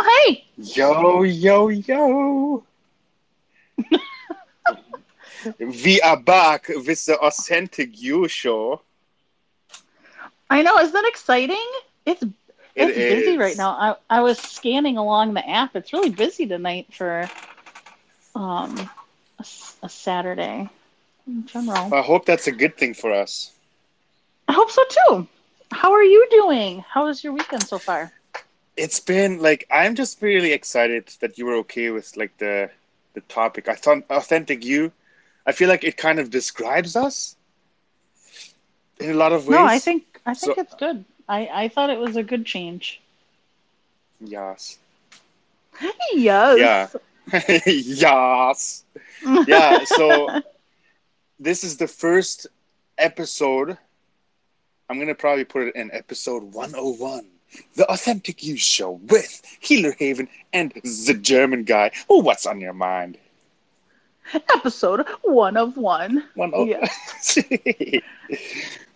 Oh, hey. Yo, yo, yo. we are back with the Authentic You show. I know. Isn't that exciting? It's It it's busy is. right now. I, I was scanning along the app. It's really busy tonight for um a, a Saturday in general. I hope that's a good thing for us. I hope so too. How are you doing? How was your weekend so far? It's been like I'm just really excited that you were okay with like the the topic. I thought Authentic You. I feel like it kind of describes us in a lot of ways. No, I think I think So- it's good. I, I thought it was a good change. yes. Yes. Yeah. yes. Yeah, so this is the first episode. I'm going to probably put it in episode 101. The Authentic You Show with Healer Haven and the German guy. Oh, what's on your mind? Episode one of one. One oh- Yes.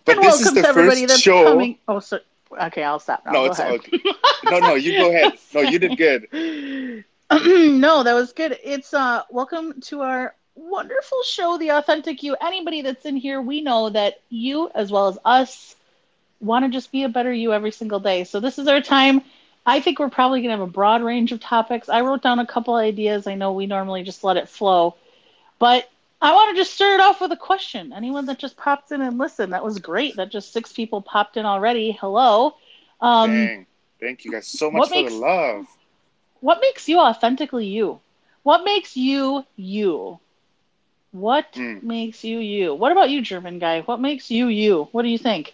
but and this is welcome the to everybody first that's show. coming. Oh, so okay, I'll stop now. no, Go it's ahead. okay. No, no, you go ahead. No, you did good. no, that was good. It's uh welcome to our wonderful show, The Authentic You. Anybody that's in here, we know that you as well as us want to just be a better you every single day. So this is our time. I think we're probably gonna have a broad range of topics. I wrote down a couple ideas. I know we normally just let it flow. But I want to just start it off with a question. Anyone that just popped in and listened, that was great. That just six people popped in already. Hello. Um, Dang. Thank you guys so much for makes- the love. what makes you authentically you? What makes you you? What Hmm. makes you you? What about you, German guy? What makes you you? What do you think?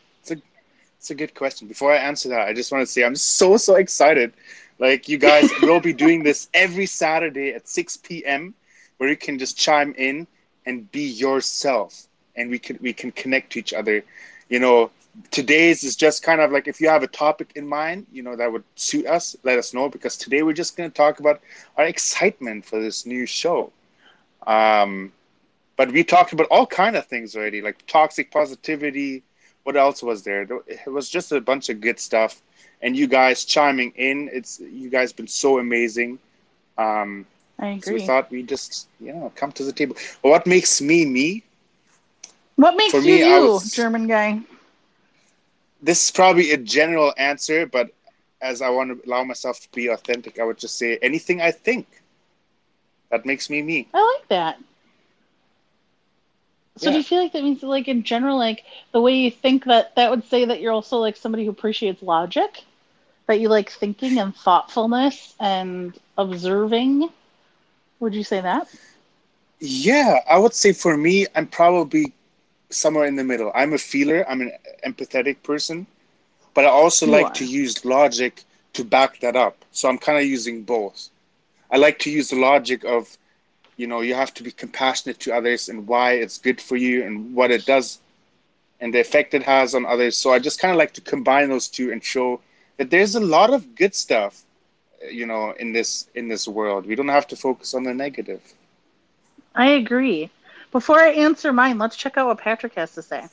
It's a good question. Before I answer that, I just want to say I'm so so excited. Like you guys will be doing this every Saturday at 6 p.m. where you can just chime in and be yourself, and we can we can connect to each other. You know, today's is just kind of like if you have a topic in mind, you know that would suit us. Let us know because today we're just going to talk about our excitement for this new show. Um, but we talked about all kind of things already, like toxic positivity what else was there? It was just a bunch of good stuff, and you guys chiming in. It's you guys been so amazing. Um, I so we thought we just you know come to the table. What makes me me? what makes for you me, you, was- German guy? This is probably a general answer, but as I want to allow myself to be authentic, I would just say anything I think. That makes me me. I like that. So do you feel like that means like in general, like the way you think that that would say that you're also like somebody who appreciates logic? That you like thinking and thoughtfulness and observing? Would you say that? Yeah, I would say for me, I'm probably somewhere in the middle. I'm a feeler, I'm an empathetic person, but I also You like are. to use logic to back that up. So I'm kind of using both. I like to use the logic of, you know, you have to be compassionate to others and why it's good for you and what it does and the effect it has on others. So I just kind of like to combine those two and show that there's a lot of good stuff, you know, in this in this world. We don't have to focus on the negative. I agree. Before I answer mine, let's check out what Patrick has to say.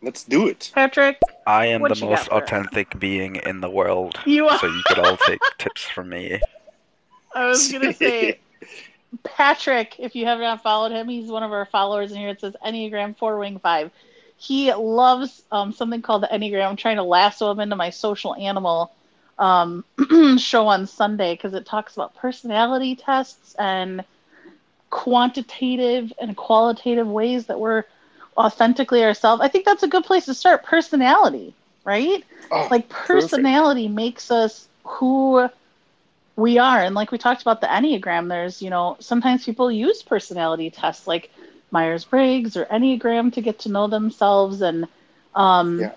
Let's do it. Patrick, I am What the you most got for authentic being in the world, you are. so you could all take tips from me. I was gonna say Patrick, if you have not followed him, he's one of our followers in here. It says Enneagram Four Wing Five. He loves um, something called the Enneagram. I'm trying to lasso him into my social animal um, show on Sunday because it talks about personality tests and quantitative and qualitative ways that we're authentically ourselves. I think that's a good place to start. Personality, right? Oh, like perfect. personality makes us who we are. And like we talked about the enneagram there's you know sometimes people use personality tests like myers-briggs or enneagram to get to know themselves. And um Yeah.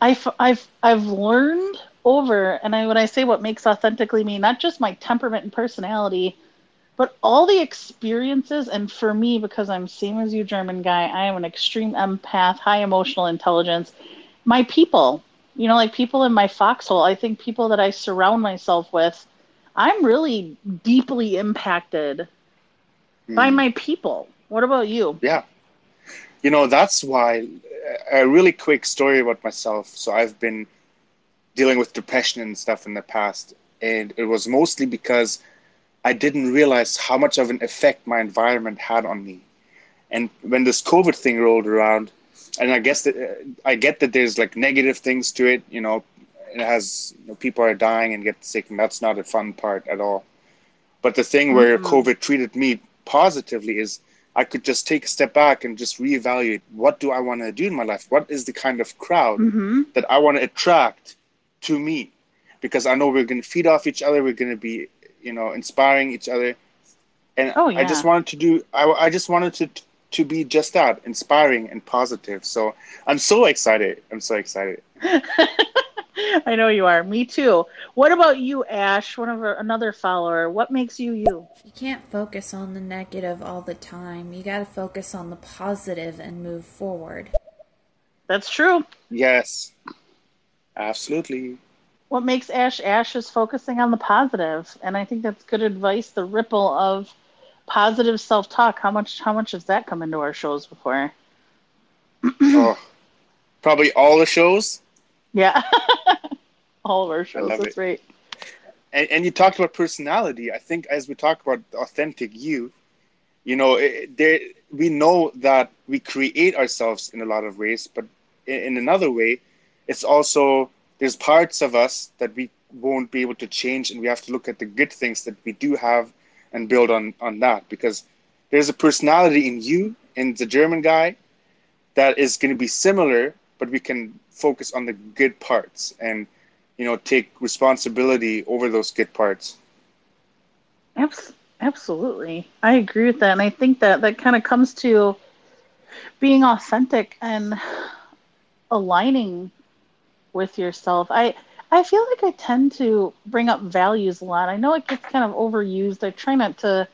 I've, I've i've learned over and I, when i say what makes authentically me not just my temperament and personality but all the experiences. And for me because i'm same as you german guy i am an extreme empath high emotional intelligence. My people you know like people in my foxhole i think people that i surround myself with i'm really deeply impacted by Mm. my people what about you Yeah. You know, that's why a really quick story about myself. So I've been dealing with depression and stuff in the past. and it was mostly because I didn't realize how much of an effect my environment had on me. And when this COVID thing rolled around, and I guess that uh, I get that there's like negative things to it. You know, it has you know, people are dying and get sick, and that's not a fun part at all. But the thing where Mhm. COVID treated me positively is I could just take a step back and just reevaluate what do I want to do in my life? What is the kind of crowd hmm that I want to attract to me? Because I know we're going to feed off each other. We're going to be, you know, inspiring each other. And Oh, I just wanted to do, I, I just wanted to, to be just that, inspiring and positive. So I'm so excited. I'm so excited. I know you are. Me too. What about you, Ash? One of our, another follower. What makes you you? You can't focus on the negative all the time. You gotta focus on the positive and move forward. That's true. Yes, absolutely. What makes Ash Ash is focusing on the positive, and I think that's good advice. The ripple of positive self-talk. How much? How much has that come into our shows before? oh, probably all the shows. Yeah, all of our shows. That's it. right. and, and you talked about personality. I think as we talk about authentic you, you know, it, there we know that we create ourselves in a lot of ways, but in, in another way, it's also there's parts of us that we won't be able to change, and we have to look at the good things that we do have and build on on that because there's a personality in you in the German guy that is going to be similar, but we can focus on the good parts and you know take responsibility over those good parts absolutely. I agree with that. And I think that that kind of comes to being authentic and aligning with yourself. I I feel like I tend to bring up values a lot. I know it gets kind of overused. I try not to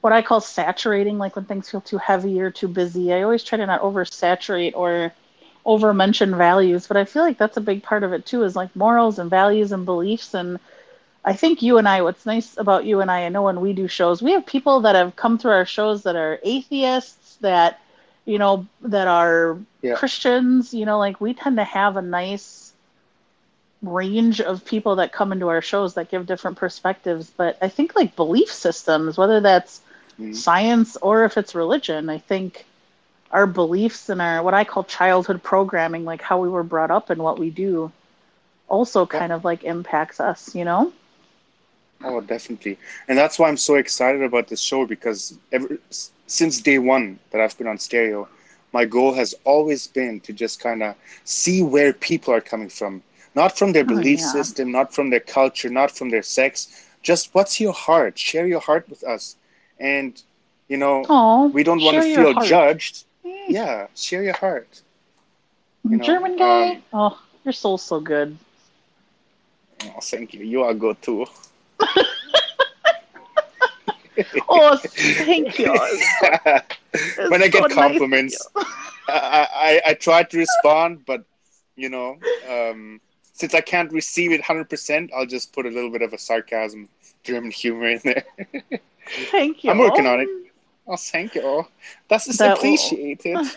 what I call saturating, like when things feel too heavy or too busy. I always try to not oversaturate or over mention values, but I feel like that's a big part of it too, is like morals and values and beliefs and I think you and I, what's nice about you and I, I know when we do shows, we have people that have come through our shows that are atheists, that, you know, that are Yeah. Christians, you know, like we tend to have a nice range of people that come into our shows that give different perspectives. But I think like belief systems, whether that's Mhm. science or if it's religion, I think our beliefs and our what I call childhood programming, like how we were brought up and what we do, also Yeah. kind of like impacts us, you know? oh definitely and that's why i'm so excited about this show because ever since day one that i've been on stereo my goal has always been to just kind of see where people are coming from not from their Oh, belief yeah. system not from their culture not from their sex just what's your heart share your heart with us and you know Oh, we don't want to feel judged. Yeah share your heart you know, German guy. um, oh, your soul's so good. oh thank you you are good too Oh, thank you. when I It's so get nice compliments. I, I I try to respond, but you know, um, since I can't receive it hundred percent, I'll just put a little bit of a sarcasm, German humor in there. Thank you. I'm working on it. Oh, thank you. That is That appreciated.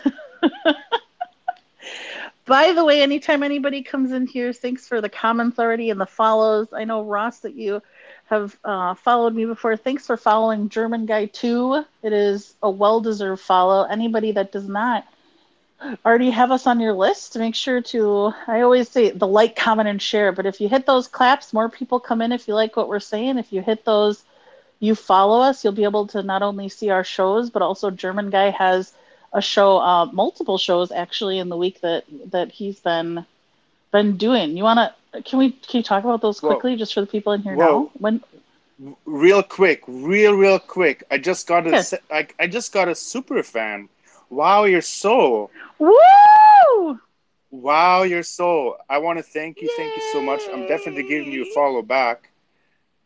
By the way, anytime anybody comes in here, thanks for the comments already and the follows. I know Ross that you have uh, followed me before. Thanks for following German Guy 2. It is a well deserved follow. Anybody that does not already have us on your list, make sure to, I always say the like, comment, and share. But if you hit those claps, more people come in if you like what we're saying. If you hit those, you follow us, you'll be able to not only see our shows, but also German Guy has a show, uh, multiple shows actually in the week that that he's been been doing. You want to? Can we? Can you talk about those quickly, just for the people in here Whoa. now? When? real quick, real real quick. I just got a Yes. I, I just got a super fan. Wow, you're so. Woo! Wow, you're so. I want to thank you. Thank you so much. I'm definitely giving you a follow back.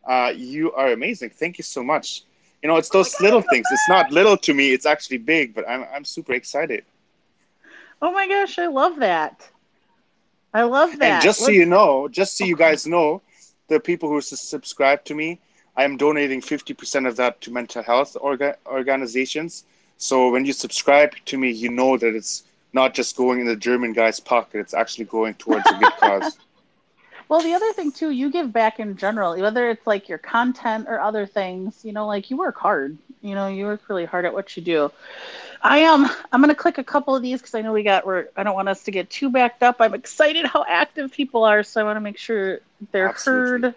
Uh, you are amazing. Thank you so much. You know, it's those little things. It's not little to me. It's actually big, but I'm I'm super excited. Oh my gosh, I love that. I love that. And just so you know, just so you guys know, the people who subscribe to me, I am donating 50% of that to mental health orga- organizations. So when you subscribe to me, you know that it's not just going in the German guy's pocket, it's actually going towards a good cause. Well, the other thing too, you give back in general, whether it's like your content or other things. You know, like you work hard. You know, you work really hard at what you do. I am. Um, I'm gonna click a couple of these because I know we got. We're. I don't want us to get too backed up. I'm excited how active people are, so I want to make sure they're Absolutely. heard.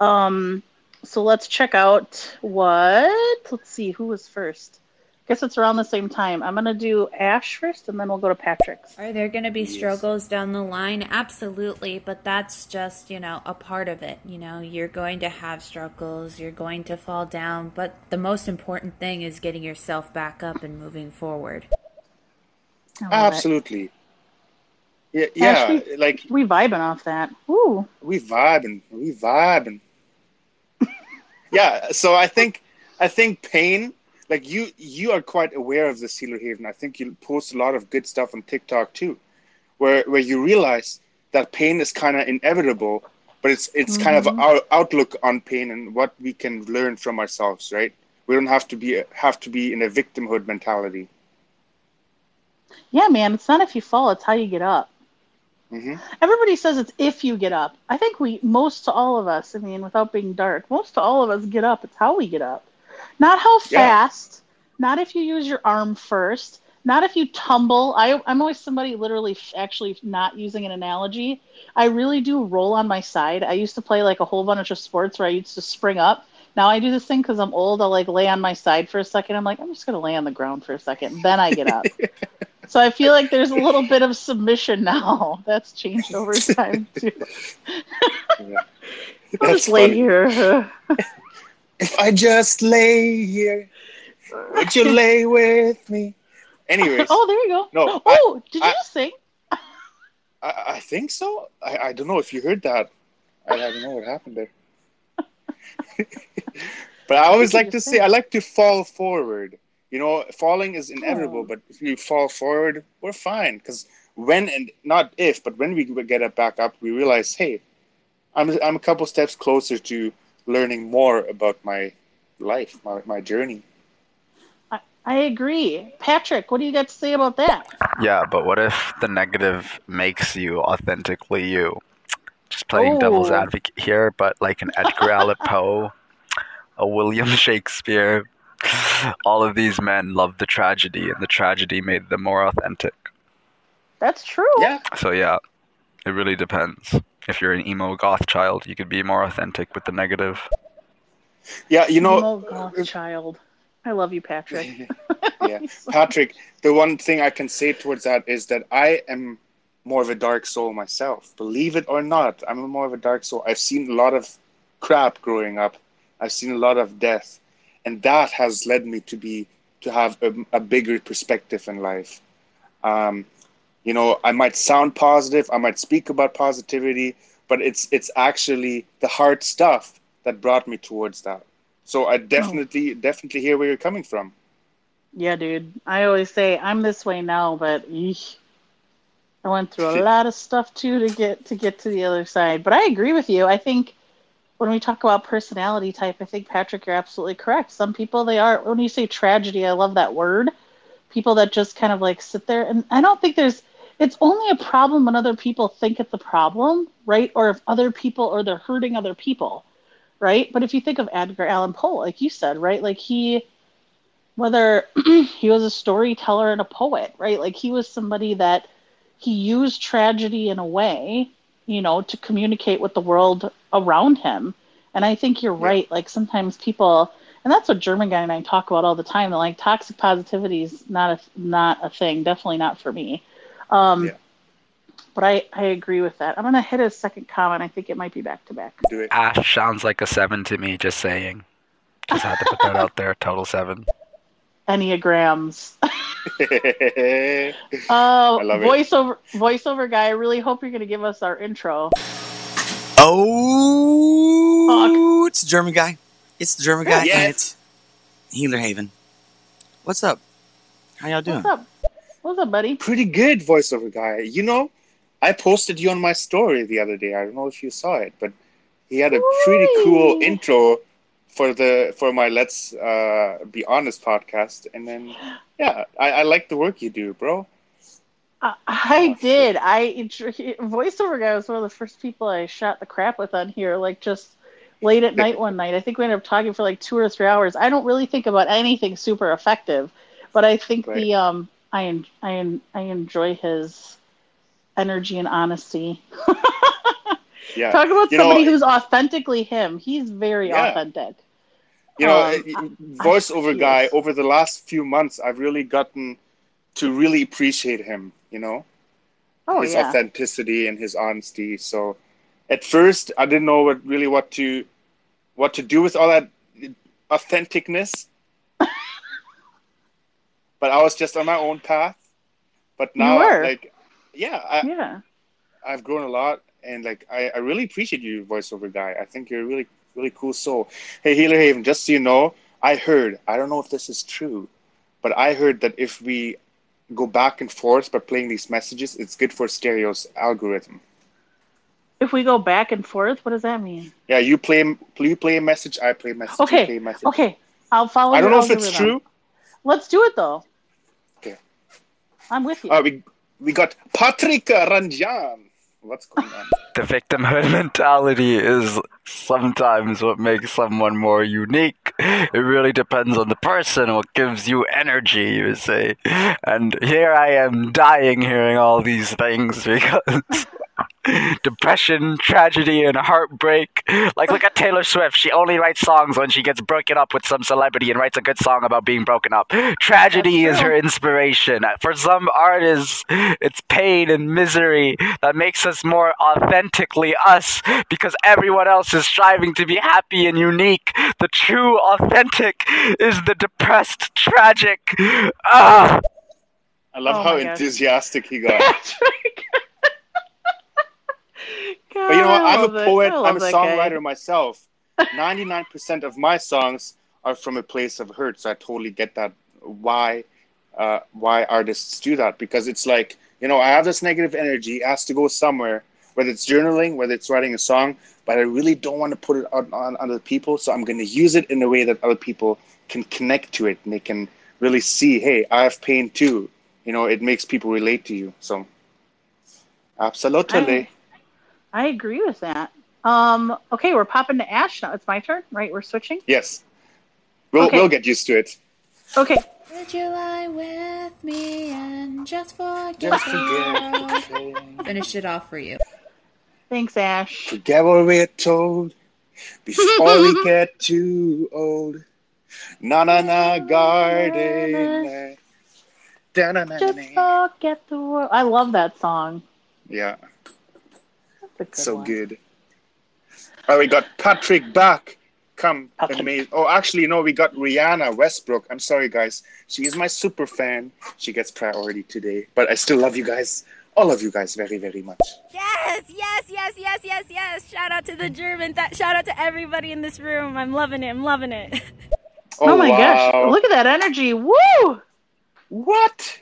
Um. So let's check out what. Let's see who was first. Guess it's around the same time. I'm gonna do Ash first, and then we'll go to Patrick's. Are there going to be struggles down the line? Absolutely, but that's just, you know, a part of it. You know, you're going to have struggles, you're going to fall down, but the most important thing is getting yourself back up and moving forward. I it. Absolutely. Yeah, yeah. Ashley? Like We vibing off that. Ooh. we vibing, we vibing. yeah. So I think, I think pain. Like you, you are quite aware of the Sealer Haven. I think you post a lot of good stuff on TikTok too, where where you realize that pain is kind of inevitable, but it's it's kind of Mhm. our outlook on pain and what we can learn from ourselves. Right? We don't have to be have to be in a victimhood mentality. Yeah, man. It's not if you fall; it's how you get up. hmm Everybody says it's if you get up. I think we, most to all of us, I mean, without being dark, most to all of us get up. It's how we get up. Not how Yeah. fast, not if you use your arm first, not if you tumble. I, I'm always somebody literally actually not using an analogy. I really do roll on my side. I used to play like a whole bunch of sports where I used to spring up. Now I do this thing because I'm old. I'll like lay on my side for a second. I'm like, I'm just going to lay on the ground for a second. Then I get up. So I feel like there's a little bit of submission now. That's changed over time too. Yeah. I'll That's just lay here. If I just lay here, would you lay with me? Anyways, oh, there you go. No, oh, did you I- just sing? I, I think so. I, I don't know if you heard that. I, I don't know what happened there. but I always like to say. I like to fall forward. You know, falling is oh. inevitable, Oh. but if you fall forward, we're fine. Because when and not if, but when we get it back up, we realize, hey, I'm I'm a couple steps closer to learning more about my life, my, my journey. I agree. Patrick, what do you got to say about that? Yeah, but what if the negative makes you authentically you? Just playing Oh. devil's advocate here, but like an Edgar Allan Poe, a William Shakespeare, all of these men loved the tragedy, and the tragedy made them more authentic. That's true. Yeah, So yeah, it really depends. If you're an emo goth child, you could be more authentic with the negative. yeah. You know, Emo goth child. I love you, Patrick. yeah. Patrick, the one thing I can say towards that is that I am more of a dark soul myself. Believe it or not, I'm more of a dark soul. I've seen a lot of crap growing up. I've seen a lot of death, and that has led me to be to have a, a bigger perspective in life. Um, you know, I might sound positive, I might speak about positivity, but it's it's actually the hard stuff that brought me towards that. So I definitely definitely hear where you're coming from. Yeah, dude. I always say I'm this way now, but eesh, I went through a lot of stuff too to get to get to the other side. But I agree with you. I think when we talk about personality type, I think Patrick, you're absolutely correct. Some people they are when you say tragedy, I love that word. People that just kind of like sit there and I don't think there's it's only a problem when other people think it's a problem, right? Or if other people or they're hurting other people, right? But if you think of Edgar Allan Poe, like you said, right? Like he whether he was a storyteller and a poet, right? Like he was somebody that he used tragedy in a way, you know, to communicate with the world around him. And I think you're Yeah. right. Like sometimes people, and that's what German guy and I talk about all the time. That like toxic positivity is not a not a thing. Definitely not for me. Um, Yeah. But I I agree with that. I'm gonna hit a second comment. I think it might be back to back. Do it. Ash sounds like a seven to me. Just saying. Just had to put that out there. Total seven. Enneagrams. Uh, love it. voiceover voiceover guy. I really hope you're gonna give us our intro. Oh, it's the German guy. It's the German guy, Yes. and it's Healer Haven. What's up? How y'all doing? What's up? What's up, buddy? Pretty good voiceover guy. You know, I posted you on my story the other day. I don't know if you saw it, but he had a pretty cool intro for the for my Let's uh, Be Honest podcast. And then, yeah, I, I like the work you do, bro. I, I Oh, did. I voiceover guy was one of the first people I shot the crap with on here. Like just late at night one night. I think we ended up talking for like two or three hours. I don't really think about anything super effective, but I think Right. the um I en- I en- I enjoy his energy and honesty. Yeah. Talk about You know, somebody who's authentically him. He's very Yeah. authentic. you know, Um, uh, I- voiceover guy. is. Over the last few months, I've really gotten to really appreciate him. You know, Oh his yeah. authenticity and his honesty. So, at first, I didn't know what really what to what to do with all that authenticness. But I was just on my own path. But now, like, yeah, I, Yeah. I've grown a lot, and like I, I really appreciate you, voiceover guy. I think you're a really, really cool soul. Hey, Healer Haven, just so you know, I heard. I don't know if this is true, but I heard that if we go back and forth by playing these messages, it's good for Stereo's algorithm. If we go back and forth, what does that mean? Yeah, you play, you play a message, I play a message. Okay, play a message. Okay, I'll follow. I don't know if it's true. Let's do it though. Okay. I'm with you. Uh, we we got Patrick Ranjan. What's going on? The victimhood mentality is sometimes what makes someone more unique. It really depends on the person, what gives you energy, you say. And here I am dying hearing all these things because depression, tragedy, and heartbreak. Like, look at Taylor Swift. She only writes songs when she gets broken up with some celebrity and writes a good song about being broken up. Tragedy is her inspiration. For some artists, it's pain and misery that makes us more authentically us because everyone else is striving to be happy and unique. The true authentic is the depressed, tragic. Ah! I love Oh how my God. enthusiastic he got. God, But you know what? I'm a poet. I'm a that guy. songwriter myself. 99% of my songs are from a place of hurt. So I totally get that. Why, uh, why artists do that? Because it's like, you know, I have this negative energy. It has to go somewhere, whether it's journaling, whether it's writing a song, but I really don't want to put it on, on other people. So I'm going to use it in a way that other people can connect to it and they can really see, hey, I have pain too. You know, it makes people relate to you. So, absolutely. I agree with that. Um, okay, we're popping to Ash now. It's my turn, right? We're switching. Yes. We'll, Okay. we'll get used to it. Okay. Would you lie with me and just forget Just forget. Finish it off for you. Thanks, Ash. Forget what we're told before we get too old. Na na na garden. Da na na Just forget the world. I love that song. Yeah, That's a good so one. good. Oh, we got Patrick back. Come, Patrick. amazing. Oh, actually, no, we got Rihanna Westbrook. I'm sorry, guys. She is my super fan. She gets priority today, but I still love you guys. All of you guys very, very much. Yes, yes, yes, yes, yes, yes. Shout out to the German. That shout out to everybody in this room. I'm loving it. I'm loving it. Oh, oh my gosh. Look at that energy. Woo! What?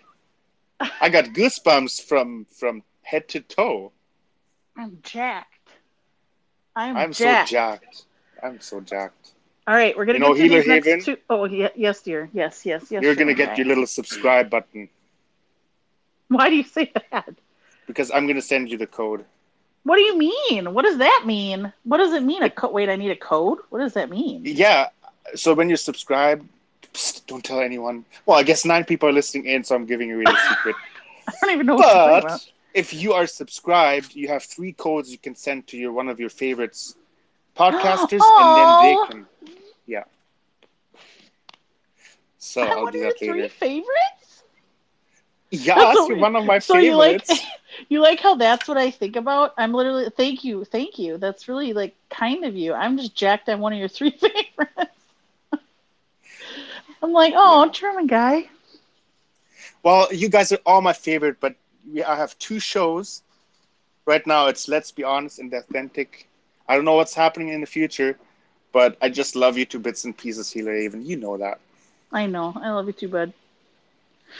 I got goosebumps from from head to toe. I'm jacked. I'm, I'm jacked. so jacked. I'm so jacked. All right, we're gonna You know, get to these Healer next Haven? two. Oh, ye- yes, dear. Yes, yes, yes. You're gonna get your little subscribe button Why do you say that? because I'm gonna send you the code. What do you mean? What does that mean? What does it mean? A co- wait, I need a code. What does that mean? Yeah. So when you subscribe, psst, don't tell anyone. Well, I guess nine people are listening in, so I'm giving you a secret. I don't even know what you're talking about. If you are subscribed, you have three codes you can send to your one of your favorites podcasters, and then oh. they can. Yeah. So I'll do that three favorites. Yeah, That's so you're one of my So you like favorites. you like how that's what I think about? I'm literally thank you, thank you. That's really like kind of you. I'm just jacked on one of your three favorites. I'm like, oh, German guy. Well, you guys are all my favorite, but we, I have two shows. Right now, it's Let's Be Honest and Authentic. I don't know what's happening in the future, but I just love you to bits and pieces, Healer Even. You know that. I know. I love you too, bud.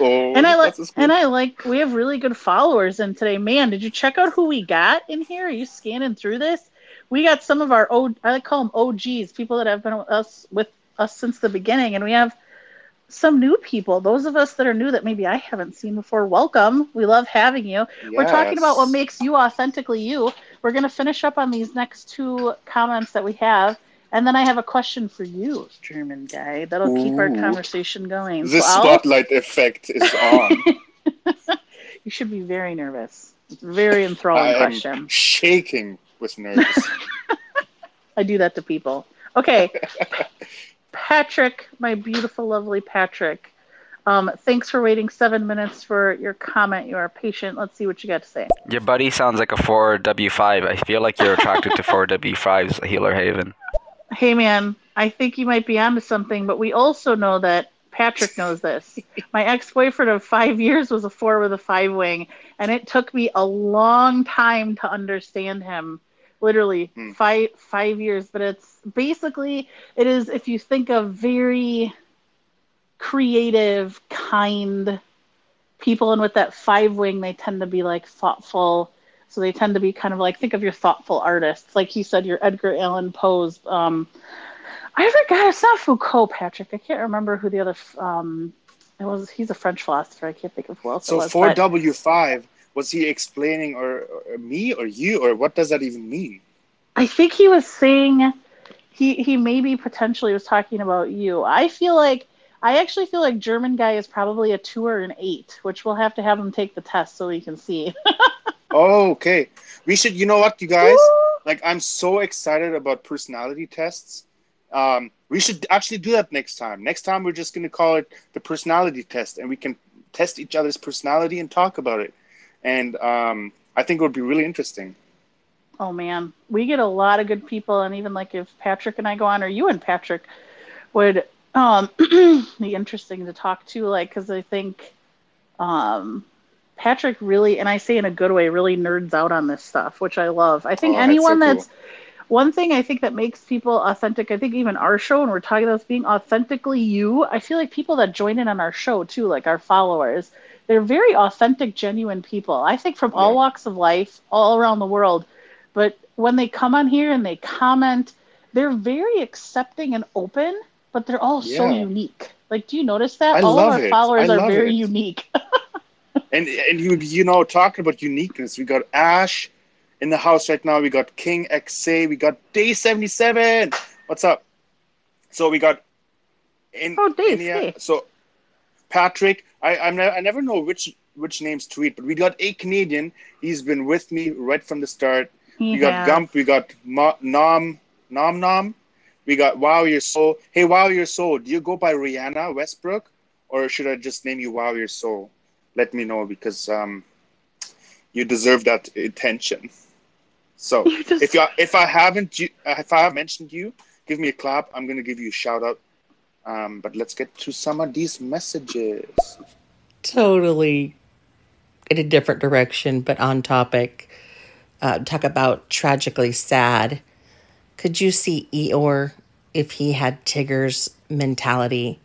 Oh, And I like and I like we have really good followers in today. Man, did you check out who we got in here? Are you scanning through this? We got some of our O I I call them OGs, people that have been with us with us since the beginning, and we have some new people. Those of us that are new that maybe I haven't seen before, welcome. We love having you. We're talking about what makes you authentically you. We're going to finish up on these next two comments that we have. And then I have a question for you, German guy. That'll keep our conversation going. The So I'll- spotlight effect is on. you should be very nervous. Very I enthralling am question. shaking with nerves. I do that to people. Okay. Patrick, my beautiful, lovely Patrick. Um, thanks for waiting seven minutes for your comment. You are patient. Let's see what you got to say. Your buddy sounds like a 4W5. I feel like you're attracted to 4W5's Healer Haven. Hey, man, I think you might be onto something, but we also know that Patrick knows this. My ex boyfriend of five years was a four with a five wing, and it took me a long time to understand him literally mm. five five years but it's basically it is if you think of very creative kind people and with that five wing they tend to be like thoughtful. So they tend to be kind of like think of your thoughtful artists. Like you said your edgar allan poe's um i forgot it's not foucault patrick. I can't remember who the other um it was he's a french philosopher. I can't think of who else so 4w5 was he explaining or, or me or you or what does that even mean? I think he was saying he he maybe potentially was talking about you. I feel like I actually feel like German guy is probably a two or an eight, which we'll have to have him take the test so we can see. Oh, okay. We should. You know what, you guys? Like, I'm so excited about personality tests. Um, we should actually do that next time. Next time, we're just going to call it the personality test, and we can test each other's personality and talk about it. And um, I think it would be really interesting. Oh man, we get a lot of good people, and even like if Patrick and I go on, or you and Patrick would um, be interesting to talk to, like because I think um, Patrick really, and I say in a good way, really nerds out on this stuff, which I love. I think Oh, that's so anyone cool. that's one thing I think that makes people authentic. I think even our show, and we're talking about being authentically you. I feel like people that join in on our show too, like our followers, they're very authentic, genuine people. I think from all Yeah. walks of life, all around the world. But when they come on here and they comment, they're very accepting and open, but they're all so unique. Like, do you notice that? I all of our it. followers I are very it. unique. And and you you know talking about uniqueness, we got Ash in the house right now. We got King XA. We got Day seventy seven. What's up? So we got in Oh, Dave, India- hey. So Patrick, I I'm ne- I never know which which names to read, but we got a Canadian. He's been with me right from the start. He We got Gump. We got Ma- Nom Nom Nom. We got Wow Your Soul. Hey Wow Your Soul. Do you go by Rihanna Westbrook, or should I just name you Wow Your Soul? Let me know because um, you deserve that attention. So You just- if you if I haven't if I have mentioned you, give me a clap. I'm gonna give you a shout out. Um, but let's get to some of these messages. totally in a different direction, but on topic. Uh, talk about tragically sad. Could you see Eeyore if he had Tigger's mentality?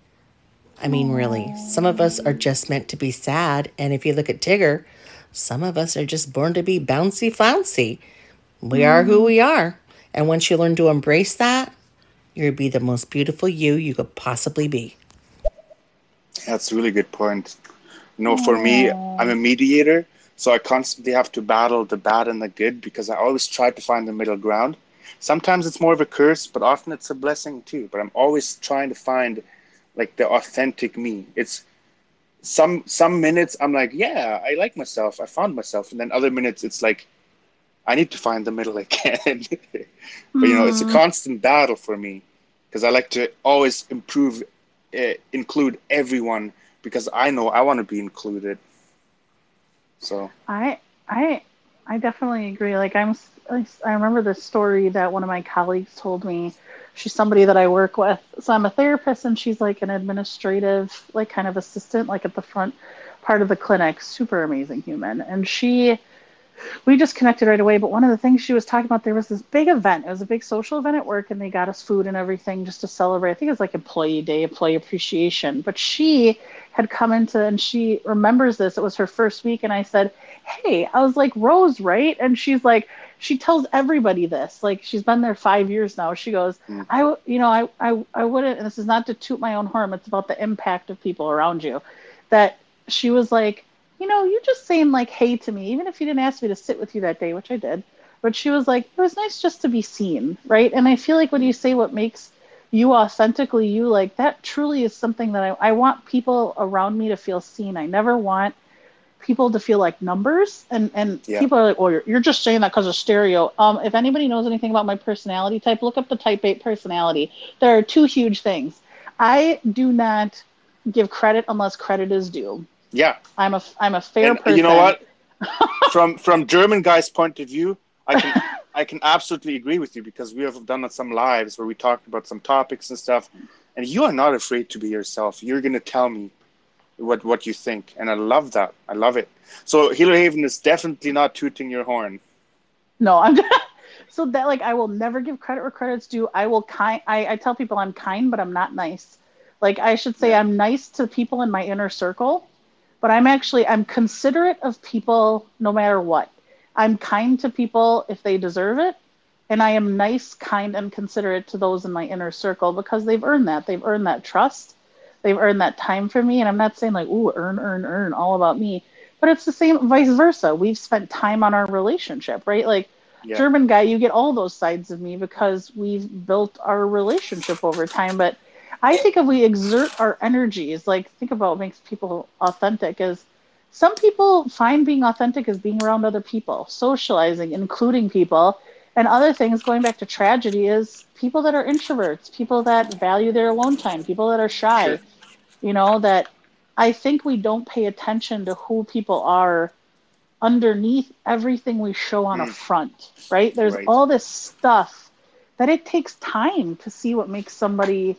I mean, really, some of us are just meant to be sad. And if you look at Tigger, some of us are just born to be bouncy flouncy. We are who we are. And once you learn to embrace that, you'll be the most beautiful you you could possibly be. That's a really good point. No, for me, I'm a mediator, so I constantly have to battle the bad and the good because I always try to find the middle ground. Sometimes it's more of a curse, but often it's a blessing too. But I'm always trying to find like the authentic me. It's some some minutes I'm like, yeah, I like myself, I found myself, and then other minutes it's like, I need to find the middle again. but you know, it's a constant battle for me because I like to always improve, uh, include everyone because I know I want to be included. So I I I definitely agree. Like I'm I remember the story that one of my colleagues told me. She's somebody that I work with. So I'm a therapist and she's like an administrative like kind of assistant like at the front part of the clinic. Super amazing human. And she we just connected right away. But one of the things she was talking about, there was this big event. It was a big social event at work, and they got us food and everything just to celebrate. I think it was like Employee Day, Employee Appreciation. But she had come into, and she remembers this. It was her first week, and I said, hey, I was like, Rose, right? And she's like, she tells everybody this. Like she's been there five years now. She goes, Mm. I, you know, I, I, I wouldn't. And this is not to toot my own horn. It's about the impact of people around you. That she was like, you know, you just saying like, hey to me, even if you didn't ask me to sit with you that day, which I did. But she was like, it was nice just to be seen, right? And I feel like when you say what makes you authentically you, like that truly is something that I, I want people around me to feel seen. I never want people to feel like numbers and and Yeah. people are like oh you're, you're just saying that because of stereo um if anybody knows anything about my personality type look up the type 8 personality there are two huge things i do not give credit unless credit is due Yeah. i'm a i'm a fair And person you know what? from from German guy's point of view, I can I can absolutely agree with you because we have done some lives where we talked about some topics and stuff, and you are not afraid to be yourself. You're gonna tell me what what you think, and I love that. I love it. So Healer Haven is definitely not tooting your horn. no i'm so that like i will never give credit where credit's due i will kind I, I tell people i'm kind but i'm not nice like i should say i'm nice to people in my inner circle but i'm actually i'm considerate of people no matter what. I'm kind to people if they deserve it and i am nice kind and considerate to those in my inner circle because they've earned that. They've earned that trust. They've earned that time for me and i'm not saying like ooh earn earn earn all about me but it's the same vice versa. We've spent time on our relationship right? Like Yeah. german guy you get all those sides of me because we've built our relationship over time but i think if we exert our energies like think about what makes people authentic is some people find being authentic as being around other people socializing including people and other things going back to tragedy is people that are introverts people that value their alone time people that are shy Sure. you know that i think we don't pay attention to who people are underneath everything we show on a Mm. front right there's Right. all this stuff that it takes time to see what makes somebody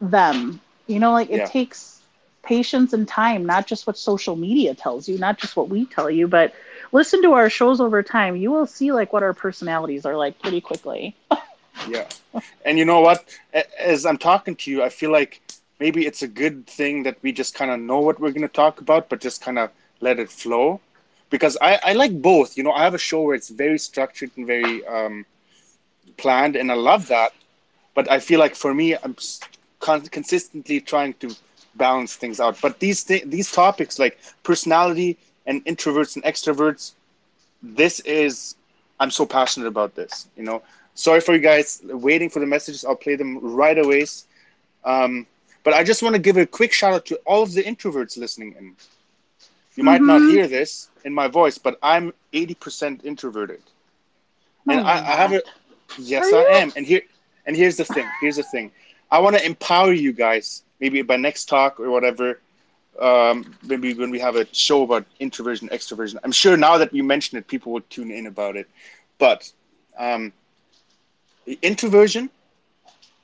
them you know like it Yeah. takes patience and time not just what social media tells you not just what we tell you but listen to our shows over time you will see like what our personalities are like pretty quickly Yeah. And you know what? As I'm talking to you, I feel like maybe it's a good thing that we just kind of know what we're going to talk about, but just kind of let it flow. Because I, I like both. You know, I have a show where it's very structured and very um, planned, and I love that. But I feel like for me, I'm con- consistently trying to balance things out. But these thi- these topics like personality and introverts and extroverts, this is I'm so passionate about this. You know, sorry for you guys waiting for the messages. I'll play them right away. Um, but I just want to give a quick shout out to all of the introverts listening in. You might not Mhm. hear this in my voice, but I'm 80% introverted. No, and I, I have a yes, Are I you? am. And here and here's the thing. Here's the thing. I want to empower you guys. Maybe by next talk or whatever. Um, maybe when we have a show about introversion, extroversion. I'm sure now that you mention it, people will tune in about it. But um, introversion,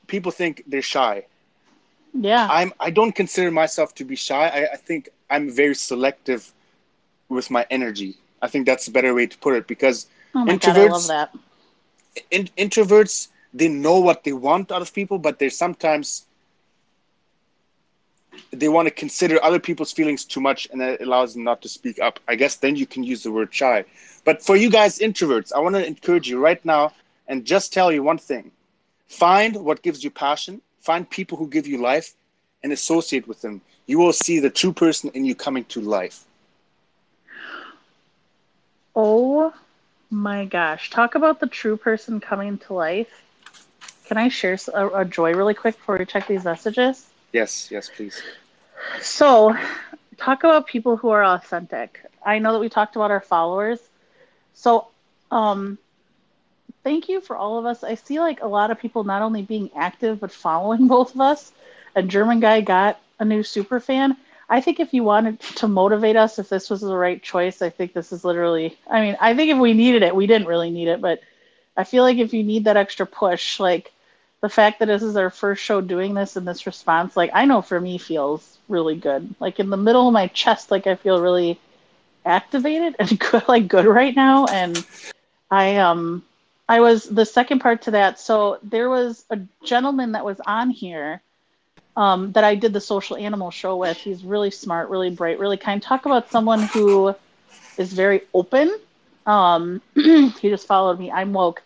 people think they're shy. yeah I'm. I don't consider myself to be shy. I, I think I'm very selective with my energy. I think that's a better way to put it because oh my god i love introverts- that in, introverts they know what they want out of people, but they're sometimes they want to consider other people's feelings too much, and that allows them not to speak up. I guess then you can use the word shy. But for you guys, introverts, I want to encourage you right now and just tell you one thing: find what gives you passion, find people who give you life, and associate with them. You will see the true person in you coming to life. Oh my gosh. Talk about the true person coming to life. Can I share a joy really quick before we check these messages? Yes, yes, please. So, talk about people who are authentic. I know that we talked about our followers. So, um, thank you for all of us. I see like a lot of people not only being active but following both of us. A German guy got a new super fan. I think if you wanted to motivate us, if this was the right choice, I think this is literally. I mean, I think if we needed it, we didn't really need it, but I feel like if you need that extra push, like the fact that this is our first show doing this and this response, like I know for me feels really good. Like in the middle of my chest, like I feel really activated and good, like good right now. And I um I was the second part to that. So there was a gentleman that was on here um, that I did the social animal show with. He's really smart, really bright, really kind. Talk about someone who is very open. Um, he just followed me. I'm woke,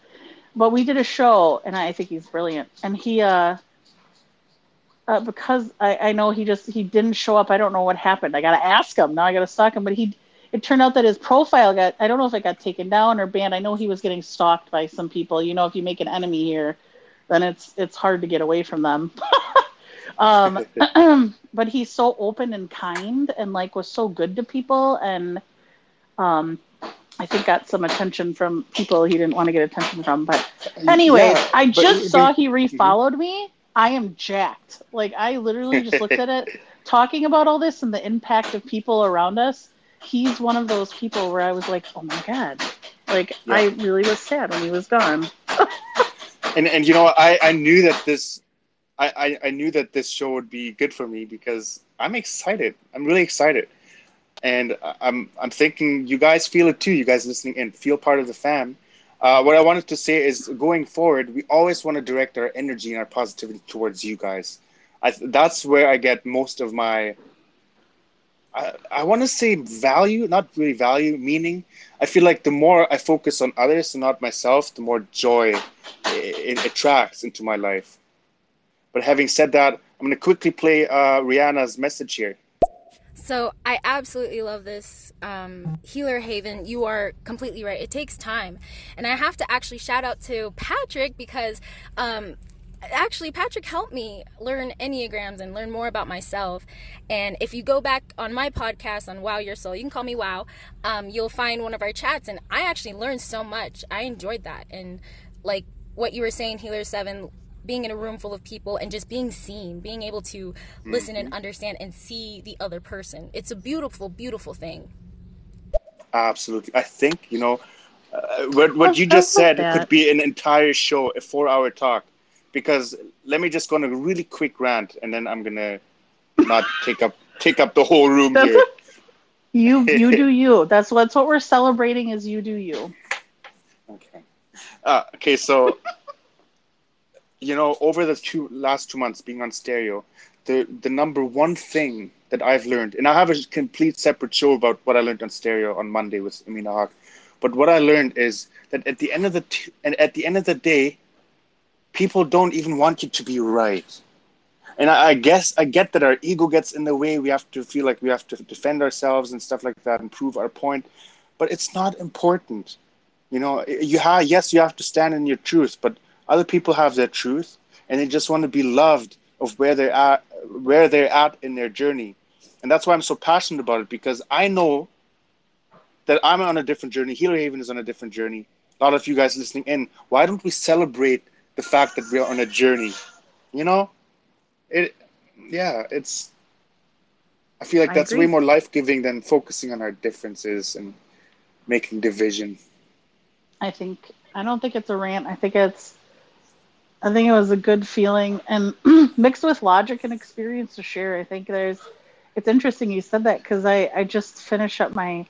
but we did a show, and I think he's brilliant. And he, uh, uh, because I, I know he just he didn't show up. I don't know what happened. I gotta ask him now. I gotta stalk him. But he, it turned out that his profile got. I don't know if it got taken down or banned. I know he was getting stalked by some people. You know, if you make an enemy here, then it's it's hard to get away from them. um, but he's so open and kind and like was so good to people and um, I think got some attention from people he didn't want to get attention from. But anyway, Yeah, I just but- saw he mhm. refollowed me. I am jacked. Like I literally just looked at it, talking about all this and the impact of people around us. He's one of those people where I was like, oh my god. Like Yeah. I really was sad when he was gone. and and you know I I knew that this I, I I knew that this show would be good for me because I'm excited. I'm really excited, and I'm I'm thinking you guys feel it too. You guys listening in feel part of the fam. Uh, what I wanted to say is, going forward, we always want to direct our energy and our positivity towards you guys. I, that's where I get most of my. I, I want to say value, not really value, meaning. I feel like the more I focus on others and not myself, the more joy it, it attracts into my life. But having said that, I'm going to quickly play uh, Rihanna's message here. So I absolutely love this um, healer haven. You are completely right. It takes time, and I have to actually shout out to Patrick because um, actually Patrick helped me learn enneagrams and learn more about myself. And if you go back on my podcast on Wow Your Soul, you can call me Wow. Um, you'll find one of our chats, and I actually learned so much. I enjoyed that, and like what you were saying, Healer Haven being in a room full of people and just being seen, being able to listen and understand and see the other person. It's a beautiful, beautiful thing. Absolutely. I think, you know, uh, what, what you I- I just said that. could be an entire show, a four hour talk. Because let me just go on a really quick rant and then I'm going to not take up take up the whole room That's here. You you do you. That's what, that's what we're celebrating is you do you. Okay. Uh, okay, so you know, over the two last two months being on stereo, the the number one thing that I've learned, and I have a complete separate show about what I learned on stereo on Monday with Amina Haq. But what I learned is that at the end of the t- and at the end of the day, people don't even want you to be right. And I, I guess I get that our ego gets in the way. We have to feel like we have to defend ourselves and stuff like that and prove our point. But it's not important. You know, you have yes, you have to stand in your truth, but other people have their truth, and they just want to be loved of where they're at, where they're at in their journey, and that's why I'm so passionate about it because I know that I'm on a different journey. Healer Haven is on a different journey. A lot of you guys listening in, why don't we celebrate the fact that we're on a journey? You know, it, yeah, it's. I feel like I that's agree. way more life giving than focusing on our differences and making division. I think I don't think it's a rant. I think it's I think it was a good feeling and mixed with logic and experience to share. I think there's it's interesting you said that because I I just finished up my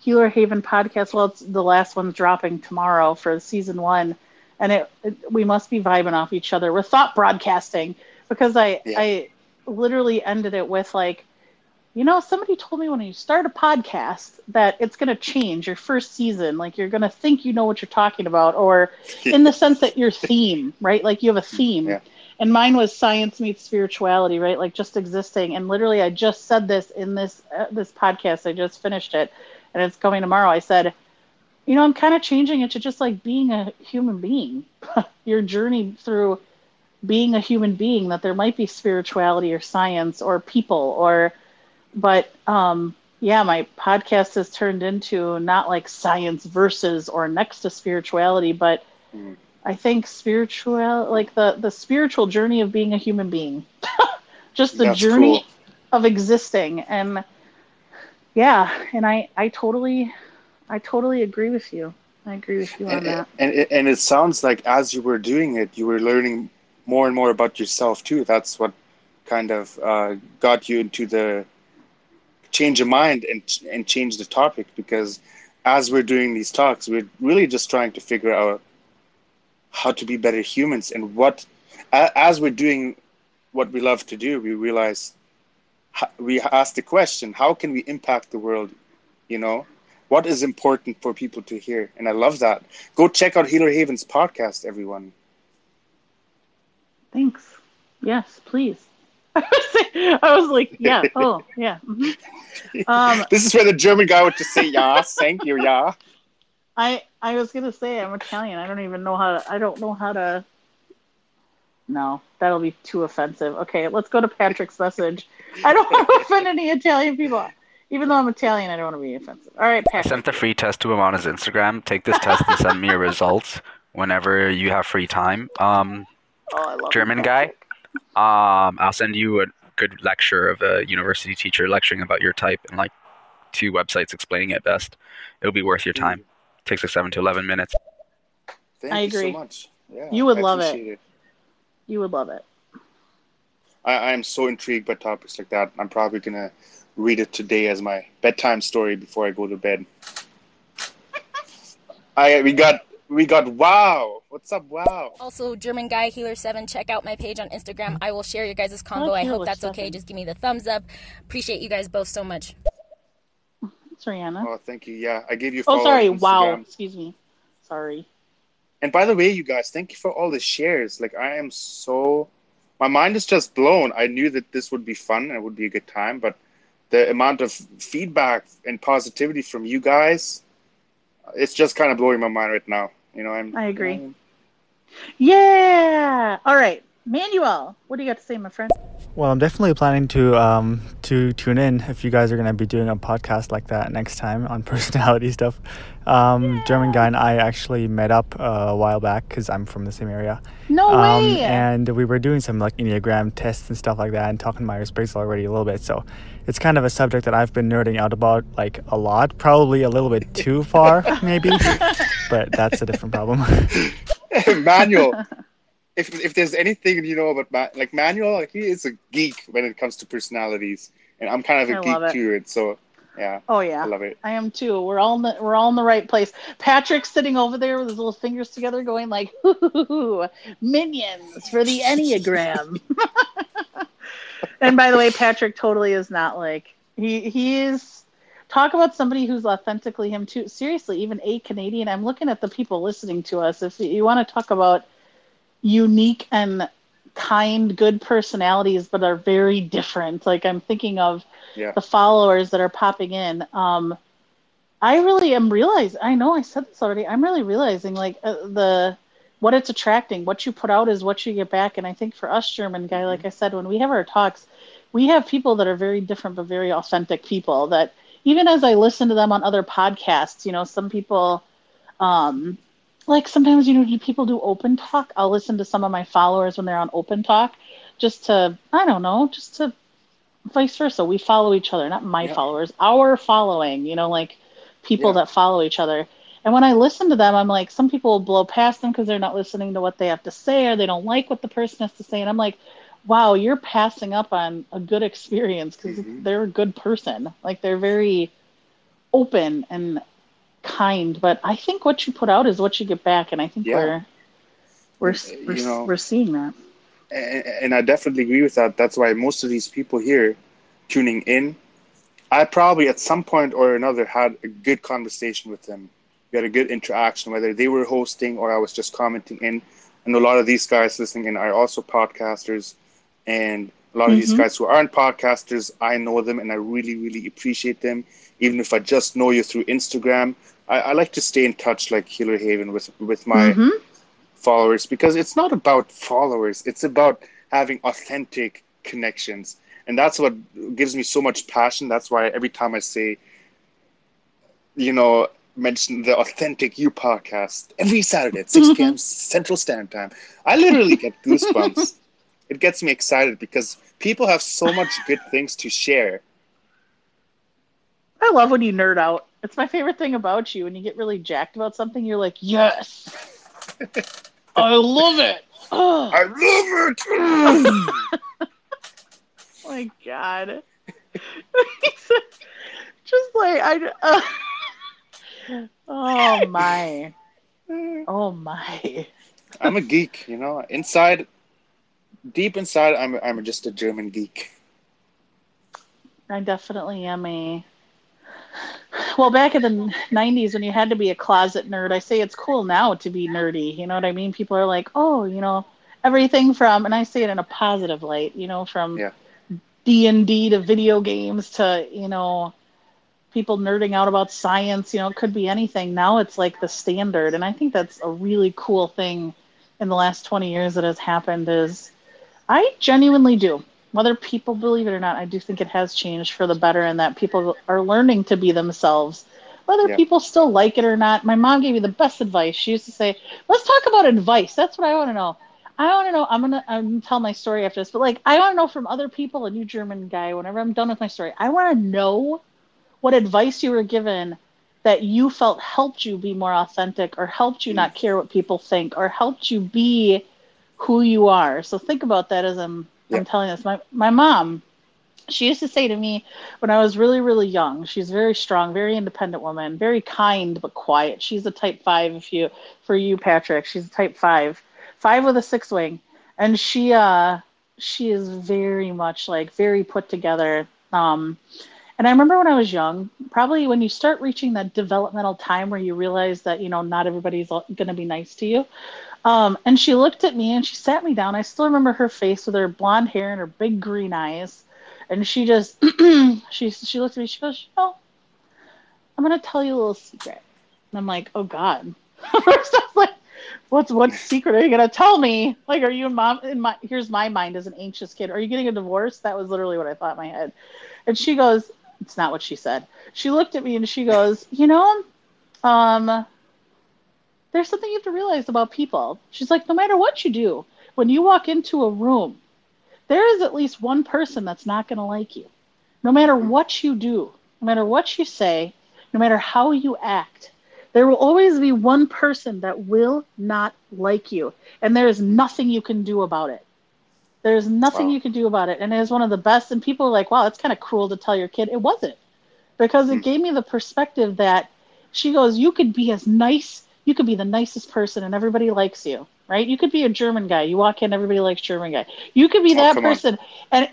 Healer Haven podcast. Well, it's the last one's dropping tomorrow for season one, and it, it we must be vibing off each other. We're thought broadcasting because I Yeah. I literally ended it with like you know, somebody told me when you start a podcast that it's going to change your first season. Like you're going to think you know what you're talking about, or in the sense that your theme, right? Like you have a theme. Yeah. And mine was science meets spirituality, right? Like just existing. And literally, I just said this in this uh, this podcast. I just finished it, and it's coming tomorrow. I said, you know, I'm kind of changing it to just like being a human being. your journey through being a human being. That there might be spirituality or science or people or but um yeah my podcast has turned into not like science versus or next to spirituality but Mm. i think spiritual like the the spiritual journey of being a human being. Just the That's journey cool. of existing. And yeah and i i totally i totally agree with you. I agree with you on and, that. and it- and it sounds like as you were doing it you were learning more and more about yourself too. That's what kind of uh, got you into the change your mind and and change the topic because as we're doing these talks we're really just trying to figure out how to be better humans and what as we're doing what we love to do we realize we ask the question how can we impact the world you know what is important for people to hear, and I love that. Go check out Healer Haven's podcast, everyone. Thanks. Yes, please. I was like, yeah, oh, yeah. mhm. Um, This is where the German guy would just say, "Yeah, thank you, yeah." I I was gonna say I'm Italian. I don't even know how to. I don't know how to. No, that'll be too offensive. Okay, let's go to Patrick's message. I don't want to offend any Italian people. Even though I'm Italian, I don't want to be offensive. All right, I sent the free test to him on his Instagram. Take this test and send me your results whenever you have free time. Um, Oh, I love German you, guy. Patrick. Um, I'll send you a good lecture of a university teacher lecturing about your type and like two websites explaining it best. It'll be worth your time. It takes like seven to eleven minutes. Thank I you agree. so much. Yeah, You would I love it. appreciate You would love it. I, I am so intrigued by topics like that. I'm probably gonna read it today as my bedtime story before I go to bed. I we got we got wow. What's up, wow? Also, German Guy Healer Haven. Check out my page on Instagram. I will share your guys' convo. I hope that's okay. Just give me the thumbs up. Appreciate you guys both so much. It's Rihanna. Oh, thank you. Yeah, I gave you. a Oh, sorry. Wow. Excuse me. Sorry. And by the way, you guys, thank you for all the shares. Like I am so my mind is just blown. I knew that this would be fun and it would be a good time, but the amount of feedback and positivity from you guys, it's just kind of blowing my mind right now. You know, I'm I agree. Yeah. All right, Manuel. What do you got to say, my friend? Well, I'm definitely planning to um to tune in if you guys are gonna be doing a podcast like that next time on personality stuff. Um, German guy and I actually met up uh, a while back because I'm from the same area. No Um, way. and we were doing some like enneagram tests and stuff like that, and talking to Myers Briggs already a little bit. So it's kind of a subject that I've been nerding out about like a lot, probably a little bit too far, maybe. but that's a different problem. Manuel. If if there's anything you know about Ma- like Manuel, like, he is a geek when it comes to personalities, and I'm kind of a I geek too, to it. So yeah, oh yeah. I love it. I am too. We're all in the, we're all in the right place. Patrick's sitting over there with his little fingers together, going like, "Minions for the Enneagram." And by the way, Patrick totally is not like he he is. Talk about somebody who's authentically him too. Seriously, even a Canadian. I'm looking at the people listening to us. If you want to talk about unique and kind, good personalities, but are very different. Like I'm thinking of Yeah. the followers that are popping in. Um, I really am realizing. I know I said this already. I'm really realizing like uh, the what it's attracting. What you put out is what you get back. And I think for us, German guy, like I said, when we have our talks, we have people that are very different but very authentic people. That even as I listen to them on other podcasts, you know, some people. Um, like sometimes you know do people do open talk i'll listen to some of my followers when they're on open talk just to i don't know just to vice versa we follow each other not my Yeah. followers our following you know like people Yeah. that follow each other and when i listen to them i'm like some people will blow past them because they're not listening to what they have to say or they don't like what the person has to say and i'm like wow you're passing up on a good experience because Mhm. they're a good person like they're very open and kind but i think what you put out is what you get back and i think Yeah. we're we're we're, know- we're seeing that and, and I definitely agree with that. That's why most of these people here tuning in, I probably at some point or another had a good conversation with them. We had a good interaction, whether they were hosting or I was just commenting in. And a lot of these guys listening in are also podcasters, and a lot of these Mhm. guys who aren't podcasters, I know them and I really, really appreciate them. Even if I just know you through Instagram, I, I like to stay in touch, like Healer Haven, with with my Mhm. followers because it's not about followers it's about having authentic connections and that's what gives me so much passion that's why every time i say you know mention the authentic you podcast every saturday at 6 p.m central standard time. I literally get goosebumps. It gets me excited because people have so much good things to share. I love when you nerd out. It's my favorite thing about you. When you get really jacked about something you're like yes i love it. Oh i love it! My god. Just like i uh, oh my oh my i'm a geek you know inside deep inside i'm, I'm just a german geek I definitely am a well, back in the '90s when you had to be a closet nerd, I say it's cool now to be nerdy. You know what I mean? People are like, oh, you know, everything from, and I say it in a positive light. You know, from Yeah. D and D to video games to you know people nerding out about science. You know, it could be anything. Now it's like the standard, and I think that's a really cool thing in the last 20 years that has happened. Is I genuinely do. Whether people believe it or not, I do think it has changed for the better, and that people are learning to be themselves. Whether Yeah. people still like it or not, my mom gave me the best advice. She used to say, "Let's talk about advice." That's what I want to know. I want to know. I'm gonna I'm gonna tell my story after this, but like I want to know from other people, a new German guy. Whenever I'm done with my story, I want to know what advice you were given that you felt helped you be more authentic, or helped you not care what people think, or helped you be who you are. So think about that as I'm I'm telling this. My my mom, she used to say to me when I was really really young. She's very strong, very independent woman, very kind but quiet. She's a type five. If you for you Patrick, she's a type five, five with a six wing, and she uh she is very much like very put together. Um, and I remember when I was young, probably when you start reaching that developmental time where you realize that you know not everybody's going to be nice to you. Um, and she looked at me and she sat me down. I still remember her face with her blonde hair and her big green eyes. And she just she she looked at me. She goes, "You know, I'm gonna tell you a little secret." And I'm like, "Oh God." First, I was like, "What's what secret are you gonna tell me?" Like, are you in mom? In my here's my mind as an anxious kid. Are you getting a divorce? That was literally what I thought in my head. And she goes, "It's not what she said." She looked at me and she goes, "You know, um." there's something you have to realize about people. She's like, no matter what you do, when you walk into a room, there is at least one person that's not going to like you. No matter what you do, no matter what you say, no matter how you act, there will always be one person that will not like you. And there is nothing you can do about it. There's nothing Wow. you can do about it. And it was one of the best. And people are like, wow, that's kind of cruel to tell your kid. It wasn't. Because it Mm. gave me the perspective that she goes, you could be as nice, you could be the nicest person and everybody likes you, right? You could be a German guy. You walk in, everybody likes German guy. You could be Oh, that come on. person and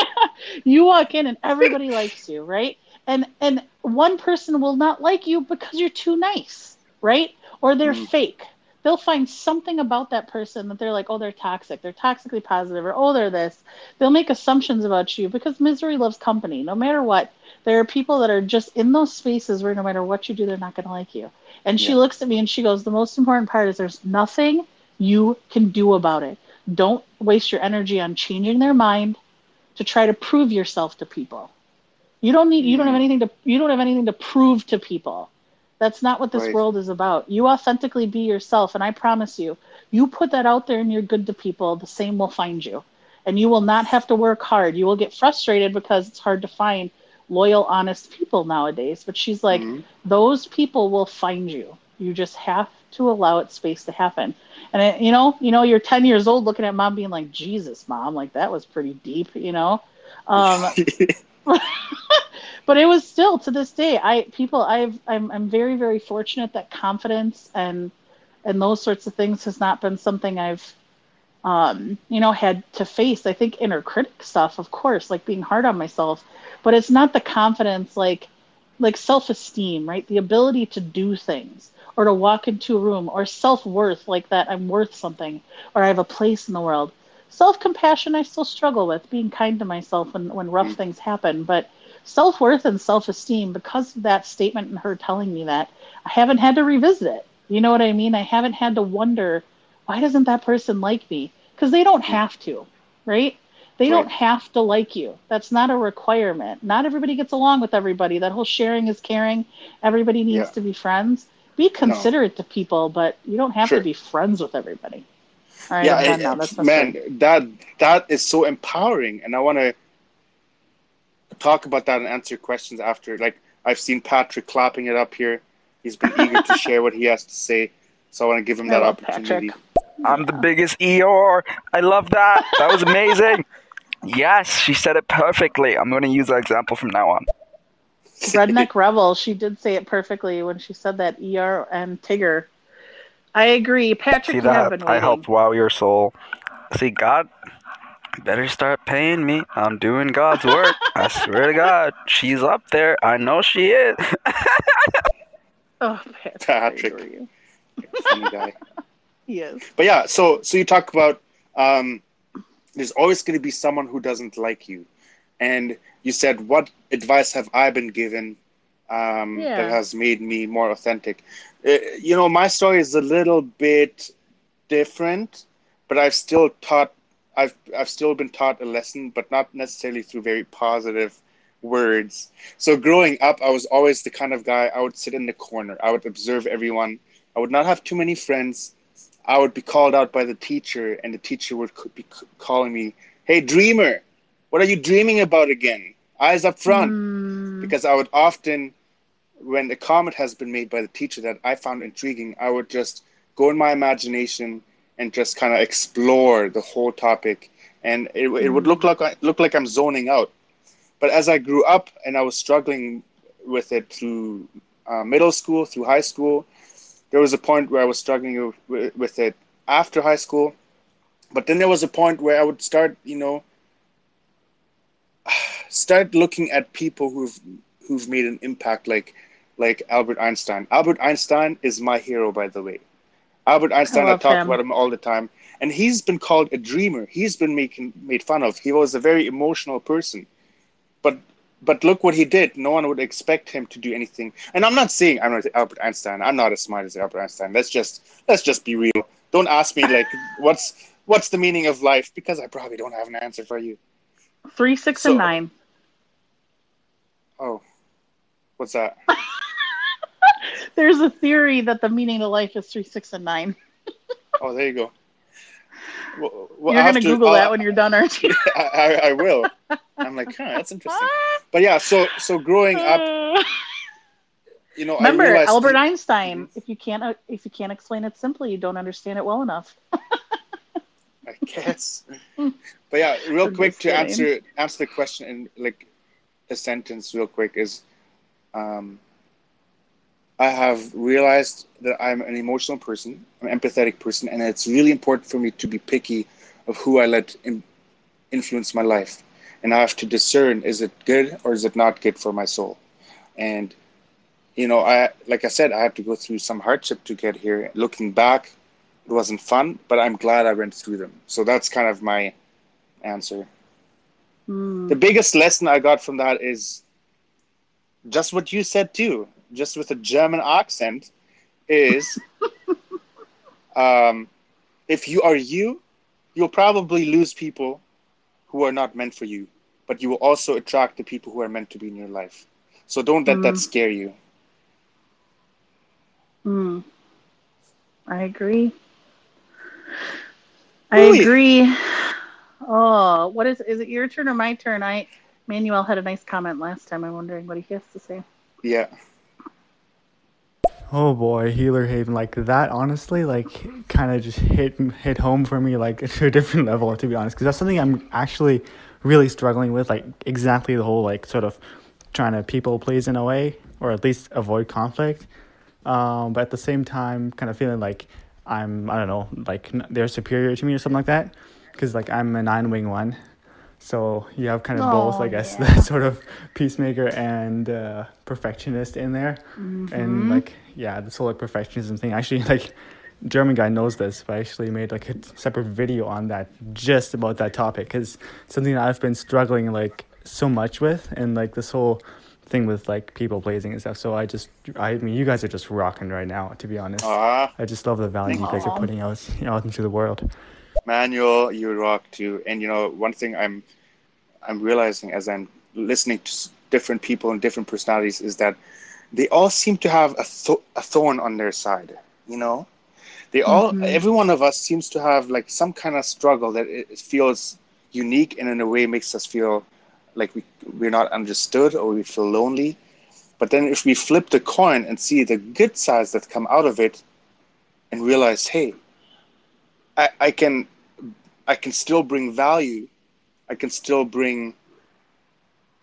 you walk in and everybody likes you, right? And and one person will not like you because you're too nice, right? Or they're Mm. fake. They'll find something about that person that they're like, oh, they're toxic, they're toxically positive, or oh, they're this. They'll make assumptions about you because misery loves company. No matter what, there are people that are just in those spaces where no matter what you do, they're not going to like you. And she looks at me and she goes, the most important part is there's nothing you can do about it. Don't waste your energy on changing their mind to try to prove yourself to people. You don't need you don't have mm-hmm. anything to you don't have anything to prove to people. That's not what this Right. world is about. You authentically be yourself and I promise you, you put that out there and you're good to people, the same will find you. And you will not have to work hard. You will get frustrated because it's hard to find loyal, honest people nowadays. But she's like, Mhm. those people will find you. You just have to allow it space to happen. And it, you know, you know, you're 10 years old looking at mom being like, Jesus, mom, like that was pretty deep, you know? Um, but it was still to this day i people i've i'm, I'm very very fortunate that confidence and and those sorts of things has not been something i've um you know had to face. I think inner critic stuff of course like being hard on myself. But it's not the confidence like like self-esteem right? The ability to do things or to walk into a room or self-worth like that i'm worth something or i have a place in the world self-compassion i still struggle with being kind to myself when when rough mm. things happen. But self-worth and self-esteem because of that statement and her telling me that i haven't had to revisit it. You know what i mean? I haven't had to wonder why doesn't that person like me? Because they don't mm. have to right? They don't have to like you. That's not a requirement. Not everybody gets along with everybody. That whole sharing is caring. Everybody needs Yeah. to be friends. Be considerate to people but you don't have Sure. to be friends with everybody all right yeah, I'm now. That's man, story. that that is so empowering, and I want to talk about that and answer questions after. Like I've seen Patrick clapping it up here. He's been eager to share what he has to say, so I want to give him I that opportunity. Patrick. I'm the biggest Eeyore. I love that. That was amazing. yes, she said it perfectly. I'm going to use that example from now on. Redneck Rebel, she did say it perfectly when she said that ER and Tigger. I agree. Patrick, See you have been that? I helped wow your soul. See, God, Better start paying me. I'm doing God's work. I swear to God, she's up there. I know she is. Oh, Patrick. Patrick. I you. Funny guy. Yes. But yeah, so so you talk about um, there's always going to be someone who doesn't like you, and you said, "What advice have I been given um, Yeah. that has made me more authentic?" Uh, you know, my story is a little bit different, but I've still taught. I've I've still been taught a lesson, but not necessarily through very positive words. So growing up, I was always the kind of guy I would sit in the corner. I would observe everyone. I would not have too many friends. I would be called out by the teacher, and the teacher would be calling me, "Hey, dreamer, what are you dreaming about again? Eyes up front." Mm, Because I would often, when a comment has been made by the teacher that I found intriguing, I would just go in my imagination and just kind of explore the whole topic, and it, it would look like I- look like I'm zoning out. But as I grew up and I was struggling with it through uh, middle school, through high school, there was a point where I was struggling with, with it after high school. But then there was a point where I would start, you know, start looking at people who've who've made an impact, like like Albert Einstein. Albert Einstein is my hero, by the way. Albert Einstein, I, love talk him. about him all the time, and he's been called a dreamer. He's been making made fun of. He was a very emotional person, but but look what he did. No one would expect him to do anything. And I'm not saying I'm not Albert Einstein. I'm not as smart as Albert Einstein. Let's just let's just be real. Don't ask me like what's what's the meaning of life because I probably don't have an answer for you. three, six, So- and nine. Oh, what's that? There's a theory that the meaning of life is three, six, and nine. Oh, there you go. Well, well, You're gonna to- Google I'll- that when you're done, aren't you? I, I, I will. I'm like, huh, that's interesting. But yeah, so so growing up, you know, Remember Albert Einstein. If you can't uh, if you can't explain it simply, you don't understand it well enough. I guess. But yeah, real I'm quick to answer answer the question in like a sentence, real quick is, um, I have realized that I'm an emotional person, I'm an empathetic person, and it's really important for me to be picky of who I let in, influence my life, and I have to discern is it good or is it not good for my soul, and you know, I like I said, I had to go through some hardship to get here. Looking back, it wasn't fun, but I'm glad I went through them. So that's kind of my answer. Hmm. The biggest lesson I got from that is just what you said too, just with a German accent, is um, if you are you, you'll probably lose people who are not meant for you, but you will also attract the people who are meant to be in your life. So don't let that Mm. scare you. Hmm. I agree. I Ooh. agree. Oh, what is is it your turn or my turn? I Manuel had a nice comment last time. I'm wondering what he has to say. Yeah. Oh boy, Healer Haven, like that honestly, like kind of just hit hit home for me, like to a different level, to be honest, because that's something I'm actually really struggling with, like exactly the whole like sort of trying to people please in a way, or at least avoid conflict, um, but at the same time, kind of feeling like I'm I don't know, like they're superior to me or something like that, because like I'm a nine wing one, so you have kind of both, Oh, I guess, yeah. that sort of peacemaker and uh, perfectionist in there, Mm-hmm. and like yeah, this whole like perfectionism thing. Actually, like German guy knows this, but I actually made like a separate video on that just about that topic because something that I've been struggling like so much with, and like this whole thing with like people pleasing and stuff. So I just, I mean, you guys are just rocking right now, to be honest. Ah, I just love the value you guys are putting out, you know, out into the world. Manuel, you rock too. And you know, one thing I'm I'm realizing as I'm listening to different people and different personalities is that they all seem to have a, th- a thorn on their side. You know, they all Mhm. every one of us seems to have like some kind of struggle that it it feels unique and in a way makes us feel like we we're not understood or we feel lonely. But then if we flip the coin and see the good sides that come out of it and realize, hey, I, I can I can still bring value. I can still bring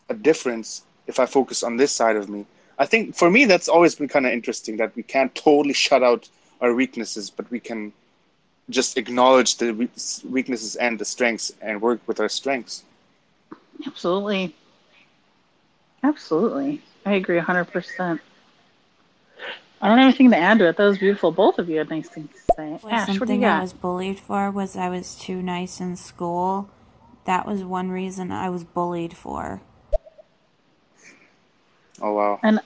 a difference if I focus on this side of me. I think for me that's always been kind of interesting that we can't totally shut out our weaknesses, but we can just acknowledge the weaknesses and the strengths and work with our strengths. Absolutely. Absolutely. I agree 100%. I don't have anything to add to it. That was beautiful. Both of you had nice things to say. Was Ash, what do you something I was bullied for was I was too nice in school. That was one reason I was bullied for. Oh wow. And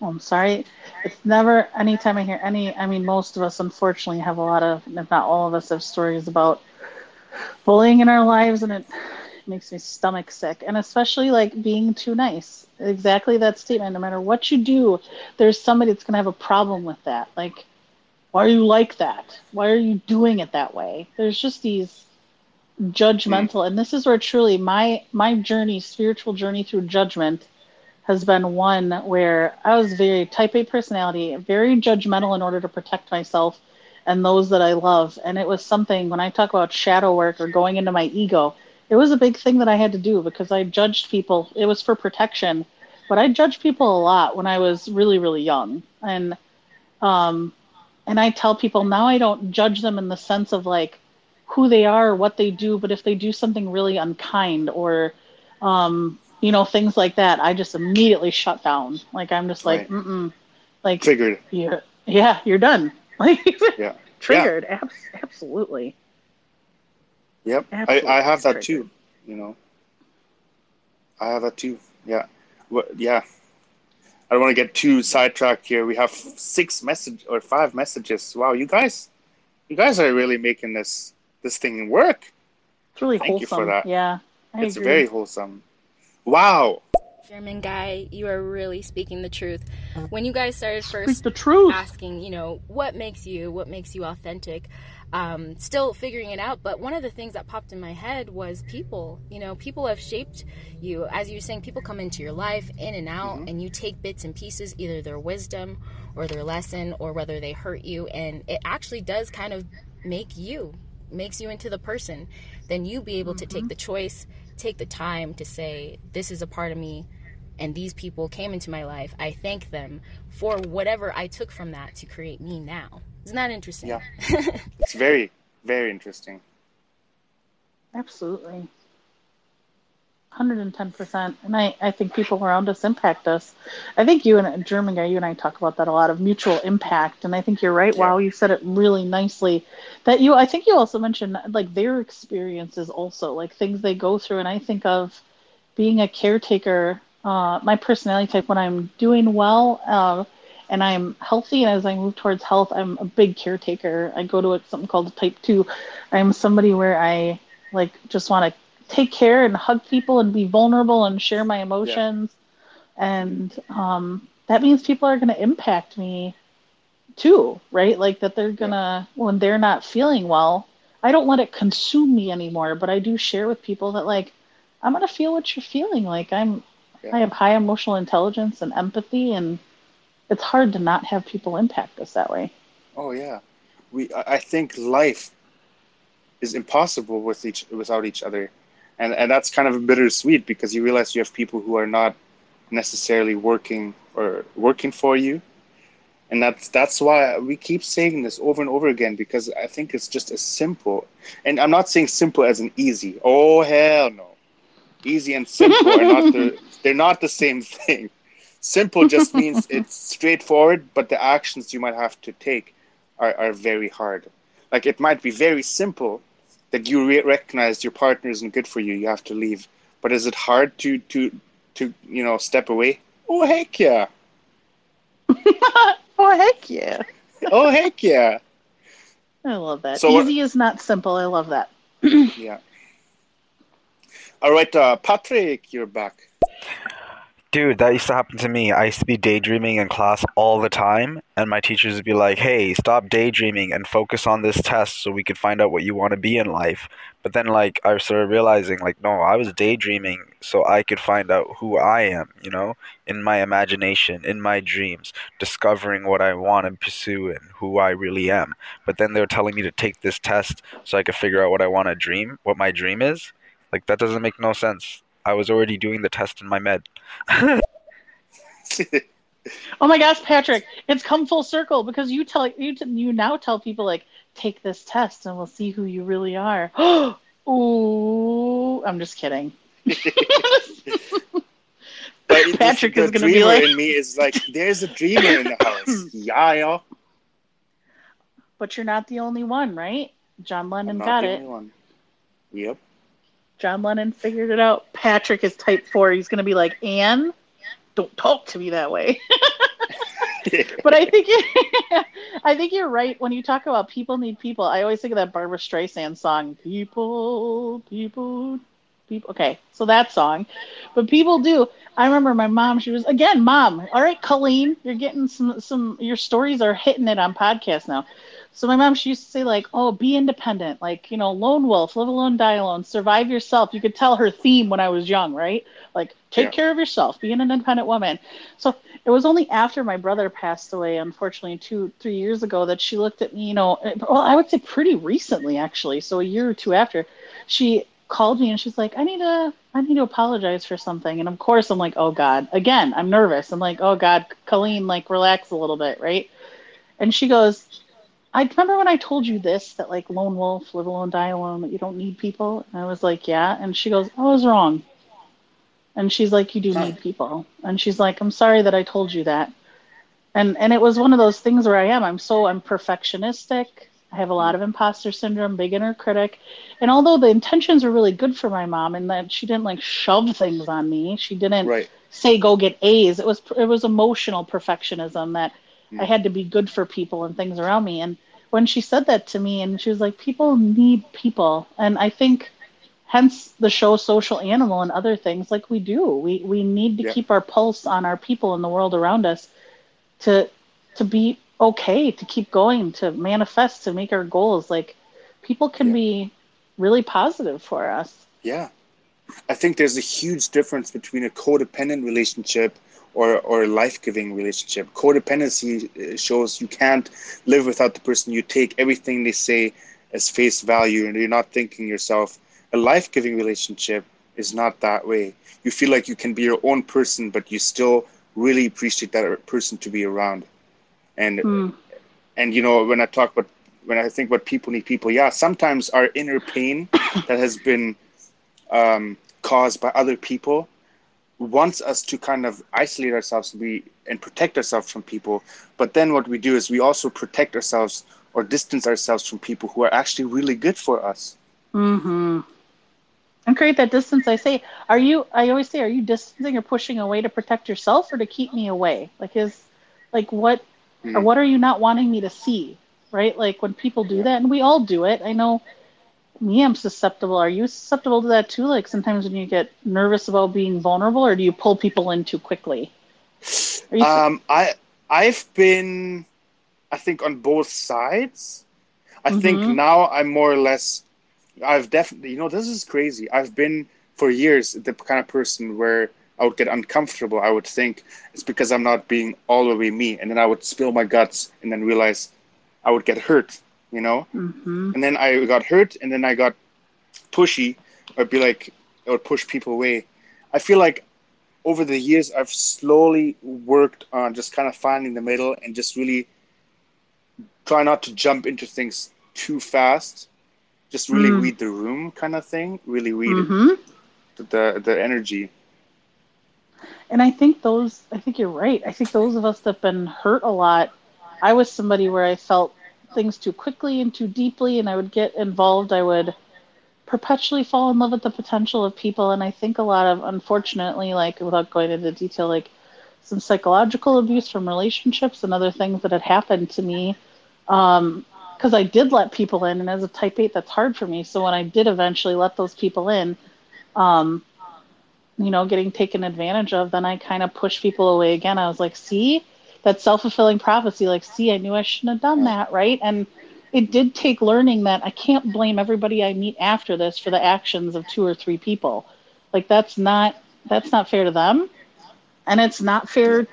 oh, I'm sorry. It's never anytime I hear any. I mean, most of us unfortunately have a lot of, if not all of us, have stories about bullying in our lives, and it makes me stomach sick. And especially like being too nice. Exactly that statement. No matter what you do, there's somebody that's gonna have a problem with that. Like, why are you like that? Why are you doing it that way? There's just these judgmental, and this is where truly my my journey, spiritual journey through judgment has been one where I was very type A personality, very judgmental in order to protect myself and those that I love. And it was something when I talk about shadow work or going into my ego, it was a big thing that I had to do because I judged people. It was for protection, but I judged people a lot when I was really, really young. And um and I tell people now I don't judge them in the sense of like who they are or what they do, but if they do something really unkind or um you know things like that i just immediately shut down like i'm just like Right. mm-mm like Triggered. you're, yeah you're done like Yeah. triggered Ab- absolutely Yep. I, Absolutely I have that triggered. too. You know. I have that too. Yeah. What? Yeah. I don't want to get too sidetracked here. We have six message or five messages. Wow, you guys, you guys are really making this this thing work. it's really Thank you for that. yeah I it's agree. very wholesome. Wow. German guy, you are really speaking the truth. When you guys started Speak first the truth asking, you know, what makes you, what makes you authentic, um, still figuring it out. But one of the things that popped in my head was people. You know, people have shaped you. As you were saying, people come into your life in and out, and you take bits and pieces, either their wisdom or their lesson, or whether they hurt you. And it actually does kind of make you, makes you into the person. Then you be able to take the choice, take the time to say, this is a part of me and these people came into my life. I thank them for whatever I took from that to create me now. Isn't that interesting? Yeah. It's very very interesting. absolutely 110% and I, I think people around us impact us i think you and german guy you and i talk about that a lot of mutual impact and i think you're right Yeah. wow you said it really nicely that you i think you also mentioned like their experiences also like things they go through and i think of being a caretaker uh, my personality type when i'm doing well uh, and i'm healthy and as i move towards health i'm a big caretaker. I go to a, something called type 2 i'm somebody where i like just want to take care and hug people and be vulnerable and share my emotions. And um, that means people are going to impact me too right? Like that they're gonna when they're not feeling well i don't let it consume me anymore but i do share with people that like i'm gonna feel what you're feeling. Like i'm Yeah. i have high emotional intelligence and empathy and it's hard to not have people impact us that way Oh yeah, we. I think life is impossible with each without each other, and and that's kind of a bittersweet because you realize you have people who are not necessarily working or working for you, and that's that's why we keep saying this over and over again because I think it's just as simple. And I'm not saying simple as an easy. Oh hell no, easy and simple are not the they're not the same thing. Simple just means it's straightforward, but the actions you might have to take are, are very hard. Like it might be very simple that you re- recognize your partner isn't good for you, you have to leave. But is it hard to to to you know step away? Oh heck yeah! oh heck yeah Oh heck yeah! i love that So easy is not simple i love that Yeah. All right, uh, Patrick, you're back. Dude, that used to happen to me. I used to be daydreaming in class all the time, and my teachers would be like, hey, stop daydreaming and focus on this test so we could find out what you want to be in life. But then, like, I started realizing, like, no, I was daydreaming so I could find out who I am, you know, in my imagination, in my dreams, discovering what I want to pursue and who I really am. But then they were telling me to take this test so I could figure out what I want to dream, what my dream is. Like, that doesn't make no sense. I was already doing the test in my med. Oh my gosh, Patrick, it's come full circle because you tell you you now tell people like take this test and we'll see who you really are. Ooh, I'm just kidding. But Patrick the is gonna be dreamer like- in me is like, there's a dreamer in the house. yeah, yeah. But you're not the only one, right? John I'm Lennon not got the it. only one. Yep. John Lennon figured it out. Patrick is type four. He's gonna be like, Anne, don't talk to me that way. but I think I think you're right when you talk about people need people. I always think of that Barbra Streisand song, "People, people, people." Okay, so that song, but people do. I remember my mom. She was again, mom. All right, Colleen, you're getting some some. Your stories are hitting it on podcast now. So my mom, she used to say like, "Oh, be independent, like you know, lone wolf, live alone, die alone, survive yourself." You could tell her theme when I was young, right? Like, take Yeah. care of yourself, be an independent woman. So it was only after my brother passed away, unfortunately, two, three years ago, that she looked at me, you know, well, I would say pretty recently, actually. So a year or two after, she called me and she's like, I need to, I need to apologize for something. And of course, I'm like, oh God, again, I'm nervous. I'm like, oh God, Colleen, like, relax a little bit, right? And she goes, I remember when I told you this, that like lone wolf, live alone, die alone, that you don't need people. And I was like, yeah. And she goes, oh, I was wrong. And she's like, you do need people. And she's like, I'm sorry that I told you that. And and it was one of those things where I am. I'm so I'm perfectionistic. I have a lot of imposter syndrome, big inner critic. And although the intentions were really good for my mom and that she didn't like shove things on me, she didn't Right. say go get A's. It was it was emotional perfectionism that I had to be good for people and things around me. And when she said that to me, and she was like, "People need people," and I think, hence the show Social Animal and other things like we do. We we need to Yeah. keep our pulse on our people in the world around us to to be okay, to keep going, to manifest, to make our goals. Like people can Yeah. be really positive for us. Yeah. I think there's a huge difference between a codependent relationship or, or a life giving relationship. Codependency uh, shows you can't live without the person. You take everything they say as face value and you're not thinking yourself. A life giving relationship is not that way. You feel like you can be your own person, but you still really appreciate that person to be around. And Mm. and you know when i talk about when i think about people need people yeah sometimes our inner pain that has been um, caused by other people wants us to kind of isolate ourselves and be and protect ourselves from people but then what we do is we also protect ourselves or distance ourselves from people who are actually really good for us Mm-hmm. And create that distance. I say, are you? I always say, are you distancing or pushing away to protect yourself or to keep me away? Like is, like what, or Mhm. what are you not wanting me to see? Right? Like when people do that, and we all do it. I know. Me, I'm susceptible. Are you susceptible to that too? Like sometimes when you get nervous about being vulnerable, or do you pull people in too quickly? You, um, i i've been i think on both sides i think Mhm. now i'm more or less i've definitely you know this is crazy i've been for years the kind of person where i would get uncomfortable i would think it's because i'm not being all the way me and then i would spill my guts and then realize i would get hurt you know? Hmm and then i got hurt and then i got pushy. I'd be like i would push people away. I feel like over the years i've slowly worked on just kind of finding the middle and just really try not to jump into things too fast. Just really Mm. read the room kind of thing. Really read hmm the the energy. And I think those, I think you're right. I think those of us that have been hurt a lot, I was somebody where I felt things too quickly and too deeply, and I would get involved. I would perpetually fall in love with the potential of people. And I think a lot of, unfortunately, like without going into detail, like some psychological abuse from relationships and other things that had happened to me. Um, because I did let people in, and as a type 8, that's hard for me. So when I did eventually let those people in, um, you know, getting taken advantage of, then I kind of pushed people away again. I was like, see, that self fulfilling prophecy, like, see, I knew I shouldn't have done that, right? And it did take learning that I can't blame everybody I meet after this for the actions of two or three people. Like that's not that's not fair to them. And it's not fair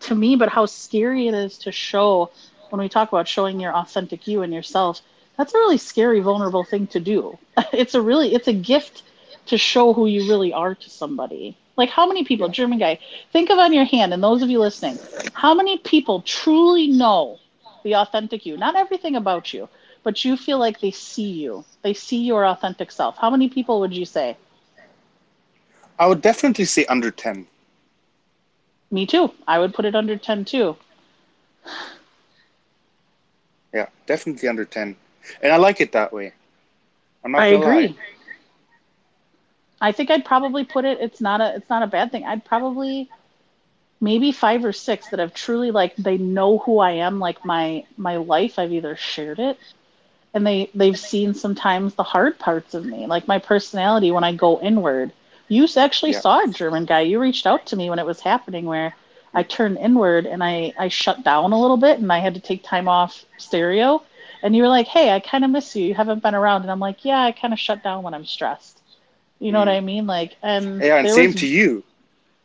to me, but how scary it is to show when we talk about showing your authentic you and yourself. That's a really scary, vulnerable thing to do. It's a really it's a gift to show who you really are to somebody. Like how many people, German guy, think of on your hand, and those of you listening, how many people truly know the authentic you? Not everything about you, but you feel like they see you. They see your authentic self. How many people would you say? I would definitely say under 10. Me too. I would put it under 10 too. Yeah, definitely under 10. And I like it that way. I'm not I agree. lie. I think I'd probably put it. It's not a. It's not a bad thing. I'd probably, maybe five or six that have truly like they know who I am. Like my my life, I've either shared it, and they they've seen sometimes the hard parts of me, like my personality when I go inward. You actually Yeah. saw a German guy. You reached out to me when it was happening, where I turned inward and I I shut down a little bit, and I had to take time off stereo. And you were like, "Hey, I kind of miss you. You haven't been around." And I'm like, "Yeah, I kind of shut down when I'm stressed." You know what hmm. I mean? Like, and Yeah, and same was- to you.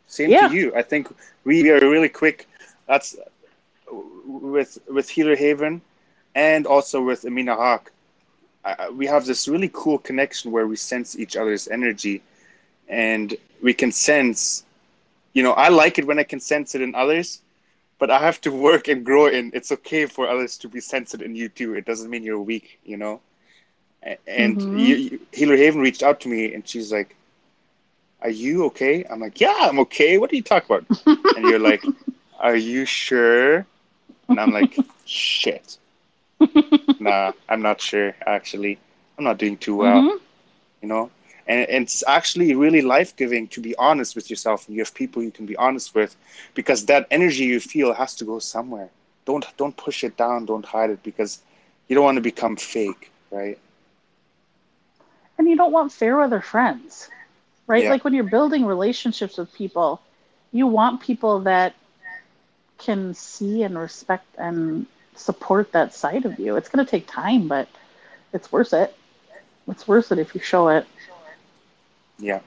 Same Yeah. to you. I think we are really quick. That's with with Healer Haven, and also with Amina Hawk. I- we have this really cool connection where we sense each other's energy, and we can sense. You know, I like it when I can sense it in others, but I have to work and grow in. It's okay for others to be sensitive in you too. It doesn't mean you're weak. You know. And Mhm. you, you, Healer Haven reached out to me, and she's like, are you okay? I'm like, yeah, I'm okay. What are you talking about? and you're like, are you sure? And I'm like, shit. nah, I'm not sure, actually. I'm not doing too well, Mhm. you know? And and it's actually really life giving to be honest with yourself and you have people you can be honest with because that energy you feel has to go somewhere. Don't don't push it down, don't hide it because you don't want to become fake, right? You don't want fair weather friends, right? Yeah. Like when you're building relationships with people, you want people that can see and respect and support that side of you. It's going to take time, but it's worth it. It's worth it if you show it. Yeah.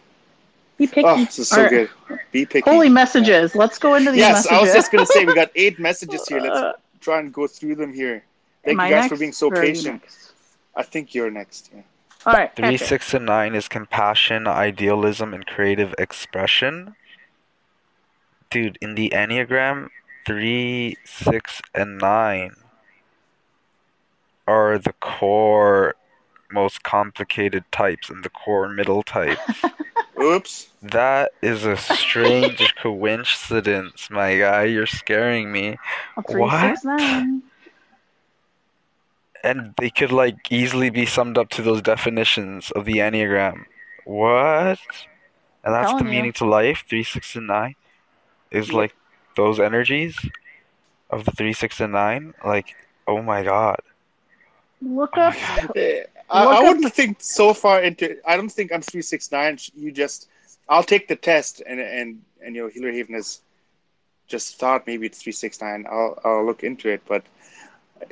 Be picky. Oh, this is so good. Be picky. Holy messages. Let's go into these Yes, messages. I was just gonna say we got eight messages here. Let's Uh, try and go through them here. Thank am you guys for being so or are you patient. I think you're next. Yeah. All right. Three, Patrick. six, and nine is compassion, idealism, and creative expression. Dude, in the Enneagram, three, six, and nine are the core, most complicated types and the core middle types. Oops. That is a strange coincidence, my guy. You're scaring me. A three, What? six, nine. And they could like easily be summed up to those definitions of the Enneagram. What? And that's the Telling you. meaning to life, three, six, and nine? Is like those energies of the three, six, and nine? Like, oh my god. Look up. Eh, I, Look I up- wouldn't think so far into. I don't think I'm three six nine. You just. I'll take the test and and and you know Healer Haven has just thought maybe it's three six nine. I'll I'll look into it, but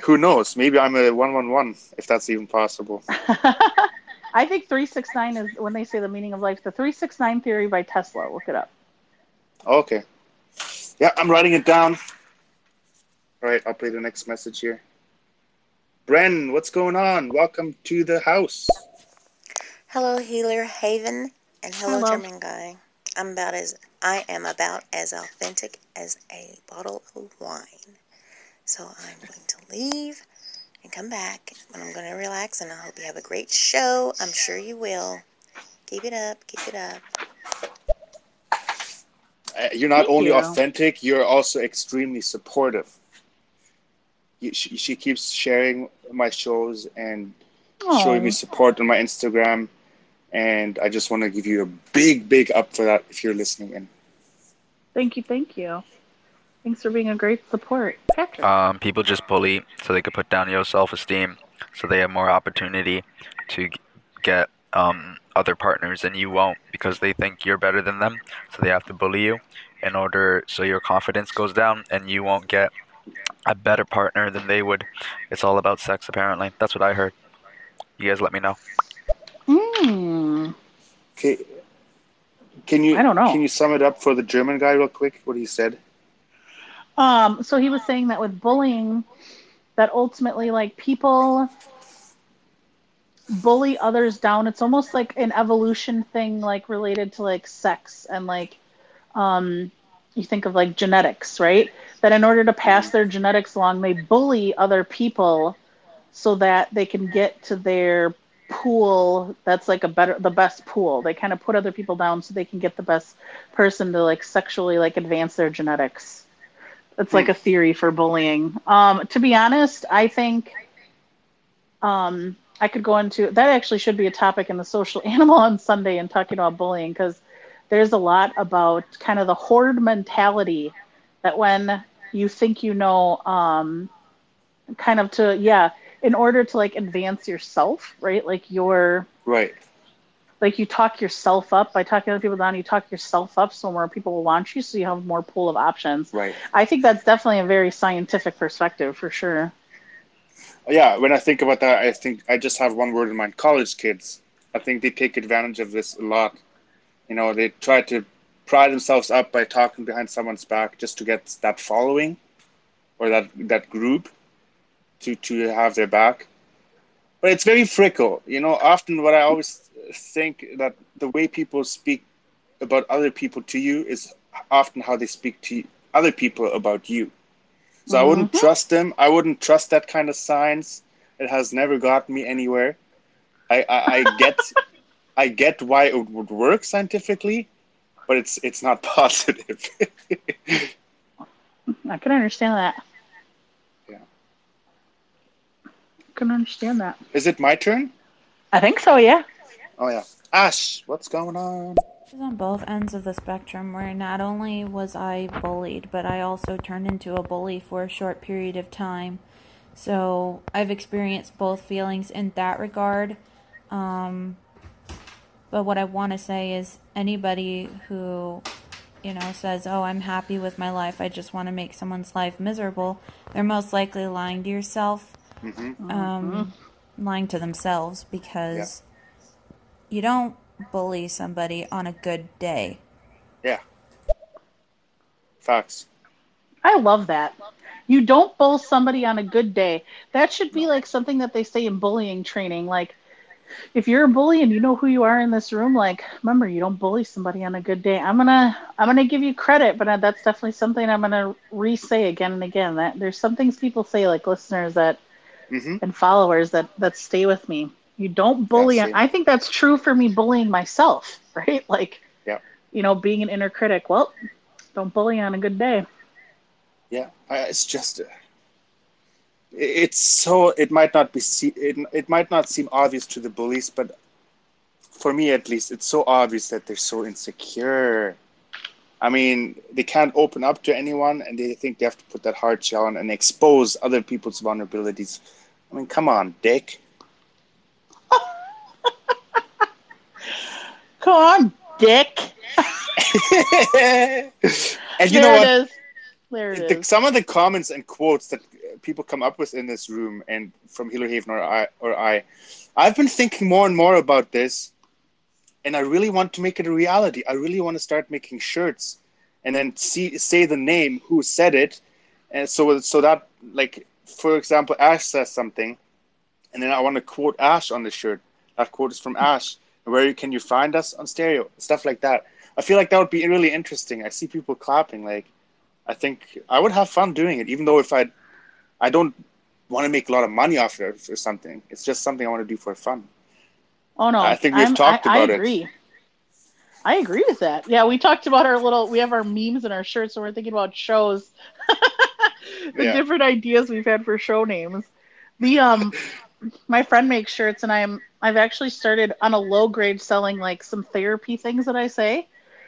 who knows? Maybe I'm a one one one if that's even possible. I think 369 is when they say the meaning of life, the 369 theory by Tesla. Look it up. Okay. Yeah, I'm writing it down. All right, I'll play the next message here. Bren, what's going on? Welcome to the house. Hello, Healer Haven, and hello, Hello. German guy. I'm about as I am about as authentic as a bottle of wine. So I'm going to leave and come back, and I'm going to relax. And I hope you have a great show. I'm sure you will. Keep it up. Keep it up. You're not Thank only you. authentic, you're also extremely supportive. She, she keeps sharing my shows and showing me support on my Instagram. And I just want to give you a big, big up for that if you're listening in. thank you, thank you. Thanks for being a great support, Patrick. Um, people just bully so they could put down your self-esteem, so they have more opportunity to get um, other partners, and you won't because they think you're better than them. So they have to bully you in order so your confidence goes down, and you won't get a better partner than they would. It's all about sex, apparently. That's what I heard. You guys, let me know. Hmm. Okay. Can you I don't know. Can you sum it up for the German guy real quick? What he said? Um, so he was saying that with bullying, that ultimately, like people, bully others down. It's almost like an evolution thing, like related to like sex and like, um, you think of like genetics, right? That in order to pass their genetics along, they bully other people so that they can get to their pool that's like a better the best pool they kind of put other people down so they can get the best person to like sexually like advance their genetics it's like a theory for bullying um to be honest i think um i could go into that actually should be a topic in the social animal on sunday and talking about bullying because there's a lot about kind of the horde mentality that when you think you know um kind of to yeah in order to like advance yourself right like your Right. Like you talk yourself up by talking other people down you talk yourself up so more people will want you so you have more pool of options Right. i think that's definitely a very scientific perspective for sure Yeah, when I think about that, I think I just have one word in mind: college kids. I think they take advantage of this a lot. You know, they try to pry themselves up by talking behind someone's back just to get that following or that that group to to have their back. But it's very fickle. You know, often what I always think that the way people speak about other people to you is often how they speak to other people about you. So I wouldn't mm-hmm. trust them. I wouldn't trust that kind of science. It has never gotten me anywhere. I, I, I get I get why it would work scientifically, but it's it's not positive. i can understand that Yeah. I can understand that Is it my turn? i think so yeah Oh yeah. Ash, what's going on? was on both ends of the spectrum where not only was I bullied, but I also turned into a bully for a short period of time. So I've experienced both feelings in that regard. Um, but what I want to say is anybody who, you know, says, oh, I'm happy with my life, I just want to make someone's life miserable, they're most likely lying to yourself, hmm um, lying to themselves because you don't bully somebody on a good day. Yeah. Facts. I love that. You don't bull somebody on a good day. That should be like something that they say in bullying training. Like, if you're a bully and you know who you are in this room, like, remember, you don't bully somebody on a good day. I'm gonna, I'm gonna give you credit, but uh, that's definitely something I'm gonna re-say again and again. That there's some things people say, like listeners that hmm and followers that that stay with me. You don't bully. I think that's true for me bullying myself, right? Like, Yeah. you know, being an inner critic. Well, don't bully on a good day. Yeah. I, it's just. Uh, it's so. It might not be. Se- it, it might not seem obvious to the bullies, but for me at least, it's so obvious that they're so insecure. I mean, they can't open up to anyone, and they think they have to put that hard shell on and expose other people's vulnerabilities. I mean, come on, dick. Come on, Dick. and you there know what? is. There it the, is. some of the comments and quotes that uh, people come up with in this room and from Healer Haven or I or I, I've been thinking more and more about this, and I really want to make it a reality. I really want to start making shirts, and then see say the name who said it, and so so that like for example, Ash says something, and then I want to quote Ash on the shirt. That quote is from Ash. Where can you find us on stereo? Stuff like that. I feel like that would be really interesting. I see people clapping like. I think I would have fun doing it, even though if I, I don't want to make a lot of money off it or something. It's just something I want to do for fun. Oh no, I think we've I'm- talked I, about I it. agree. I agree with that. Yeah, we talked about our little. We have our memes and our shirts, and we're thinking about shows. the Yeah. different ideas we've had for show names. The um, my friend makes shirts, and I'm I've actually started on a low grade selling like some therapy things that I say.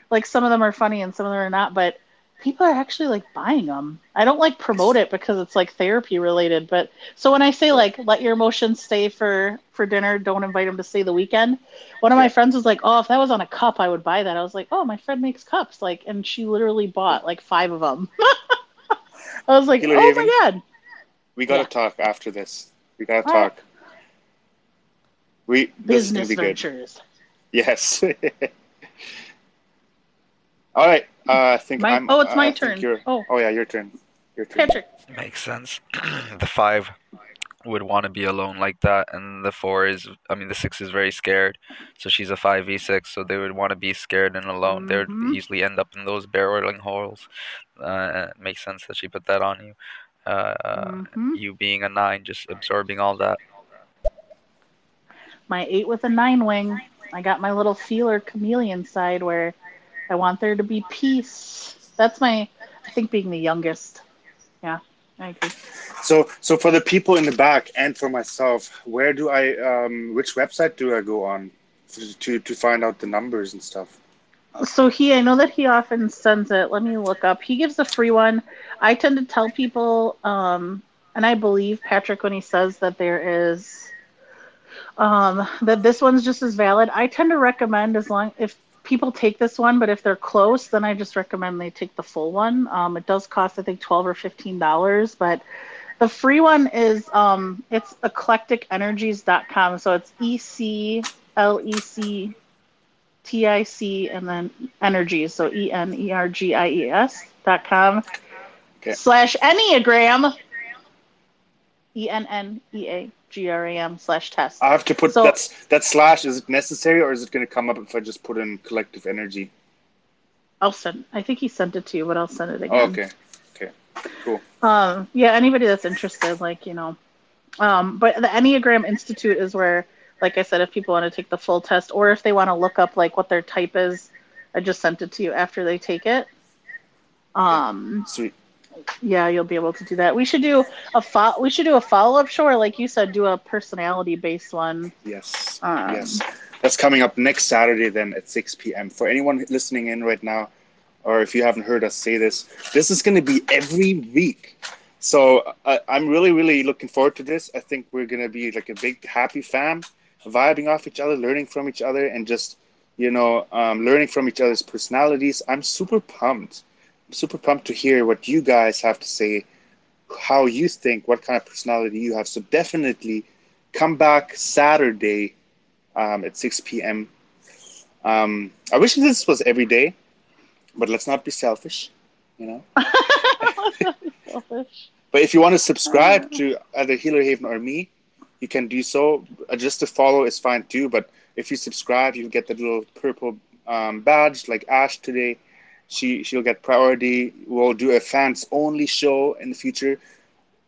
Like some of them are funny and some of them are not, but people are actually like buying them. I don't like promote it because it's like therapy related, but so when I say like let your emotions stay for for dinner, don't invite them to stay the weekend. One of my friends was like, "Oh, if that was on a cup, I would buy that." I was like, "Oh, my friend makes cups." Like and she literally bought like 5 of them. I was like, Killer "Oh Haven. my god." We gotta Yeah. talk after this. We gotta All right. talk. We this is gonna Business be good. ventures. Yes. All right. Uh, I think My- I'm. oh, it's my think turn. Oh. oh yeah, your turn. Your turn. Patrick. Makes sense. the five would want to be alone like that, and the four is, I mean, the six is very scared, so she's a five v six, so they would want to be scared and alone. They Mhm. would easily end up in those barreling holes. Uh, it makes sense that she put that on you. Uh, Mhm. You being a nine, just absorbing all that. My eight with a nine wing. I got my little feeler chameleon side where I want there to be peace. That's my, I think, being the youngest. I agree. So, so for the people in the back and for myself, where do I, um, which website do I go on to, to, to find out the numbers and stuff? So he, I know that he often sends it. Let me look up. He gives a free one. I tend to tell people, um, and I believe Patrick when he says that there is, um, that this one's just as valid. I tend to recommend as long if people take this one, but if they're close, then I just recommend they take the full one. Um, it does cost I think twelve or fifteen dollars, but the free one is um, it's eclecticenergies.com. So it's E C L E C T I C and then energies. So E N E R G I E S dot com Okay. slash Enneagram. E N N E A G R A M slash test. I have to put So- that's that slash. Is it necessary or is it going to come up if I just put in collective energy? I'll send. I think he sent it to you, but I'll send it again. Oh, okay, okay, cool. Um, yeah, anybody that's interested, like you know, um, but the Enneagram Institute is where, like I said, if people want to take the full test or if they want to look up like what their type is, I just sent it to you after they take it. Um, Sweet. Yeah, you'll be able to do that. We should do a fo- we should do a follow up show, or like you said, do a personality based one. Yes, Um, yes. That's coming up next Saturday then at 6 p.m. For anyone listening in right now, or if you haven't heard us say this, this is going to be every week. So uh, I'm really, really looking forward to this. I think we're going to be like a big happy fam, vibing off each other, learning from each other, and just you know um, learning from each other's personalities. I'm super pumped. Super pumped to hear what you guys have to say, how you think, what kind of personality you have. So definitely come back Saturday um, at 6 p.m. Um, I wish this was every day, but let's not be selfish, you know. Selfish. But if you want to subscribe to either Healer Haven or me, you can do so. Uh, Just to follow is fine too. But if you subscribe, you'll get the little purple um, badge like Ash today. She she'll get priority. We'll do a fans only show in the future.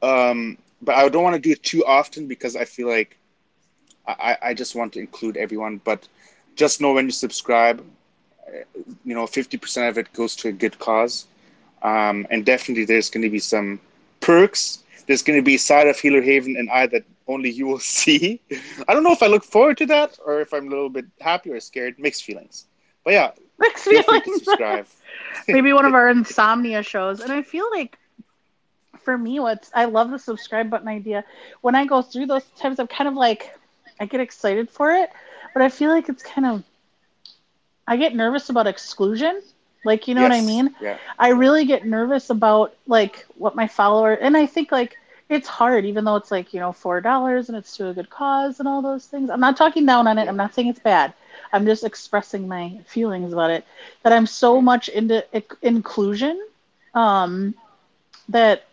Um, but I don't want to do it too often because I feel like I, I just want to include everyone. But just know when you subscribe, uh, you know, fifty percent of it goes to a good cause. Um, and definitely there's going to be some perks. There's going to be a side of Healer Haven and I that only you will see. I don't know if I look forward to that or if I'm a little bit happy or scared. Mixed feelings. But yeah, Mixed feel free to feelings. subscribe. Maybe one of our insomnia shows. And I feel like for me, what's I love the subscribe button idea. When I go through those times, I'm kind of like I get excited for it, but I feel like it's kind of I get nervous about exclusion. Like you know what I mean? Yeah. I really get nervous about like what my follower and I think like it's hard even though it's like, you know, four dollars and it's to a good cause and all those things. I'm not talking down on it. I'm not saying it's bad. I'm just expressing my feelings about it. That I'm so much into inclusion um that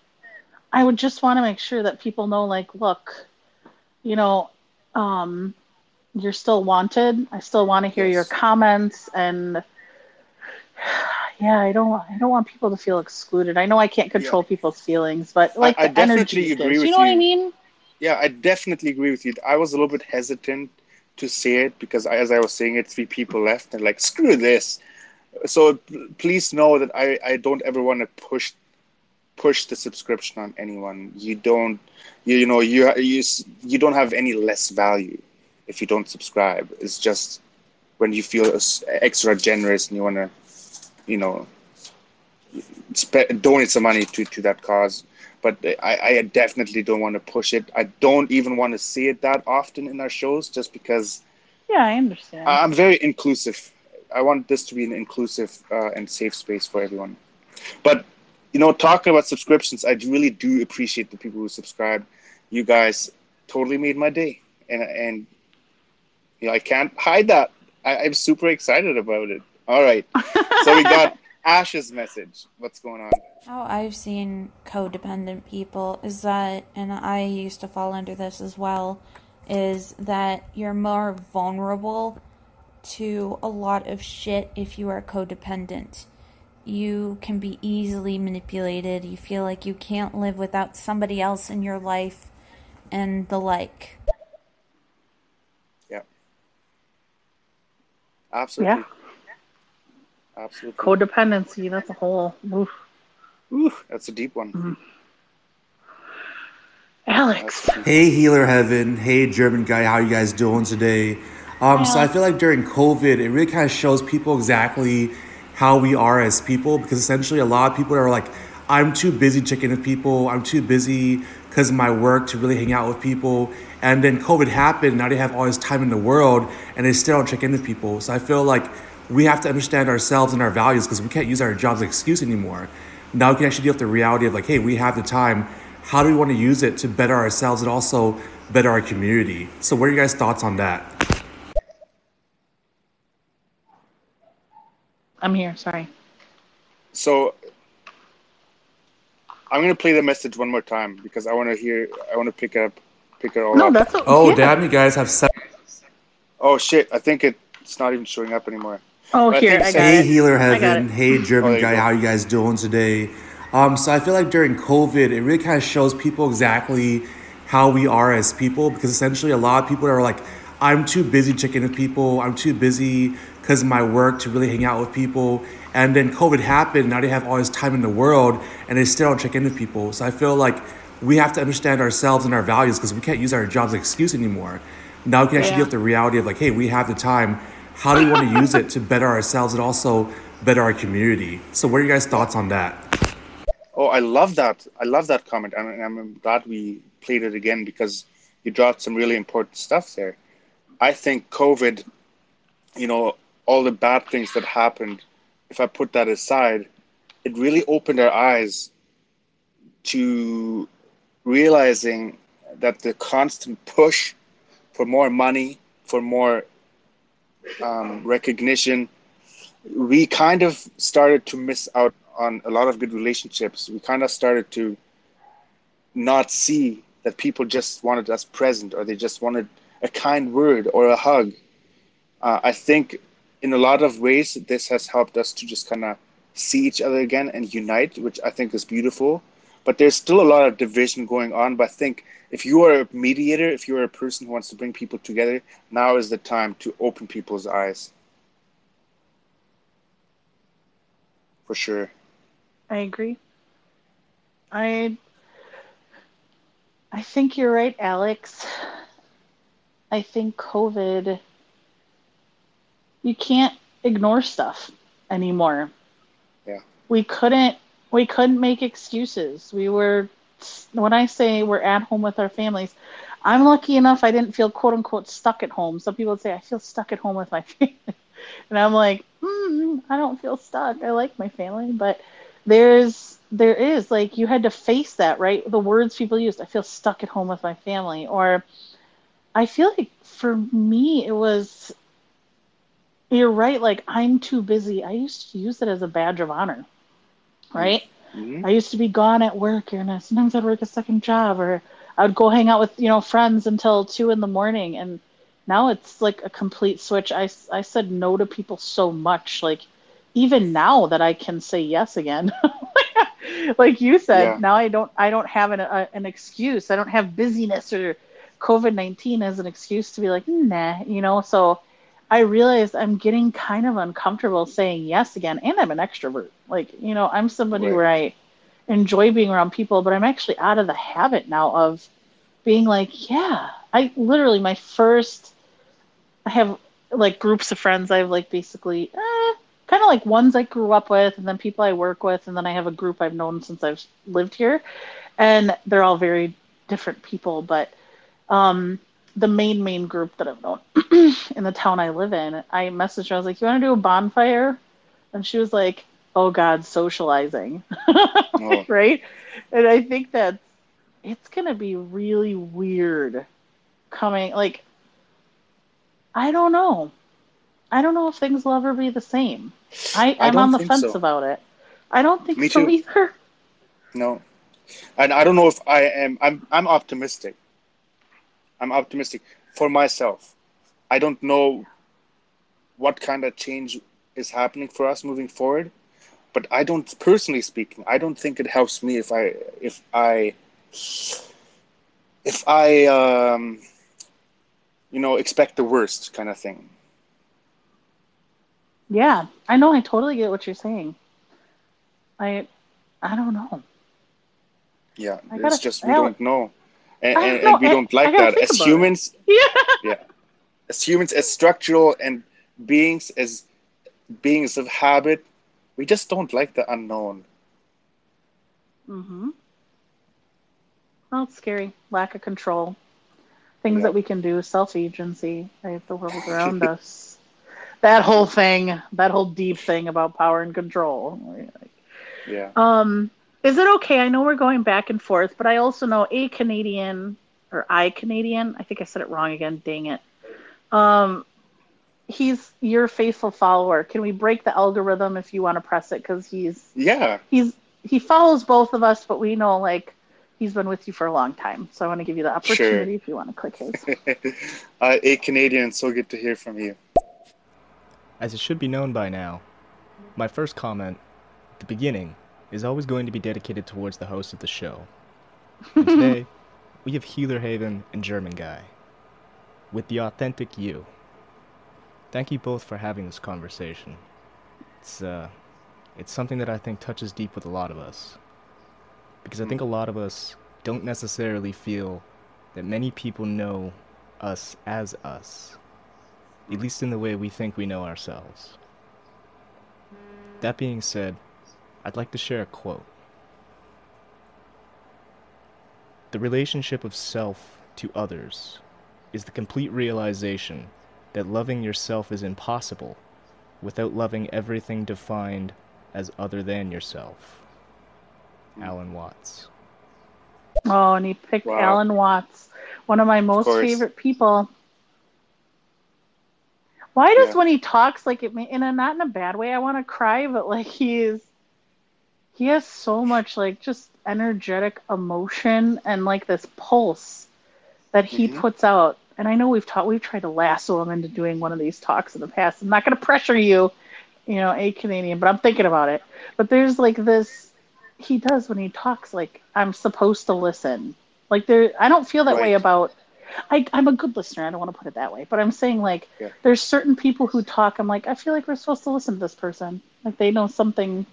I would just want to make sure that people know like, look, you know, um you're still wanted. I still want to hear your comments and yeah, I don't I don't want people to feel excluded. I know I can't control people's feelings, but like I the definitely energy agree gives. with You know what I mean? Yeah, I definitely agree with you. I was a little bit hesitant to say it because, as I was saying it, three people left and like screw this. So please know that I, I don't ever want to push push the subscription on anyone. You don't you, you know you you you don't have any less value if you don't subscribe. It's just when you feel extra generous and you want to you know donate some money to to that cause but I, I definitely don't want to push it. I don't even want to see it that often in our shows just because Yeah, I understand. I'm very inclusive. I want this to be an inclusive uh, and safe space for everyone. But, you know, talking about subscriptions, I really do appreciate the people who subscribe. You guys totally made my day. And, and you know, I can't hide that. I, I'm super excited about it. All right. So we got Ash's message. What's going on? How I've seen codependent people is that, and I used to fall under this as well, is that you're more vulnerable to a lot of shit if you are codependent. You can be easily manipulated. You feel like you can't live without somebody else in your life and the like. Yeah. Absolutely. Yeah. Absolutely. Codependency, that's a whole. Oof. Ooh, that's a deep one. Mm-hmm. Alex. Hey, Healer Haven. Hey, German guy. How you guys doing today? Um, so I feel like during COVID, it really kind of shows people exactly how we are as people because essentially a lot of people are like, I'm too busy checking with people. I'm too busy because of my work to really hang out with people. And then COVID happened. Now they have all this time in the world and they still don't check in with people. So I feel like we have to understand ourselves and our values because we can't use our jobs as an excuse anymore. Now we can actually deal with the reality of like, hey, we have the time. How do we want to use it to better ourselves and also better our community? So, what are you guys' thoughts on that? I'm here. Sorry. So I'm gonna play the message one more time because I want to hear. I want to pick up, pick it all No, up. that's a, Oh, yeah. damn, you guys have seven. Oh shit! I think it, it's not even showing up anymore. Oh, I here, think I so. got Hey, it. Healer I got Haven. it. Hey, Oh, German there you guy. go. How you guys doing today? Um, so I feel like during COVID, it really kind of shows people exactly how we are as people because essentially a lot of people are like, I'm too busy checking with people. I'm too busy because of my work to really hang out with people. And then COVID happened. Now they have all this time in the world and they still don't check in with people. So I feel like we have to understand ourselves and our values because we can't use our jobs as an excuse anymore. Now we can actually Yeah. deal with the reality of like, hey, we have the time. How do we want to use it to better ourselves and also better our community? So, what are you guys' thoughts on that? Oh, I love that. I love that comment, and I'm glad we played it again because you dropped some really important stuff there. I think COVID, you know, all the bad things that happened, if I put that aside, it really opened our eyes to realizing that the constant push for more money, for more um, recognition, we kind of started to miss out on a lot of good relationships. We kind of started to not see that people just wanted us present or they just wanted a kind word or a hug. Uh, I think in a lot of ways, this has helped us to just kind of see each other again and unite, which I think is beautiful. But there's still a lot of division going on. But I think if you are a mediator, if you are a person who wants to bring people together, now is the time to open people's eyes. For sure. I agree. I I think you're right, Alex. I think COVID you can't ignore stuff anymore. Yeah. We couldn't we couldn't make excuses. We were when I say we're at home with our families, I'm lucky enough I didn't feel quote unquote stuck at home. Some people would say I feel stuck at home with my family. And I'm like, hmm, I don't feel stuck. I like my family, but there's there is like you had to face that, right? The words people used, I feel stuck at home with my family, or I feel like for me it was you're right, like I'm too busy. I used to use it as a badge of honor. Right? Mhm. I used to be gone at work and I- sometimes I'd work a second job or I would go hang out with, you know, friends until two in the morning. And now it's like a complete switch. I I said no to people so much. Like even now that I can say yes again, like you said, Yeah. now I don't, I don't have an, a, an excuse. I don't have busyness or COVID-19 as an excuse to be like, nah, you know, so I realize I'm getting kind of uncomfortable saying yes again, and I'm an extrovert. Like, you know, I'm somebody Right. where I enjoy being around people, but I'm actually out of the habit now of being like, yeah, I literally my first, I have like groups of friends. I have like basically eh, kind of like ones I grew up with, and then people I work with, and then I have a group I've known since I've lived here, and they're all very different people, but um, the main main group that I've known in the town I live in, I messaged her. I was like, "You want to do a bonfire?" And she was like, "Oh God, socializing." Oh. right? And I think that it's gonna be really weird coming. Like, I don't know. I don't know if things will ever be the same. I, I I'm don't on the fence so. about it. I don't think Me so too. either. No, and I don't know if I am. I'm I'm optimistic. I'm optimistic for myself. I don't know what kind of change is happening for us moving forward, but I don't personally speaking. I don't think it helps me if I if I if I um you know expect the worst kind of thing. Yeah, I know. I totally get what you're saying. I, I don't know. Yeah, I gotta- just we I- don't know, and, and, know, and we don't like that as it. humans. Yeah. Yeah, as humans, as structural and beings, as beings of habit, we just don't like the unknown. Mm-hmm. Well, it's scary. Lack of control. Things Yeah. that we can do. Self agency. Right? The world around us. That whole thing. That whole deep thing about power and control. Yeah, Um, is it okay? I know we're going back and forth, but I also know a Canadian or I Canadian. I think I said it wrong again. Dang it. Um, he's your faithful follower. Can we break the algorithm if you want to press it? Because he's yeah, he's he follows both of us, but we know like he's been with you for a long time. So I want to give you the opportunity if you want to click his. uh, a Canadian. So good to hear from you. As it should be known by now, my first comment at the beginning is always going to be dedicated towards the host of the show. And today, we have Healer Haven and German Guy with the authentic you. Thank you both for having this conversation. It's uh it's something that I think touches deep with a lot of us. Because I think a lot of us don't necessarily feel that many people know us as us. At least in the way we think we know ourselves. That being said, I'd like to share a quote. The relationship of self to others is the complete realization that loving yourself is impossible without loving everything defined as other than yourself. Hmm. Alan Watts. Oh, and he picked Wow. Alan Watts, one of my most course. favorite people. Why does Yeah. when he talks like it, in a not in a bad way? I want to cry, but like he is, he has so much like just energetic emotion and like this pulse that he Mhm. puts out. And I know we've taught we've tried to lasso him into doing one of these talks in the past. I'm not going to pressure you, you know, a Canadian, but I'm thinking about it. But there's like this he does when he talks like I'm supposed to listen. Like there I don't feel that way about I, I'm a good listener. I don't want to put it that way, but I'm saying like Yeah. there's certain people who talk. I'm like I feel like we're supposed to listen to this person. Like they know something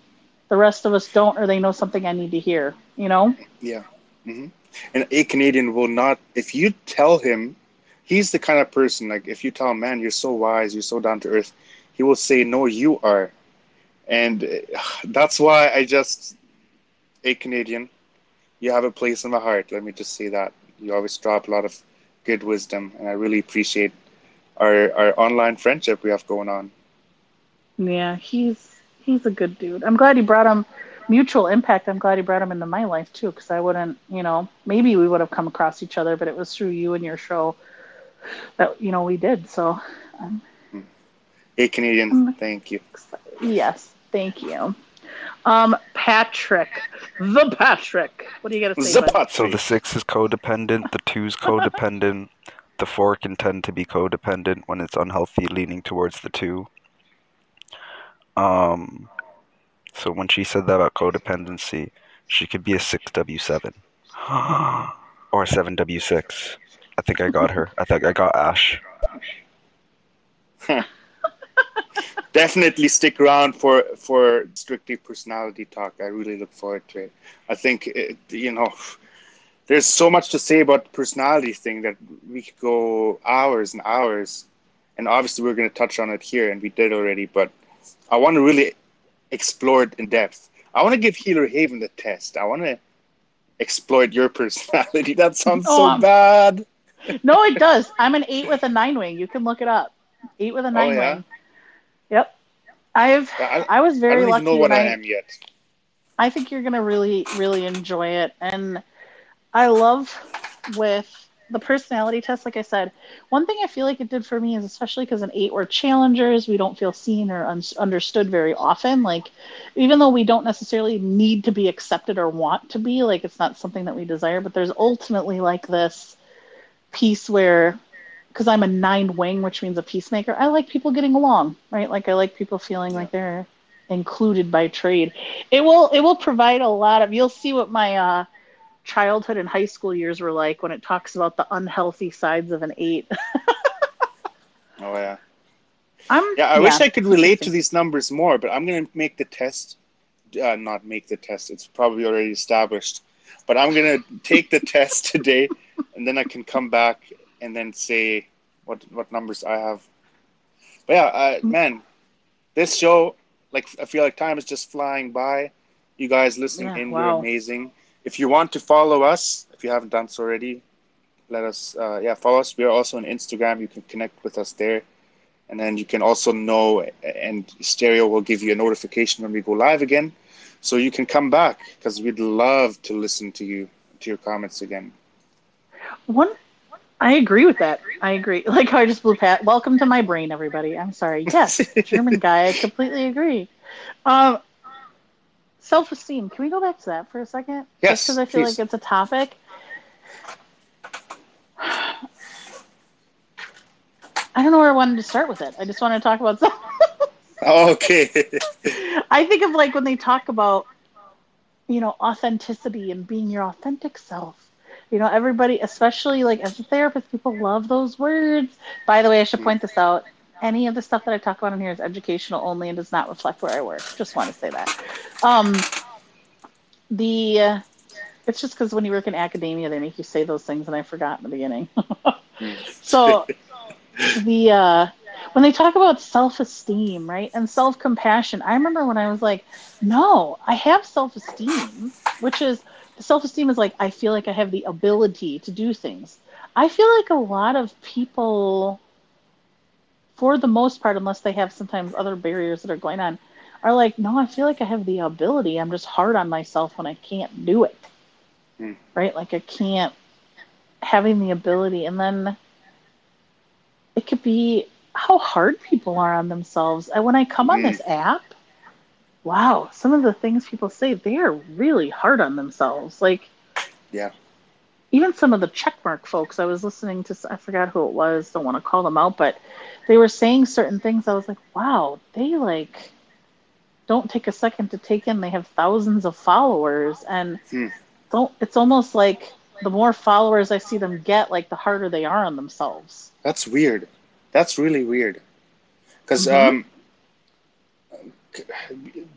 the rest of us don't, or they know something I need to hear. You know? Yeah. hmm And a Canadian will not, if you tell him, he's the kind of person, like, if you tell him, man, you're so wise, you're so down to earth, he will say, no, you are. And that's why I just, a Canadian, you have a place in my heart. Let me just say that. You always drop a lot of good wisdom, and I really appreciate our, our online friendship we have going on. Yeah, he's he's a good dude. I'm glad he brought him mutual impact. I'm glad he brought him into my life too, because I wouldn't, you know, maybe we would have come across each other, but it was through you and your show that you know we did. So, um, A Canadian, thank you. yes, thank you. Um, Patrick, the Patrick. What do you got to say? bud? So the six is codependent, the two's codependent, the four can tend to be codependent when it's unhealthy, leaning towards the two. Um, so when she said that about codependency, she could be a six W seven or a seven W six. I think I got her. I think I got Ash. definitely stick around for for strictly personality talk. I really look forward to it. I think it, you know there's so much to say about the personality thing that we could go hours and hours, and obviously we're going to touch on it here, and we did already. But I want to really explore it in depth. I want to give Healer Haven the test. I want to exploit your personality. That sounds Oh, so I'm- bad. no, it does. I'm an eight with a nine wing. You can look it up. Eight with a oh, nine Oh, yeah? wing. Yep. I've I, I was I very don't lucky. know what I am yet. I think you're gonna really, really enjoy it. And I love with the personality test, like I said, one thing I feel like it did for me is especially because in eight we're challengers, we don't feel seen or un- understood very often. Like, even though we don't necessarily need to be accepted or want to be, like it's not something that we desire, but there's ultimately like this piece where, because I'm a nine wing, which means a peacemaker, I like people getting along, right? Like I like people feeling like they're included by trade. It will it will provide a lot of. You'll see what my uh, childhood and high school years were like when it talks about the unhealthy sides of an eight. Oh yeah. I'm Yeah, I wish I could relate to these numbers more, but I'm gonna make the test. Uh, not make the test; it's probably already established. But I'm gonna take the test today, and then I can come back and then say what what numbers I have. But yeah, uh, man, this show, like I feel like time is just flying by. You guys listening Yeah, in, wow. you're amazing. If you want to follow us, if you haven't done so already, let us. Uh, yeah, follow us. We are also on Instagram. You can connect with us there and then you can also know and stereo will give you a notification when we go live again so you can come back because we'd love to listen to you to your comments again One, I agree with that. I agree. Like how I just blew pat. Welcome to my brain, everybody. I'm sorry. Yes, German guy. I completely agree. Um, self-esteem. Can we go back to that for a second? Yes, because I feel please. like it's a topic. I don't know where I wanted to start with it. I just want to talk about self. okay I think of like when they talk about, you know, authenticity and being your authentic self. You know, everybody, especially like as a therapist, people love those words. By the way, I should hmm. point this out. Any of the stuff that I talk about in here is educational only and does not reflect where I work. Just want to say that. Um, the uh, it's just because when you work in academia, they make you say those things, and I forgot in the beginning. so the uh when they talk about self-esteem right and self-compassion i remember when i was like no i have self-esteem which is self-esteem is like i feel like i have the ability to do things i feel like a lot of people for the most part unless they have sometimes other barriers that are going on are like no i feel like i have the ability i'm just hard on myself when i can't do it Hmm. right like i can't having the ability and then it could be how hard people are on themselves. And when I come on Mm. this app, wow, some of the things people say, they are really hard on themselves. Like, yeah even some of the checkmark folks, I was listening to, I forgot who it was, don't want to call them out, but they were saying certain things. I was like, wow, they like don't take a second to take in. They have thousands of followers, and Hmm. don't, it's almost like the more followers I see them get, like the harder they are on themselves. that's weird that's really weird because Mhm. um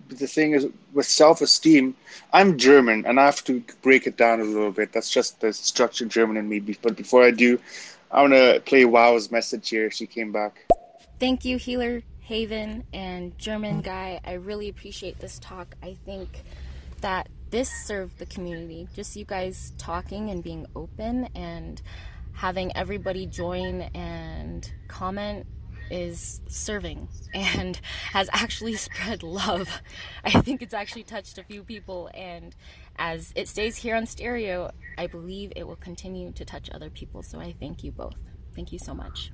the thing is with self-esteem i'm german and i have to break it down a little bit that's just the structured german in me but before i do i want to play wow's message here she came back Thank you, Healer Haven and German Guy. I really appreciate this talk. I think that this served the community. Just you guys talking and being open and having everybody join and comment is serving and has actually spread love. I think it's actually touched a few people and as it stays here on stereo, I believe it will continue to touch other people. So I thank you both. Thank you so much.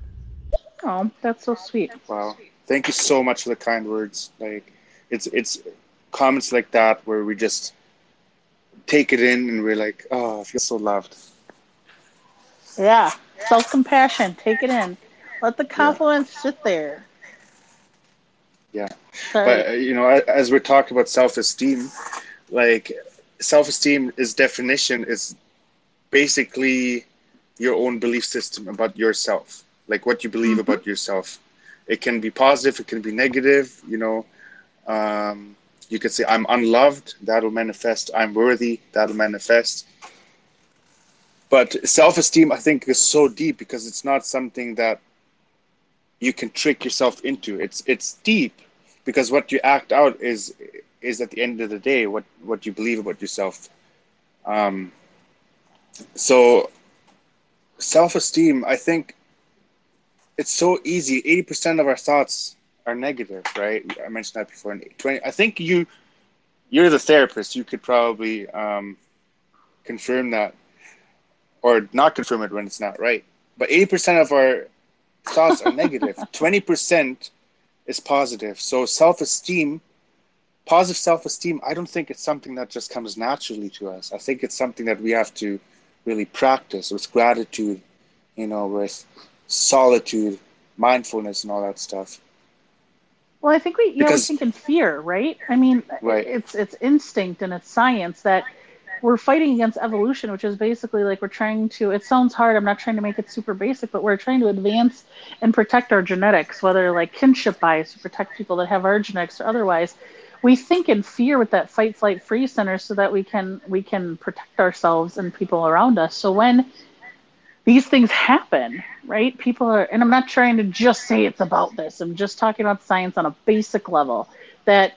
Oh, that's so sweet. Wow. Thank you so much for the kind words. Like it's it's comments like that where we just take it in and we're like, oh, I feel so loved. Yeah, self compassion. Take it in. Let the compliments sit there. Yeah. Sorry. But uh, you know, as we're talking about self-esteem, like self-esteem is definition is basically your own belief system about yourself, like what you believe about yourself. It can be positive, it can be negative. You know, um, you could say I'm unloved. That'll manifest. I'm worthy. That'll manifest. But self-esteem, I think, is so deep because it's not something that you can trick yourself into. It's it's deep because what you act out is is at the end of the day what what you believe about yourself. Um, so self-esteem, I think, it's so easy. Eighty percent of our thoughts are negative, right? I mentioned that before. Twenty. I think you you're the therapist. You could probably um, confirm that. or not confirm it when it's not right. But 80% of our thoughts are negative. 20% is positive. So self-esteem, positive self-esteem, I don't think it's something that just comes naturally to us. I think it's something that we have to really practice with gratitude, you know, with solitude, mindfulness and all that stuff. Well, I think we you always Because- think in fear, right? I mean, Right. it's it's instinct and it's science that we're fighting against evolution, which is basically like we're trying to. It sounds hard. I'm not trying to make it super basic, but we're trying to advance and protect our genetics, whether like kinship bias to protect people that have our genetics or otherwise. We think in fear with that fight, flight, freeze center, so that we can we can protect ourselves and people around us. So when these things happen, right? People are, and I'm not trying to just say it's about this. I'm just talking about science on a basic level that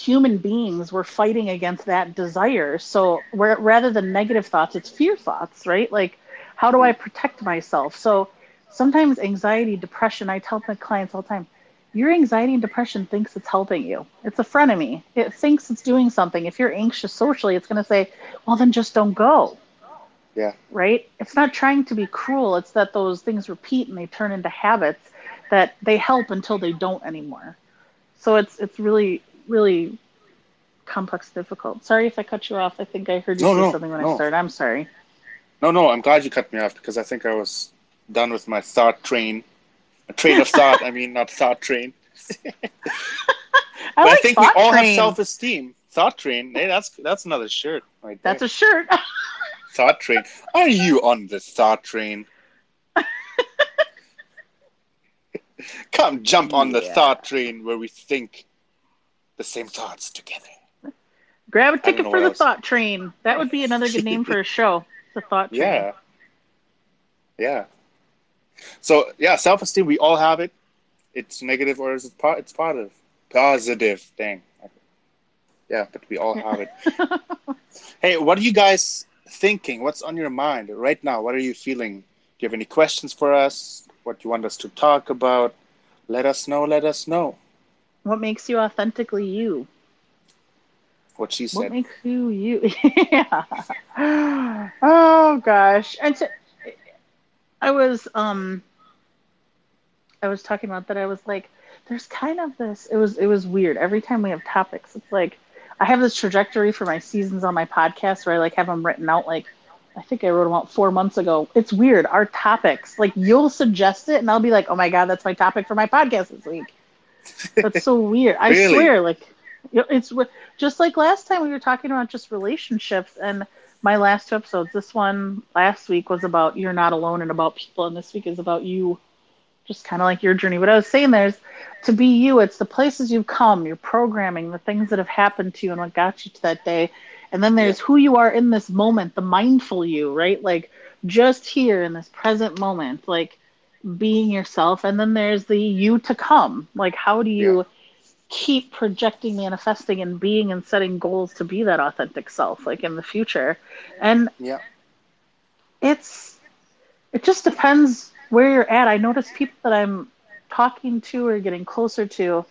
human beings were fighting against that desire. So where, rather than negative thoughts, it's fear thoughts, right? Like, how do I protect myself? So sometimes anxiety, depression, I tell my clients all the time, your anxiety and depression thinks it's helping you. It's a frenemy. It thinks it's doing something. If you're anxious socially, it's going to say, well, then just don't go Yeah. right? It's not trying to be cruel. It's that those things repeat and they turn into habits that they help until they don't anymore. So it's it's really really complex, difficult. Sorry if I cut you off. I think I heard you No, say no, something when I started. I'm sorry. No, no, I'm glad you cut me off because I think I was done with my thought train. A train of thought, I mean, not thought train. I but like I think we all have self-esteem. Thought train. Hey, that's that's another shirt right there. That's a shirt. thought train. Are you on the thought train? Come jump on the thought train where we think the same thoughts together. Grab a ticket for the else. thought train. That would be another good name for a show. The thought train. Yeah. Yeah. So yeah, self-esteem. We all have it. It's negative or is it po- it's positive? Positive. Dang. Yeah, but we all have it. hey, what are you guys thinking? What's on your mind right now? What are you feeling? Do you have any questions for us? What you want us to talk about? Let us know. Let us know. What makes you authentically you? What she said. What makes you you? yeah. Oh gosh. And to, I was um I was talking about that I was like there's kind of this it was it was weird. Every time we have topics, it's like I have this trajectory for my seasons on my podcast where I like have them written out like I think I wrote them out four months ago. It's weird. Our topics, like you'll suggest it, and I'll be like, "Oh my god, that's my topic for my podcast this week." That's so weird. I Really? swear, like it's just like last time we were talking about just relationships and my last two episodes. This one last week was about you're not alone and about people, and this week is about you, just kind of like your journey. What I was saying there is to be you. It's the places you've come, your programming, the things that have happened to you, and what got you to that day. And then there's who you are in this moment, the mindful you, right? Like just here in this present moment, like being yourself. And then there's the you to come. Like, how do you keep projecting, manifesting, and being and setting goals to be that authentic self, like in the future? And Yeah. it's it just depends where you're at. I notice people that I'm talking to or getting closer to,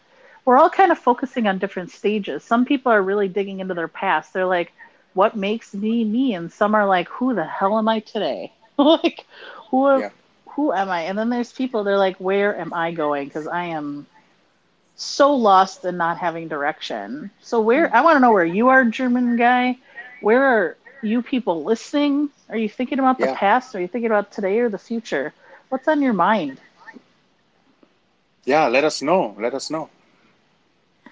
we're all kind of focusing on different stages. Some people are really digging into their past. They're like, what makes me me? And some are like, who the hell am I today? like, who am, Yeah. Who am I? And then there's people they're like, where am I going? Because I am so lost and not having direction. So where I want to know where you are, German guy. Where are you people listening? Are you thinking about the Yeah. past? Are you thinking about today or the future? What's on your mind? Yeah, let us know. Let us know.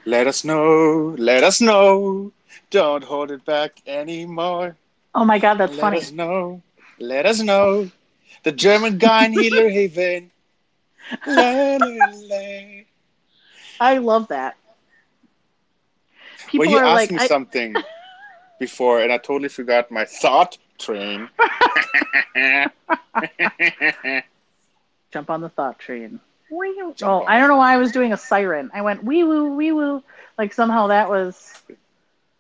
Let us know. Let us know. Don't hold it back anymore. Oh my god, that's let funny. Let us know. Let us know. The German guy in Healer Haven. La, la, la. I love that. People well, you are asked like, me I- something before, and I totally forgot my thought train. jump on the thought train. Wee- Oh, I don't know why I was doing a siren. I went wee woo wee woo. Like somehow that was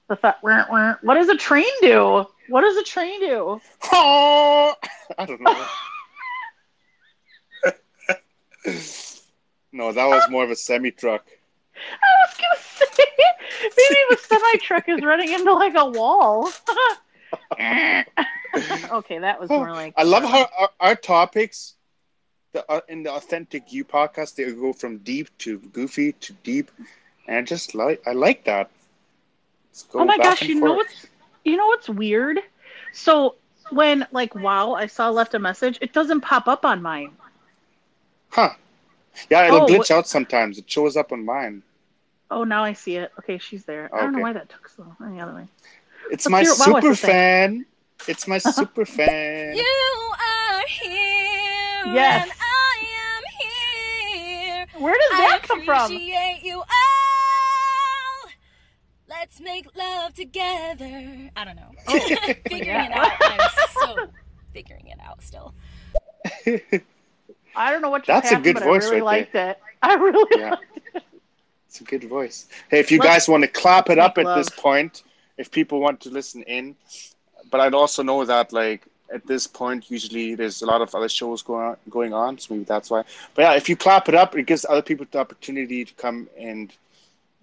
the thought. wah, wah. What does a train do? What does a train do? Oh, I don't know. no, that was more of a semi truck. I was gonna say maybe the semi truck is running into like a wall. okay, that was more like. I love how our, our topics, the uh, in the authentic you podcast, they go from deep to goofy to deep, and I just like I like that. Oh my gosh, you know what's you know what's weird? So when like wow, I saw left a message, it doesn't pop up on mine. Huh? Yeah, it'll Oh, glitch wh- out sometimes. It shows up on mine. Oh, now I see it. Okay, she's there. I don't know why that took so long. Any other way. It's Let's my hear what Wow super has to say. fan. It's my super fan. You are here. Yes. And I am here. Where does that come from? appreciate you all. Let's make love together. I don't know. figuring it out. I'm so figuring it out still. I don't know what That's a happened, good but voice I really right liked it. I really Yeah. liked it. It's a good voice. Hey, if you Let's guys want to clap it up at this point, if people want to listen in, but I'd also know that like at this point, usually there's a lot of other shows going on, going on, so maybe that's why. But yeah, if you clap it up, it gives other people the opportunity to come and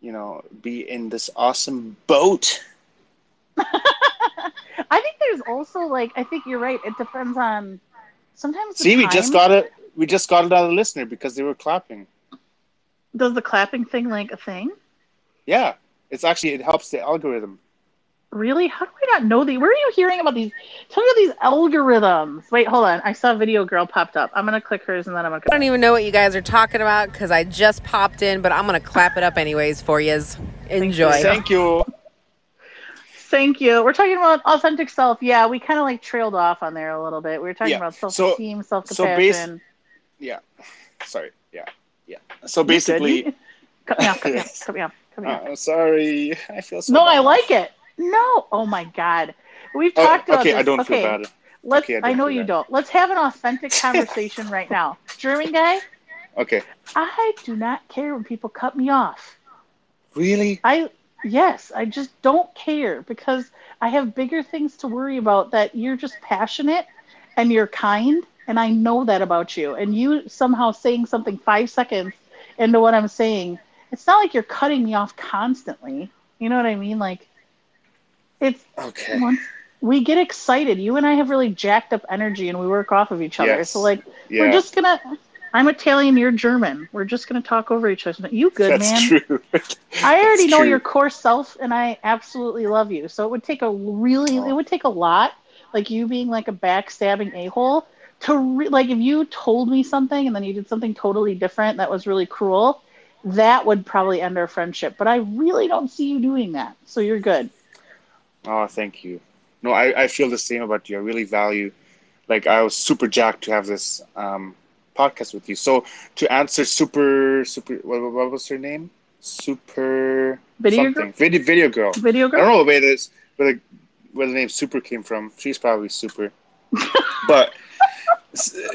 you know be in this awesome boat. I think there's also like I think you're right. It depends on sometimes. See, we just got it. We just got it out another listener because they were clapping. Does the clapping thing like a thing? Yeah, it's actually it helps the algorithm. Really? How do I not know these? Where are you hearing about these? Tell me about these algorithms. Wait, hold on. I saw a video girl popped up. I'm gonna click hers and then I'm gonna. I don't even know what you guys are talking about because I just popped in, but I'm gonna clap it up anyways for yous. Enjoy. Thank you. Thank you. We're talking about authentic self. Yeah, we kind of like trailed off on there a little bit. We were talking Yeah. about self-esteem, so self-compassion. bas- Yeah. Sorry. Yeah. Yeah. So basically, cut me off. Cut me off. Cut me off. Cut me off. Oh, sorry. I feel so. no, I like it. No. Oh my God. We've Oh, talked about it. okay, this. I don't feel okay. bad. Let's. Okay, I I, know you bad. don't. Let's have an authentic conversation right now. German guy, Okay. I do not care when people cut me off. Really? I yes, I just don't care because I have bigger things to worry about that you're just passionate and you're kind and I know that about you. And you somehow saying something 5 seconds into what I'm saying, it's not like you're cutting me off constantly. You know what I mean? Like it's Okay. once we get excited. You and I have really jacked up energy and we work off of each other. Yes. So like Yeah. we're just to I'm Italian, you're German. We're just to talk over each other. You good, That's man? true. I already know true. your core self, and I absolutely love you. So it would take a really, it would take a lot, like you being like a backstabbing a hole, to re- like if you told me something and then you did something totally different that was really cruel, that would probably end our friendship. But I really don't see you doing that. So you're good. Oh, thank you. No, I, I feel the same about you. I really value, like, I was super jacked to have this um, podcast with you. So to answer super, super, what, what was her name? Super Video something. girl? Video, video girl. Video girl I don't know where this, where the, where the name Super came from. She's probably super. but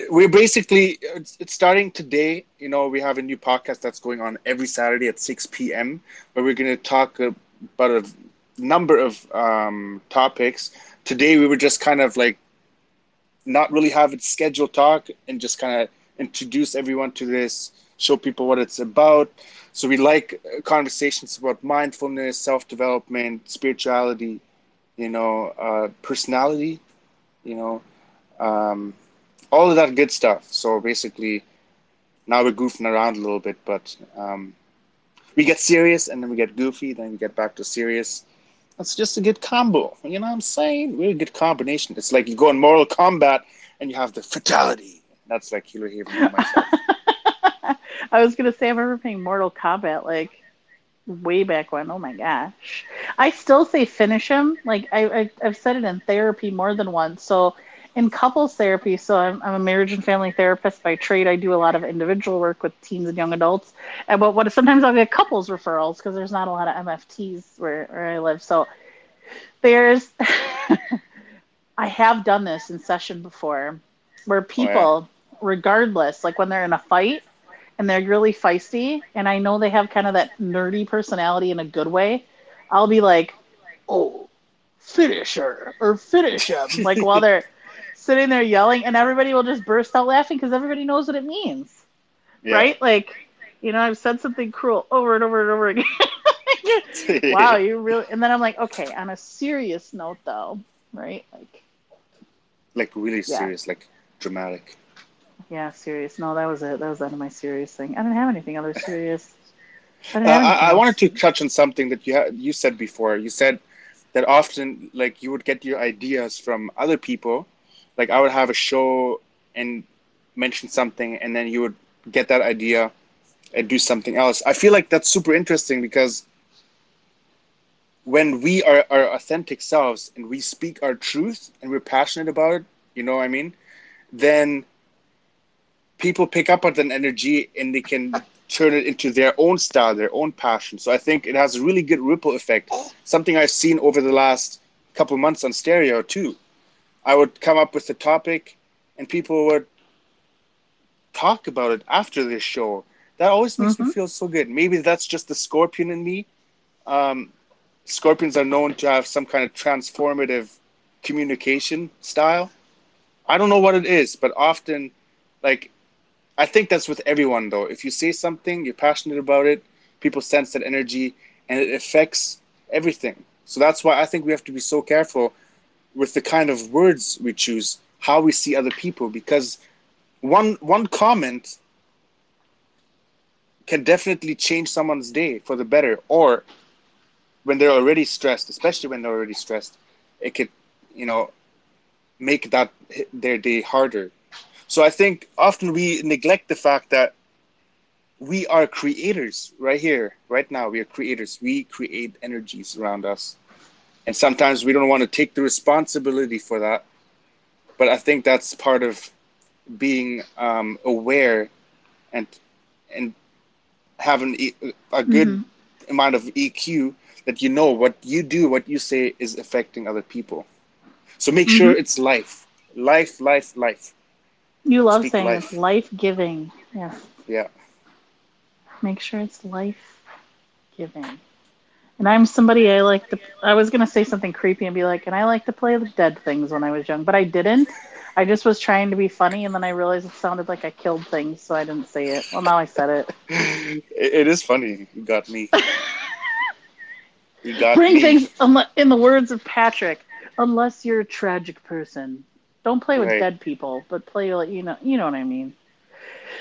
we're basically, it's, starting today. You know, we have a new podcast that's going on every Saturday at 6 p.m. where we're going to talk about a number of um, topics. Today we were just kind of like not really have it scheduled talk and just kind of introduce everyone to this, show people what it's about. So we like uh, conversations about mindfulness, self development, spirituality, you know, uh, personality, you know, um, all of that good stuff. So basically, now we're goofing around a little bit, but um, we get serious and then we get goofy, then we get back to serious. That's just a good combo. You know what I'm saying? We're a good combination. It's like you go in Mortal Kombat and you have the fatality. That's like Healer Haven and myself. I was gonna say I remember playing Mortal Kombat like way back when. Oh my gosh, I still say finish him. Like I, I I've said it in therapy more than once. So in couples therapy, so I'm I'm a marriage and family therapist by trade. I do a lot of individual work with teens and young adults. And but what sometimes I'll get couples referrals because there's not a lot of MFTs where where I live. So there's I have done this in session before where people regardless like when they're in a fight and they're really feisty and I know they have kind of that nerdy personality in a good way, I'll be like, "Oh, finish her or finish him." like while they're sitting there yelling and everybody will just burst out laughing because everybody knows what it means. Yeah. Right? Like, you know, I've said something cruel over and over and over again. wow, you really and then I'm like, "Okay, on a serious note though, right? Like like really Yeah. serious, like dramatic. Yeah, serious. No, that was it. That was the end of my serious thing. I didn't have anything other serious. I Uh, didn't have anything I, I wanted to touch on something that you ha- you said before. You said that often, like, you would get your ideas from other people. Like, I would have a show and mention something, and then you would get that idea and do something else. I feel like that's super interesting because when we are our authentic selves and we speak our truth and we're passionate about it, you know what I mean? Then people pick up on that energy and they can turn it into their own style, their own passion. So I think it has a really good ripple effect. Something I've seen over the last couple months on stereo too. I would come up with a topic and people would talk about it after the show. That always makes me feel so good. Maybe that's just the scorpion in me. Um, scorpions are known to have some kind of transformative communication style. I don't know what it is, but often, like, I think that's with everyone though. If you say something, you're passionate about it, people sense that energy and it affects everything. So that's why I think we have to be so careful with the kind of words we choose, how we see other people, because one one comment can definitely change someone's day for the better, or when they're already stressed, especially when they're already stressed, it could, you know, make that their day harder. So I think often we neglect the fact that we are creators right here, right now. We are creators. We create energies around us. And sometimes we don't want to take the responsibility for that. But I think that's part of being um, aware and and having a good Mhm. amount of EQ that you know what you do, what you say is affecting other people. So make sure Mhm. it's life, life, life, life. You love Speak saying life. it's life giving. Yes. Yeah. Make sure it's life giving. And I'm somebody I like to. I was gonna say something creepy and be like, and I like to play with dead things when I was young, but I didn't. I just was trying to be funny, and then I realized it sounded like I killed things, so I didn't say it. Well, now I said it. It, it is funny. You got me. You got Bring me. things, in the words of Patrick, unless you're a tragic person. Don't play with Right. dead people, but play like you know, you know what I mean.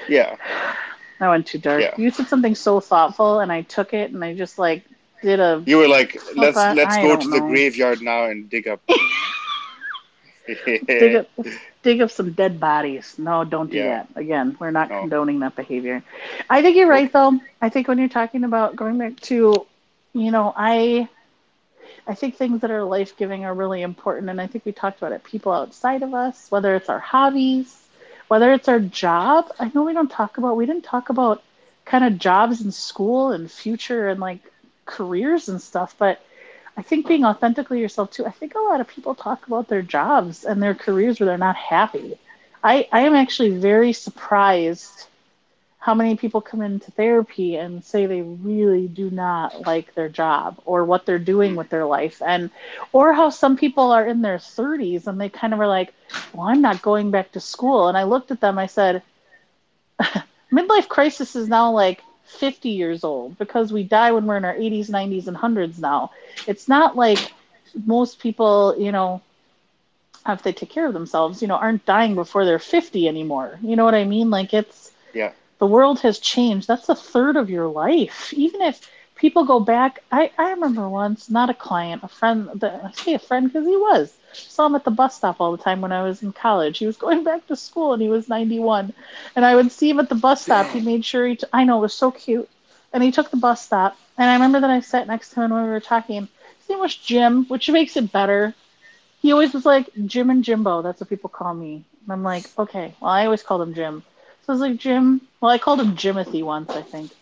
Yeah. I went too dark. Yeah. You said something so thoughtful, and I took it, and I just like did a. You were like, let's I- let's I go to the graveyard now and dig up. dig up, dig up some dead bodies. No, don't do Yeah. that. Again, we're not condoning that behavior. I think you're right, though. I think when you're talking about going back to, you know, I, I think things that are life giving are really important, and I think we talked about it. People outside of us, whether it's our hobbies, whether it's our job. I know we don't talk about. We didn't talk about kind of jobs in school and future and like careers and stuff, but I think being authentically yourself too. I think a lot of people talk about their jobs and their careers where they're not happy. I, I am actually very surprised how many people come into therapy and say they really do not like their job or what they're doing with their life and or how some people are in their 30s and they kind of are like well i'm not going back to school and i looked at them i said midlife crisis is now like 50 years old because we die when we're in our 80s 90s and 100s now. It's not like most people you know if they take care of themselves you know aren't dying before they're 50 anymore. You know what i mean? Like it's Yeah. the world has changed. That's a third of your life. Even if people go back i, I remember once not a client a friend the, i say a friend because he was saw him at the bus stop all the time when i was in college he was going back to school and he was 91 and i would see him at the bus stop he made sure he t- i know it was so cute and he took the bus stop and i remember that i sat next to him when we were talking his name was jim which makes it better he always was like Jim and Jimbo. That's what people call me. And I'm like, okay. Well, I always called him Jim. So I was like, Jim. Well, I called him Jimothy once, I think.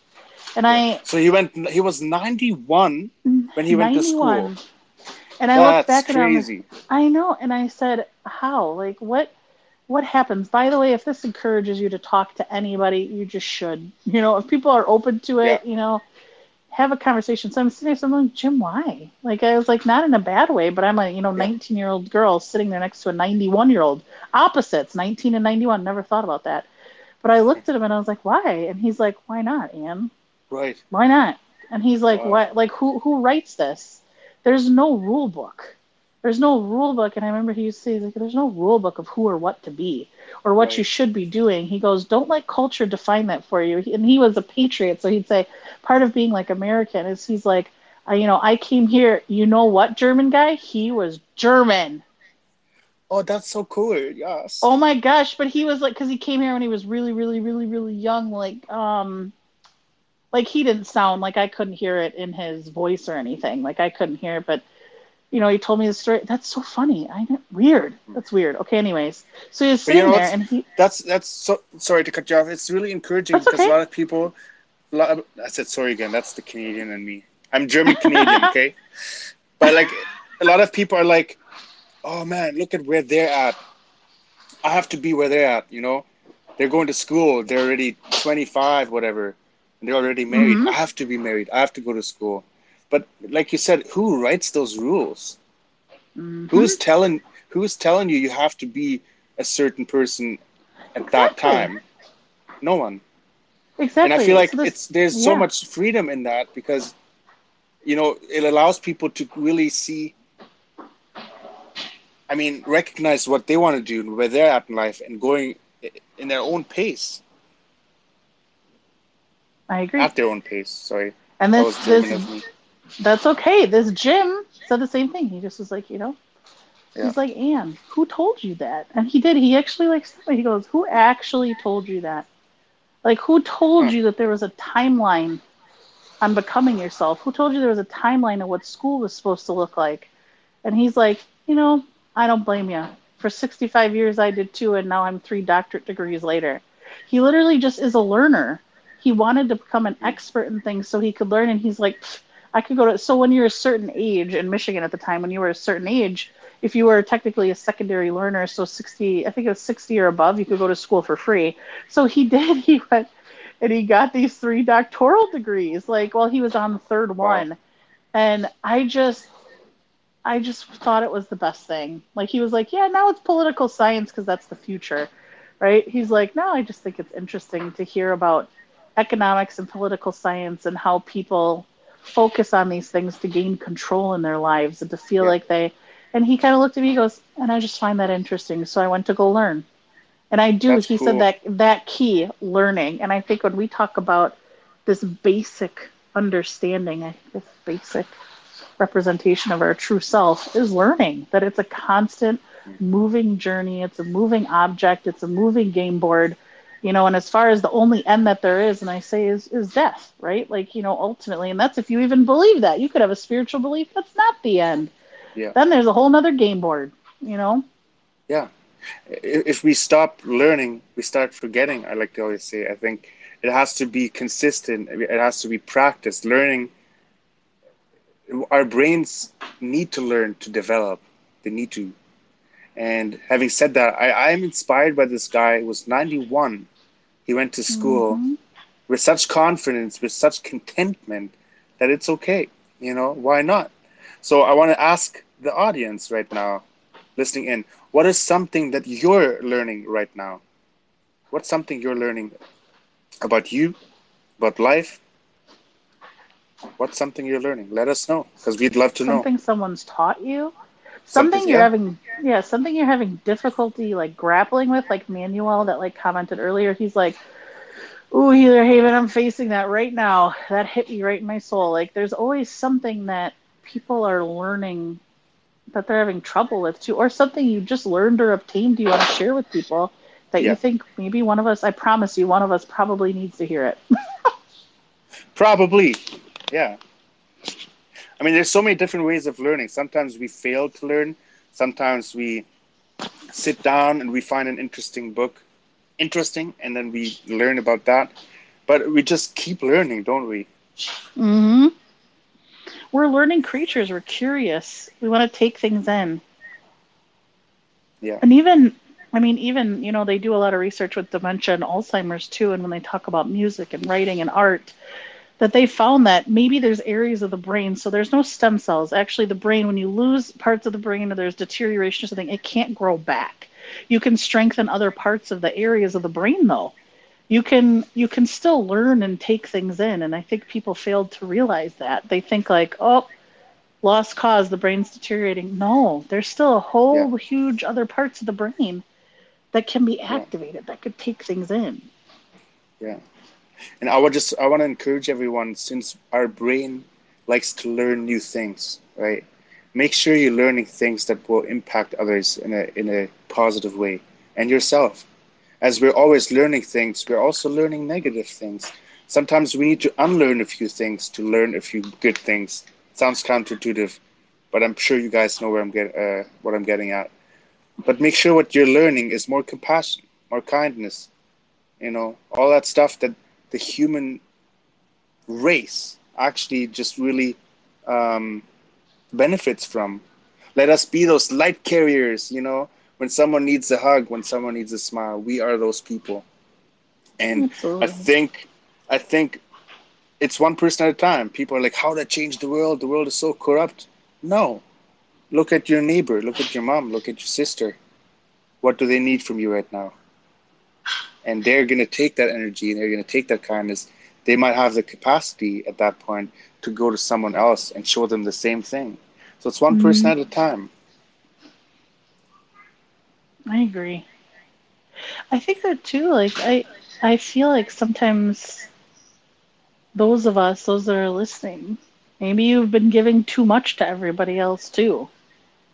And I, So he went. He was ninety one when he went to school. 91. and I looked back at him. crazy. I know, and I said, how? Like, what? What happens? By the way, if this encourages you to talk to anybody, you just should. You know, if people are open to it, you know, have a conversation. So I'm sitting there, so I'm like, Jim, why? Like, I was like, not in a bad way, but I'm a, you know, 19 year old girl sitting there next to a 91 year old. Opposites, 19 and 91. Never thought about that. But I looked at him and I was like, why? And he's like, why not, Anne? Right. Why not? And he's like, Wow. what? Like, who who writes this? There's no rule book. there's no rule book. And I remember he used to say, like, there's no rule book of who or what to be or what Right. you should be doing. He goes, don't let culture define that for you. And he was a patriot, so he'd say part of being like American is he's like, I, you know, I came here. You know what, German guy? He was German. Oh, that's so cool. Yes. Oh my gosh! But he was like, because he came here when he was really, really, really, really young. Like, um, like he didn't sound like I couldn't hear it in his voice or anything. Like I couldn't hear it, but you know, he told me the story. That's so funny. I weird. That's weird. Okay, anyways, so he was But you sitting know there, and he That's that's so sorry to cut you off. It's really encouraging That's because okay. a lot of people. a lot of- I said sorry again. That's the Canadian in me. I'm German Canadian, okay? But like a lot of people are like, "Oh man, look at where they're at. I have to be where they're at." You know, they're going to school. They're already 25, whatever. And they're already married. Mhm. I have to be married. I have to go to school. But like you said, who writes those rules? Mhm. Who's telling Who's telling you you have to be a certain person at that time? No one. exactly. And I feel like So this- it's there's so much freedom in that because you know it allows people to really see. I mean, recognize what they want to do, and where they're at in life, and going in their own pace, I agree. at their own pace. Sorry, And this this that's okay. This Jim said the same thing. He just was like, you know, Yeah. he's like, Anne, who told you that? And he did. He actually like he goes, who actually told you that? Like, who told Huh. you that there was a timeline on becoming yourself? Who told you there was a timeline of what school was supposed to look like? And he's like, you know, I don't blame you. For 65 years, I did too, and now I'm three doctorate degrees later. He literally just is a learner. He wanted to become an expert in things so he could learn, and he's like, I could go to. So when you're a certain age in Michigan at the time, when you were a certain age, if you were technically a secondary learner, so 60, I think it was 60 or above, you could go to school for free. So he did. He went and he got these three doctoral degrees. Like, well, he was on the third one, and I just, I just thought it was the best thing. Like he was like, yeah, now it's political science because that's the future, right? He's like, no, I just think it's interesting to hear about economics and political science and how people focus on these things to gain control in their lives and to feel Yeah. like they. And he kind of looked at me, he goes, and I just find that interesting, so I went to go learn. And I do. That's he cool. said that that key learning, and I think when we talk about this basic understanding, I think this basic representation of our true self is learning that it's a constant moving journey it's a moving object it's a moving game board you know and as far as the only end that there is and i say is is death right? Like you know ultimately and that's if you even believe that. You could have a spiritual belief that's not the end. Yeah. then there's a whole nother game board you know? Yeah. If we stop learning we start forgetting i like to always say i think it has to be consistent. It has to be practiced. Learning our brains need to learn to develop. They need to. And having said that i i am inspired by this guy. Who was 91 he went to school Mhm. with such confidence with such contentment that it's okay you know why not? So i want to ask the audience right now listening in what is something that you're learning right now? What's something you're learning about you about life? What's something you're learning? Let us know because we'd love to know. Something someone's taught you Something, you're having yeah something you're having difficulty like grappling with like manuel that like commented earlier he's like ooh healer haven i'm facing that right now. That hit me right in my soul. Like there's always something that people are learning that they're having trouble with too or something you just learned or obtained you want to share with people that Yeah. you think maybe one of us i promise you one of us probably needs to hear it. Probably, yeah. I mean, there's so many different ways of learning. Sometimes we fail to learn. Sometimes we sit down and we find an interesting book, interesting, and then we learn about that. But we just keep learning, don't we? hmm We're learning creatures. We're curious. We want to take things in. Yeah. And even, I mean, even, you know, they do a lot of research with dementia and Alzheimer's too. And when they talk about music and writing and art, that they found that maybe there's areas of the brain. So there's no stem cells. Actually, the brain, when you lose parts of the brain or there's deterioration or something, it can't grow back. You can strengthen other parts of the areas of the brain, though. You can you can still learn and take things in, and I think people failed to realize that. They think like, oh, lost cause, the brain's deteriorating. No, there's still a whole huge other parts of the brain that can be activated that could take things in. Yeah. And I would just I want to encourage everyone since our brain likes to learn new things, right? Make sure you're learning things that will impact others in a in a positive way and yourself. As we're always learning things, we're also learning negative things. Sometimes we need to unlearn a few things to learn a few good things. sounds counterintuitive, but I'm sure you guys know where I'm get uh, what I'm getting at. But make sure what you're learning is more compassion, more kindness, you know, all that stuff that the human race actually just really um, benefits from. Let us be those light carriers, you know, when someone needs a hug, when someone needs a smile, we are those people. And Absolutely. I think, I think it's one person at a time. People are like, how that changed the world? The world is so corrupt. No. Look at your neighbor, look at your mom, look at your sister. What do they need from you right now? And they're going to take that energy and they're going to take that kindness. They might have the capacity at that point to go to someone else and show them the same thing. So it's one person Mhm. at a time. I agree. I think that too, like I I feel like sometimes those of us, those that are listening, maybe you've been giving too much to everybody else too.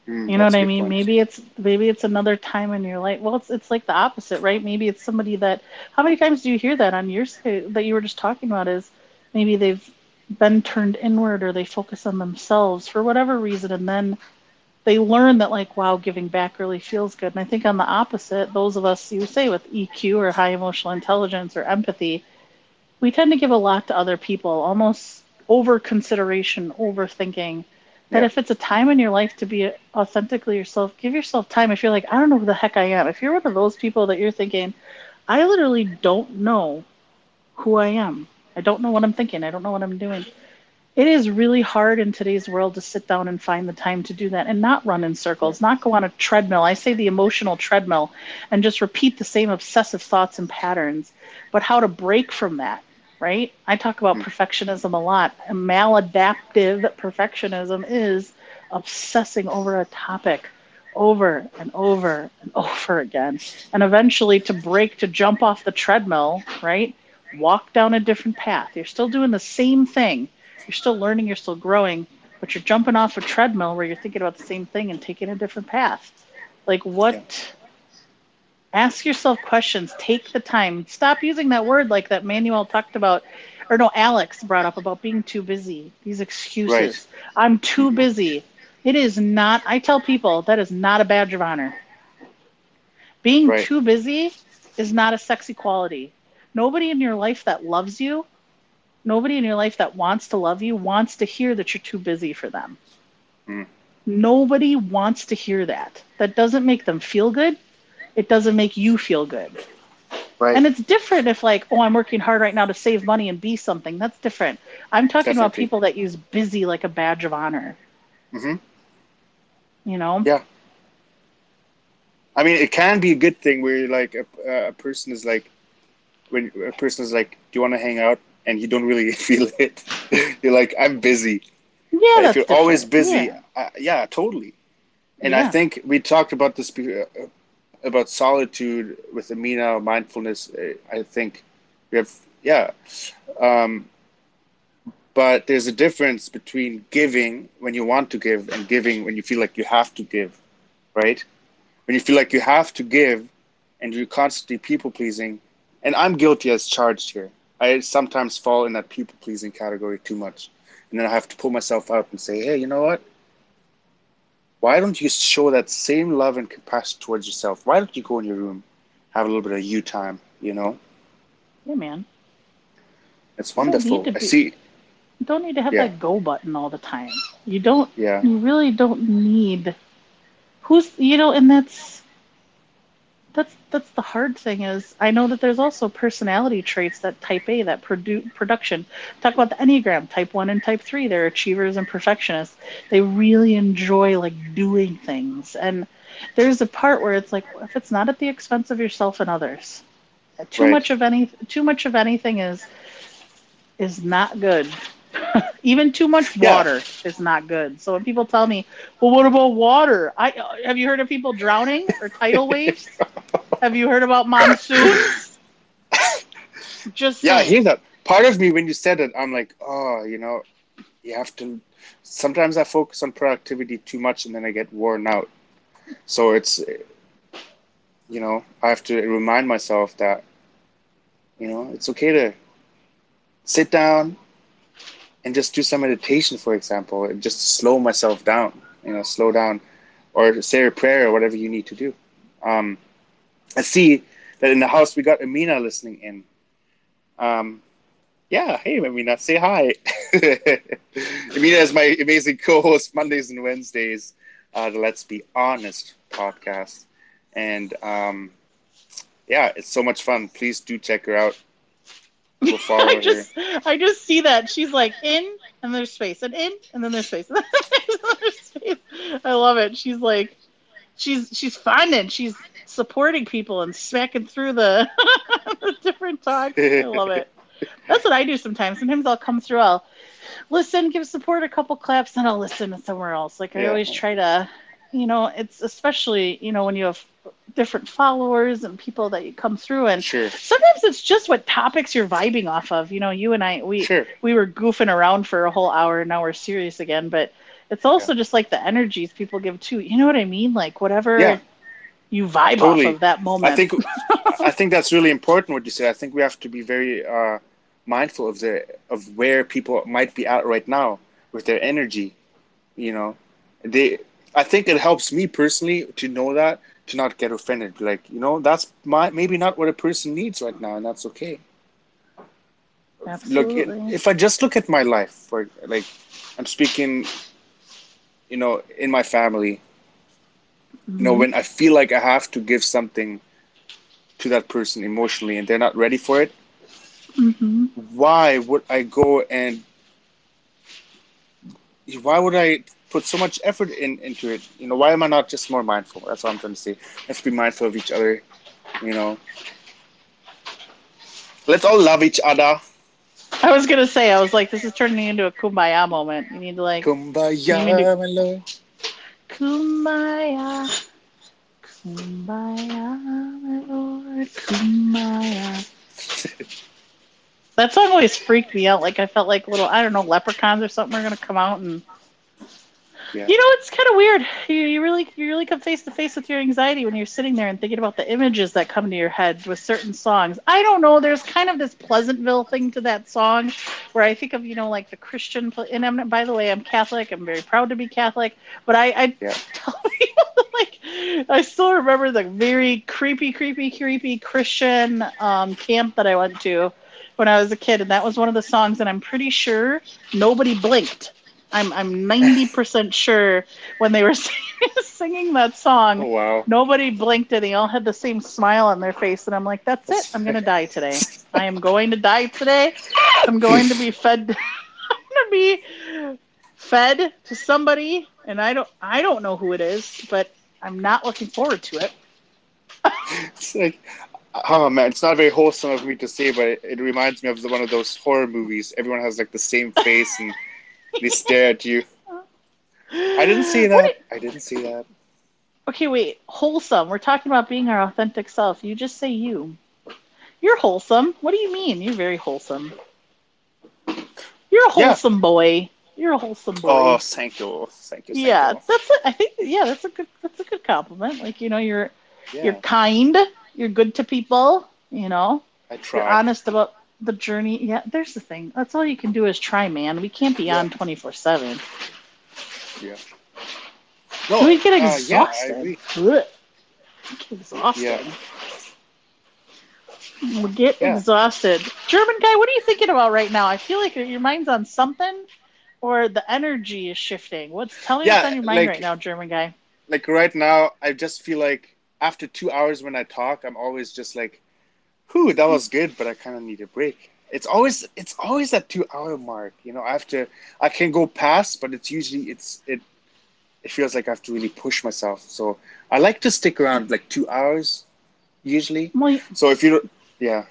Mm, You know what I mean? point. Maybe it's maybe it's another time in your life. Well, it's it's like the opposite, right? Maybe it's somebody that. How many times do you hear that on your that you were just talking about? Is maybe they've been turned inward or they focus on themselves for whatever reason, and then they learn that like, wow, giving back really feels good. And I think on the opposite, those of us you say with EQ or high emotional intelligence or empathy, we tend to give a lot to other people, almost over consideration, overthinking. That Yeah. if it's a time in your life to be authentically yourself, give yourself time. If you're like, I don't know who the heck I am, if you're one of those people that you're thinking, I literally don't know who I am, I don't know what I'm thinking, I don't know what I'm doing. It is really hard in today's world to sit down and find the time to do that and not run in circles, not go on a treadmill. I say the emotional treadmill and just repeat the same obsessive thoughts and patterns, but how to break from that, right? I talk about mm. perfectionism a lot. Maladaptive perfectionism is obsessing over a topic over and over and over again. And eventually to break, to jump off the treadmill, right? Walk down a different path. You're still doing the same thing. You're still learning, you're still growing, but you're jumping off a treadmill where you're thinking about the same thing and taking a different path. Like what ask yourself questions, take the time. Stop using that word like that Manuel talked about or no, Alex brought up about being too busy. These excuses. Right. I'm too busy. It is not I tell people that is not a badge of honor. Being Right. too busy is not a sexy quality. Nobody in your life that loves you, nobody in your life that wants to love you wants to hear that you're too busy for them. Mm. Nobody wants to hear that. That doesn't make them feel good. It doesn't make you feel good. Right. And it's different if like, oh, I'm working hard right now to save money and be something. That's different. I'm talking about people that use busy like a badge of honor. Mm-hmm. You know? Yeah. I mean, it can be a good thing where like a, a person is like, when a person is like, "Do you want to hang out?" and you don't really feel it. You're like, "I'm busy." Yeah, if you're always busy, Yeah. uh, yeah, totally. And I think we talked about this uh, about solitude with Amina mindfulness. I think we have, yeah. Um, but there's a difference between giving when you want to give and giving when you feel like you have to give, right? When you feel like you have to give and you're constantly people pleasing, and I'm guilty as charged here. I sometimes fall in that people pleasing category too much. And then I have to pull myself up and say, hey, you know what? Why don't you show that same love and compassion towards yourself? Why don't you go in your room, have a little bit of you time, you know? Yeah, man. It's You don't need wonderful. to I see. You don't need to have Yeah. that go button all the time. You don't Yeah. you really don't need who's you know, and that's that's that's the hard thing is I know that there's also personality traits that type A that produ- production. Talk about the enneagram type 1 and type 3 they're achievers and perfectionists. They really enjoy like doing things. And there's a part where it's like if it's not at the expense of yourself and others too Right. much of any too much of anything is is not good Even too much Yeah. water is not good. So when people tell me, "Well, what about water?" I uh, have you heard of people drowning or tidal waves? have you heard about monsoons? Just Yeah, I saying. hear that. Part of me, when you said it, I'm like, oh, you know, you have to. Sometimes I focus on productivity too much, and then I get worn out. So it's, you know, I have to remind myself that, you know, it's okay to sit down and just do some meditation, for example, and just slow myself down. You know, slow down, or say a prayer or whatever you need to do. Um, I see that in the house we got Amina listening in. Um, yeah, hey, Amina, say hi. Amina is my amazing co-host Mondays and Wednesdays, uh, the Let's Be Honest podcast, and um, yeah, it's so much fun. Please do check her out. Follow I her. just I just see that she's like in and there's space and in and then there's space and there's space. I love it. She's like she's she's finding she's supporting people and smacking through the, the different talks. I love it. That's what I do sometimes. Sometimes I'll come through. I'll listen, give support, a couple claps, then I'll listen somewhere else. Like I Yeah. always try to, you know, it's especially you know when you have different followers and people that you come through and Sure. sometimes it's just what topics you're vibing off of. You know, you and I we Sure. we were goofing around for a whole hour and now we're serious again, but it's also just like the energies people give too. You know what I mean? Like whatever Yeah. you vibe Totally. off of that moment. I think I think that's really important what you said. I think we have to be very uh, mindful of the of where people might be at right now with their energy. You know, they. I think it helps me personally to know that to not get offended. Like, you know, that's my maybe not what a person needs right now, and that's okay. Absolutely. Look, if I just look at my life, for like, I'm speaking, you know, in my family. You know, Mhm. when I feel like I have to give something to that person emotionally and they're not ready for it, Mhm. why would I go and why would I put so much effort in into it? You know, why am I not just more mindful? That's what I'm trying to say. Let's be mindful of each other, you know. Let's all love each other. I was gonna say, I was like, this is turning into a kumbaya moment. You need to like Kumbaya, need to- my love. Kumbaya. Kumbaya, my lord. Kumbaya. that song always freaked me out. Like I felt like little, I don't know, leprechauns or something are gonna come out and Yeah. you know, it's kind of weird. You, you really, you really come face to face with your anxiety when you're sitting there and thinking about the images that come to your head with certain songs. I don't know. There's kind of this Pleasantville thing to that song, where I think of, you know, like the Christian. And I'm, by the way, I'm Catholic. I'm very proud to be Catholic. But I, I Yeah. tell people, like, I still remember the very creepy, creepy, creepy Christian um, camp that I went to when I was a kid, and that was one of the songs. And I'm pretty sure nobody blinked. I'm I'm 90% sure when they were singing that song, Oh wow. nobody blinked and they all had the same smile on their face. And I'm like, that's it. I'm going to die today. I am going to die today. I'm going to be fed. I'm going to be fed to somebody. And I don't, I don't know who it is, but I'm not looking forward to it. It's like, oh man, it's not very wholesome of me to say, but it, it reminds me of the, one of those horror movies. Everyone has like the same face and they stare at you. I didn't see that. I didn't see that. Okay, wait. Wholesome. We're talking about being our authentic self. You just say you. You're wholesome. What do you mean? You're very wholesome. You're a Yeah. wholesome boy. You're a wholesome boy. Oh, thank you, thank you. Thank yeah, you. that's. A, I think. Yeah, that's a good. That's a good compliment. Like you know, you're Yeah, you're kind. You're good to people. You know, I you're honest about the journey. Yeah, there's the thing. That's all you can do is try, man. We can't be on twenty four seven. Yeah. We get uh, yeah, I exhausted. We get exhausted. Yeah. We get Yeah. exhausted. German guy, what are you thinking about right now? I feel like your mind's on something, or the energy is shifting. What's tell me Yeah, what's on your mind like- right now, German guy? Like right now, I just feel like after two hours when I talk, I'm always just like, "Whew, that was good," but I kind of need a break. It's always it's always that two hour mark. You know, I have to I can go past, but it's usually it's it it feels like I have to really push myself. So I like to stick around like two hours usually. Well, So if you don't, yeah,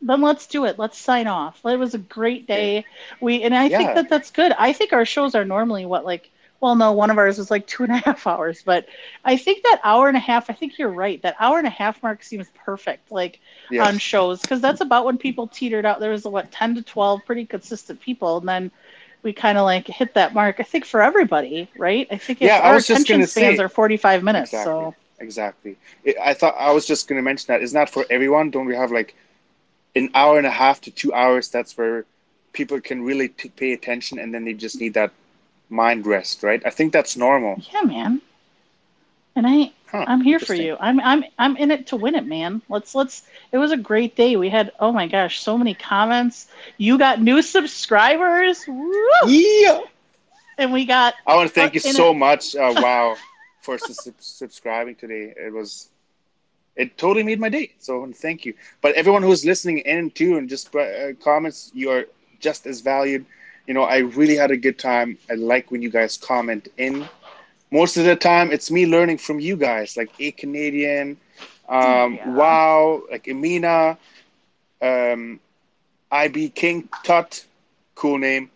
then let's do it. Let's sign off. It was a great day. We and I Yeah. think that that's good. I think our shows are normally what like well no one of ours was like two and a half hours but i think that hour and a half i think you're right that hour and a half mark seems perfect like Yeah. on shows because that's about when people teetered out there was what 10 to 12 pretty consistent people and then we kind of like hit that mark i think for everybody right i think it's, Yeah, I our attention spans say- are 45 minutes Exactly. so Exactly. It, I thought I was just going to mention that. It's not for everyone. Don't we have like an hour and a half to two hours? That's where people can really t- pay attention, and then they just need that mind rest, right? I think that's normal. yeah man and i Huh, i'm here for you i'm i'm i'm in it to win it man let's let's it was a great day we had oh my gosh so many comments you got new subscribers Woo! Yeah. and we got I want to thank you so a- much, uh, wow, for su- subscribing today. It was, it totally made my day. So thank you. But everyone who's listening in too and just uh, comments, you are just as valued. You know, I really had a good time. I like when you guys comment in. Most of the time, it's me learning from you guys, like a Canadian, um, Yeah. wow, like Amina, um, IB King Tut, cool name,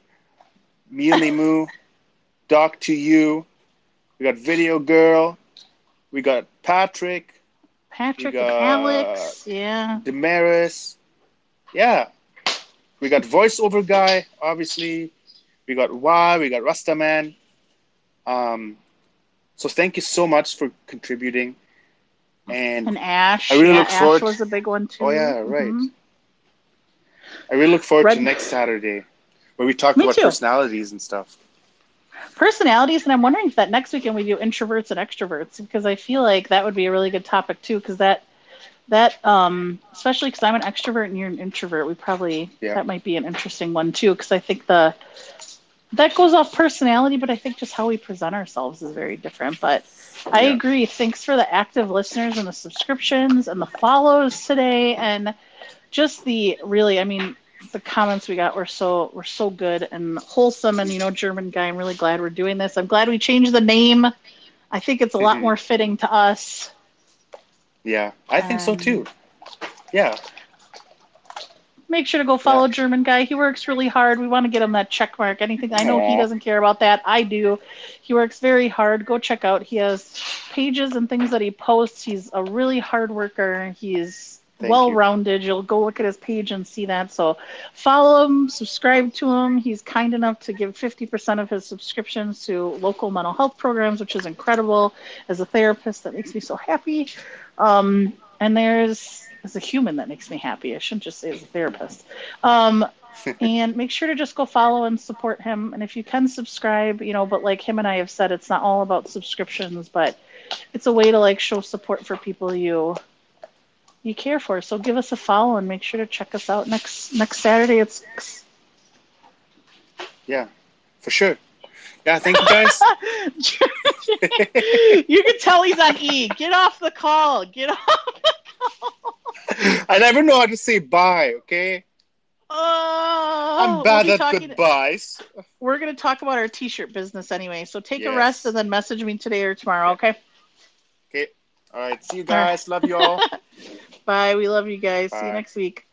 Mealy Moo, Doc to you. We got Video Girl. We got Patrick, patrick and got- alex yeah Damaris. Yeah. We got voiceover guy, obviously. We got Y, we got Rastaman. Um, so thank you so much for contributing. And and ash I really yeah, look ash forward- was a big one too oh yeah, right. Mhm. I really look forward Red- to next Saturday where we talk Me about too. personalities and stuff. personalities and i'm wondering if that next weekend we do introverts and extroverts because i feel like that would be a really good topic too because that that um especially because i'm an extrovert and you're an introvert we probably Yeah. that might be an interesting one too because i think the that goes off personality but i think just how we present ourselves is very different but i agree. Thanks for the active listeners and the subscriptions and the follows today and just the really i mean the comments we got were so were so good and wholesome and you know german guy i'm really glad we're doing this. I'm glad we changed the name. I think it's a lot Mhm. more fitting to us Yeah, I think so Um, too. Yeah, make sure to go follow german guy. He works really hard. We want to get him that check mark. Anything i know he doesn't care about that i do. He works very hard. Go check out. He has pages and things that he posts. He's a really hard worker. He's Thank well you. rounded you'll go look at his page and see that. So follow him subscribe to him. He's kind enough to give 50% of his subscriptions to local mental health programs which is incredible. As a therapist that makes me so happy um, and there's as a human that makes me happy. I shouldn't just say as a therapist. Um, and make sure to just go follow and support him. And if you can subscribe you know but like him and i have said it's not all about subscriptions but it's a way to like show support for people you you care for. So give us a follow and make sure to check us out next next saturday at six. Yeah, for sure. Yeah, thank you guys. you can tell he's on e get off the call get off I never know how to say bye. Okay, oh I'm we'll bad at talking- goodbyes. we're going to talk about our t-shirt business anyway so take a rest and then message me today or tomorrow okay Okay, all right. See you guys. Love you all. bye we love you guys see you next week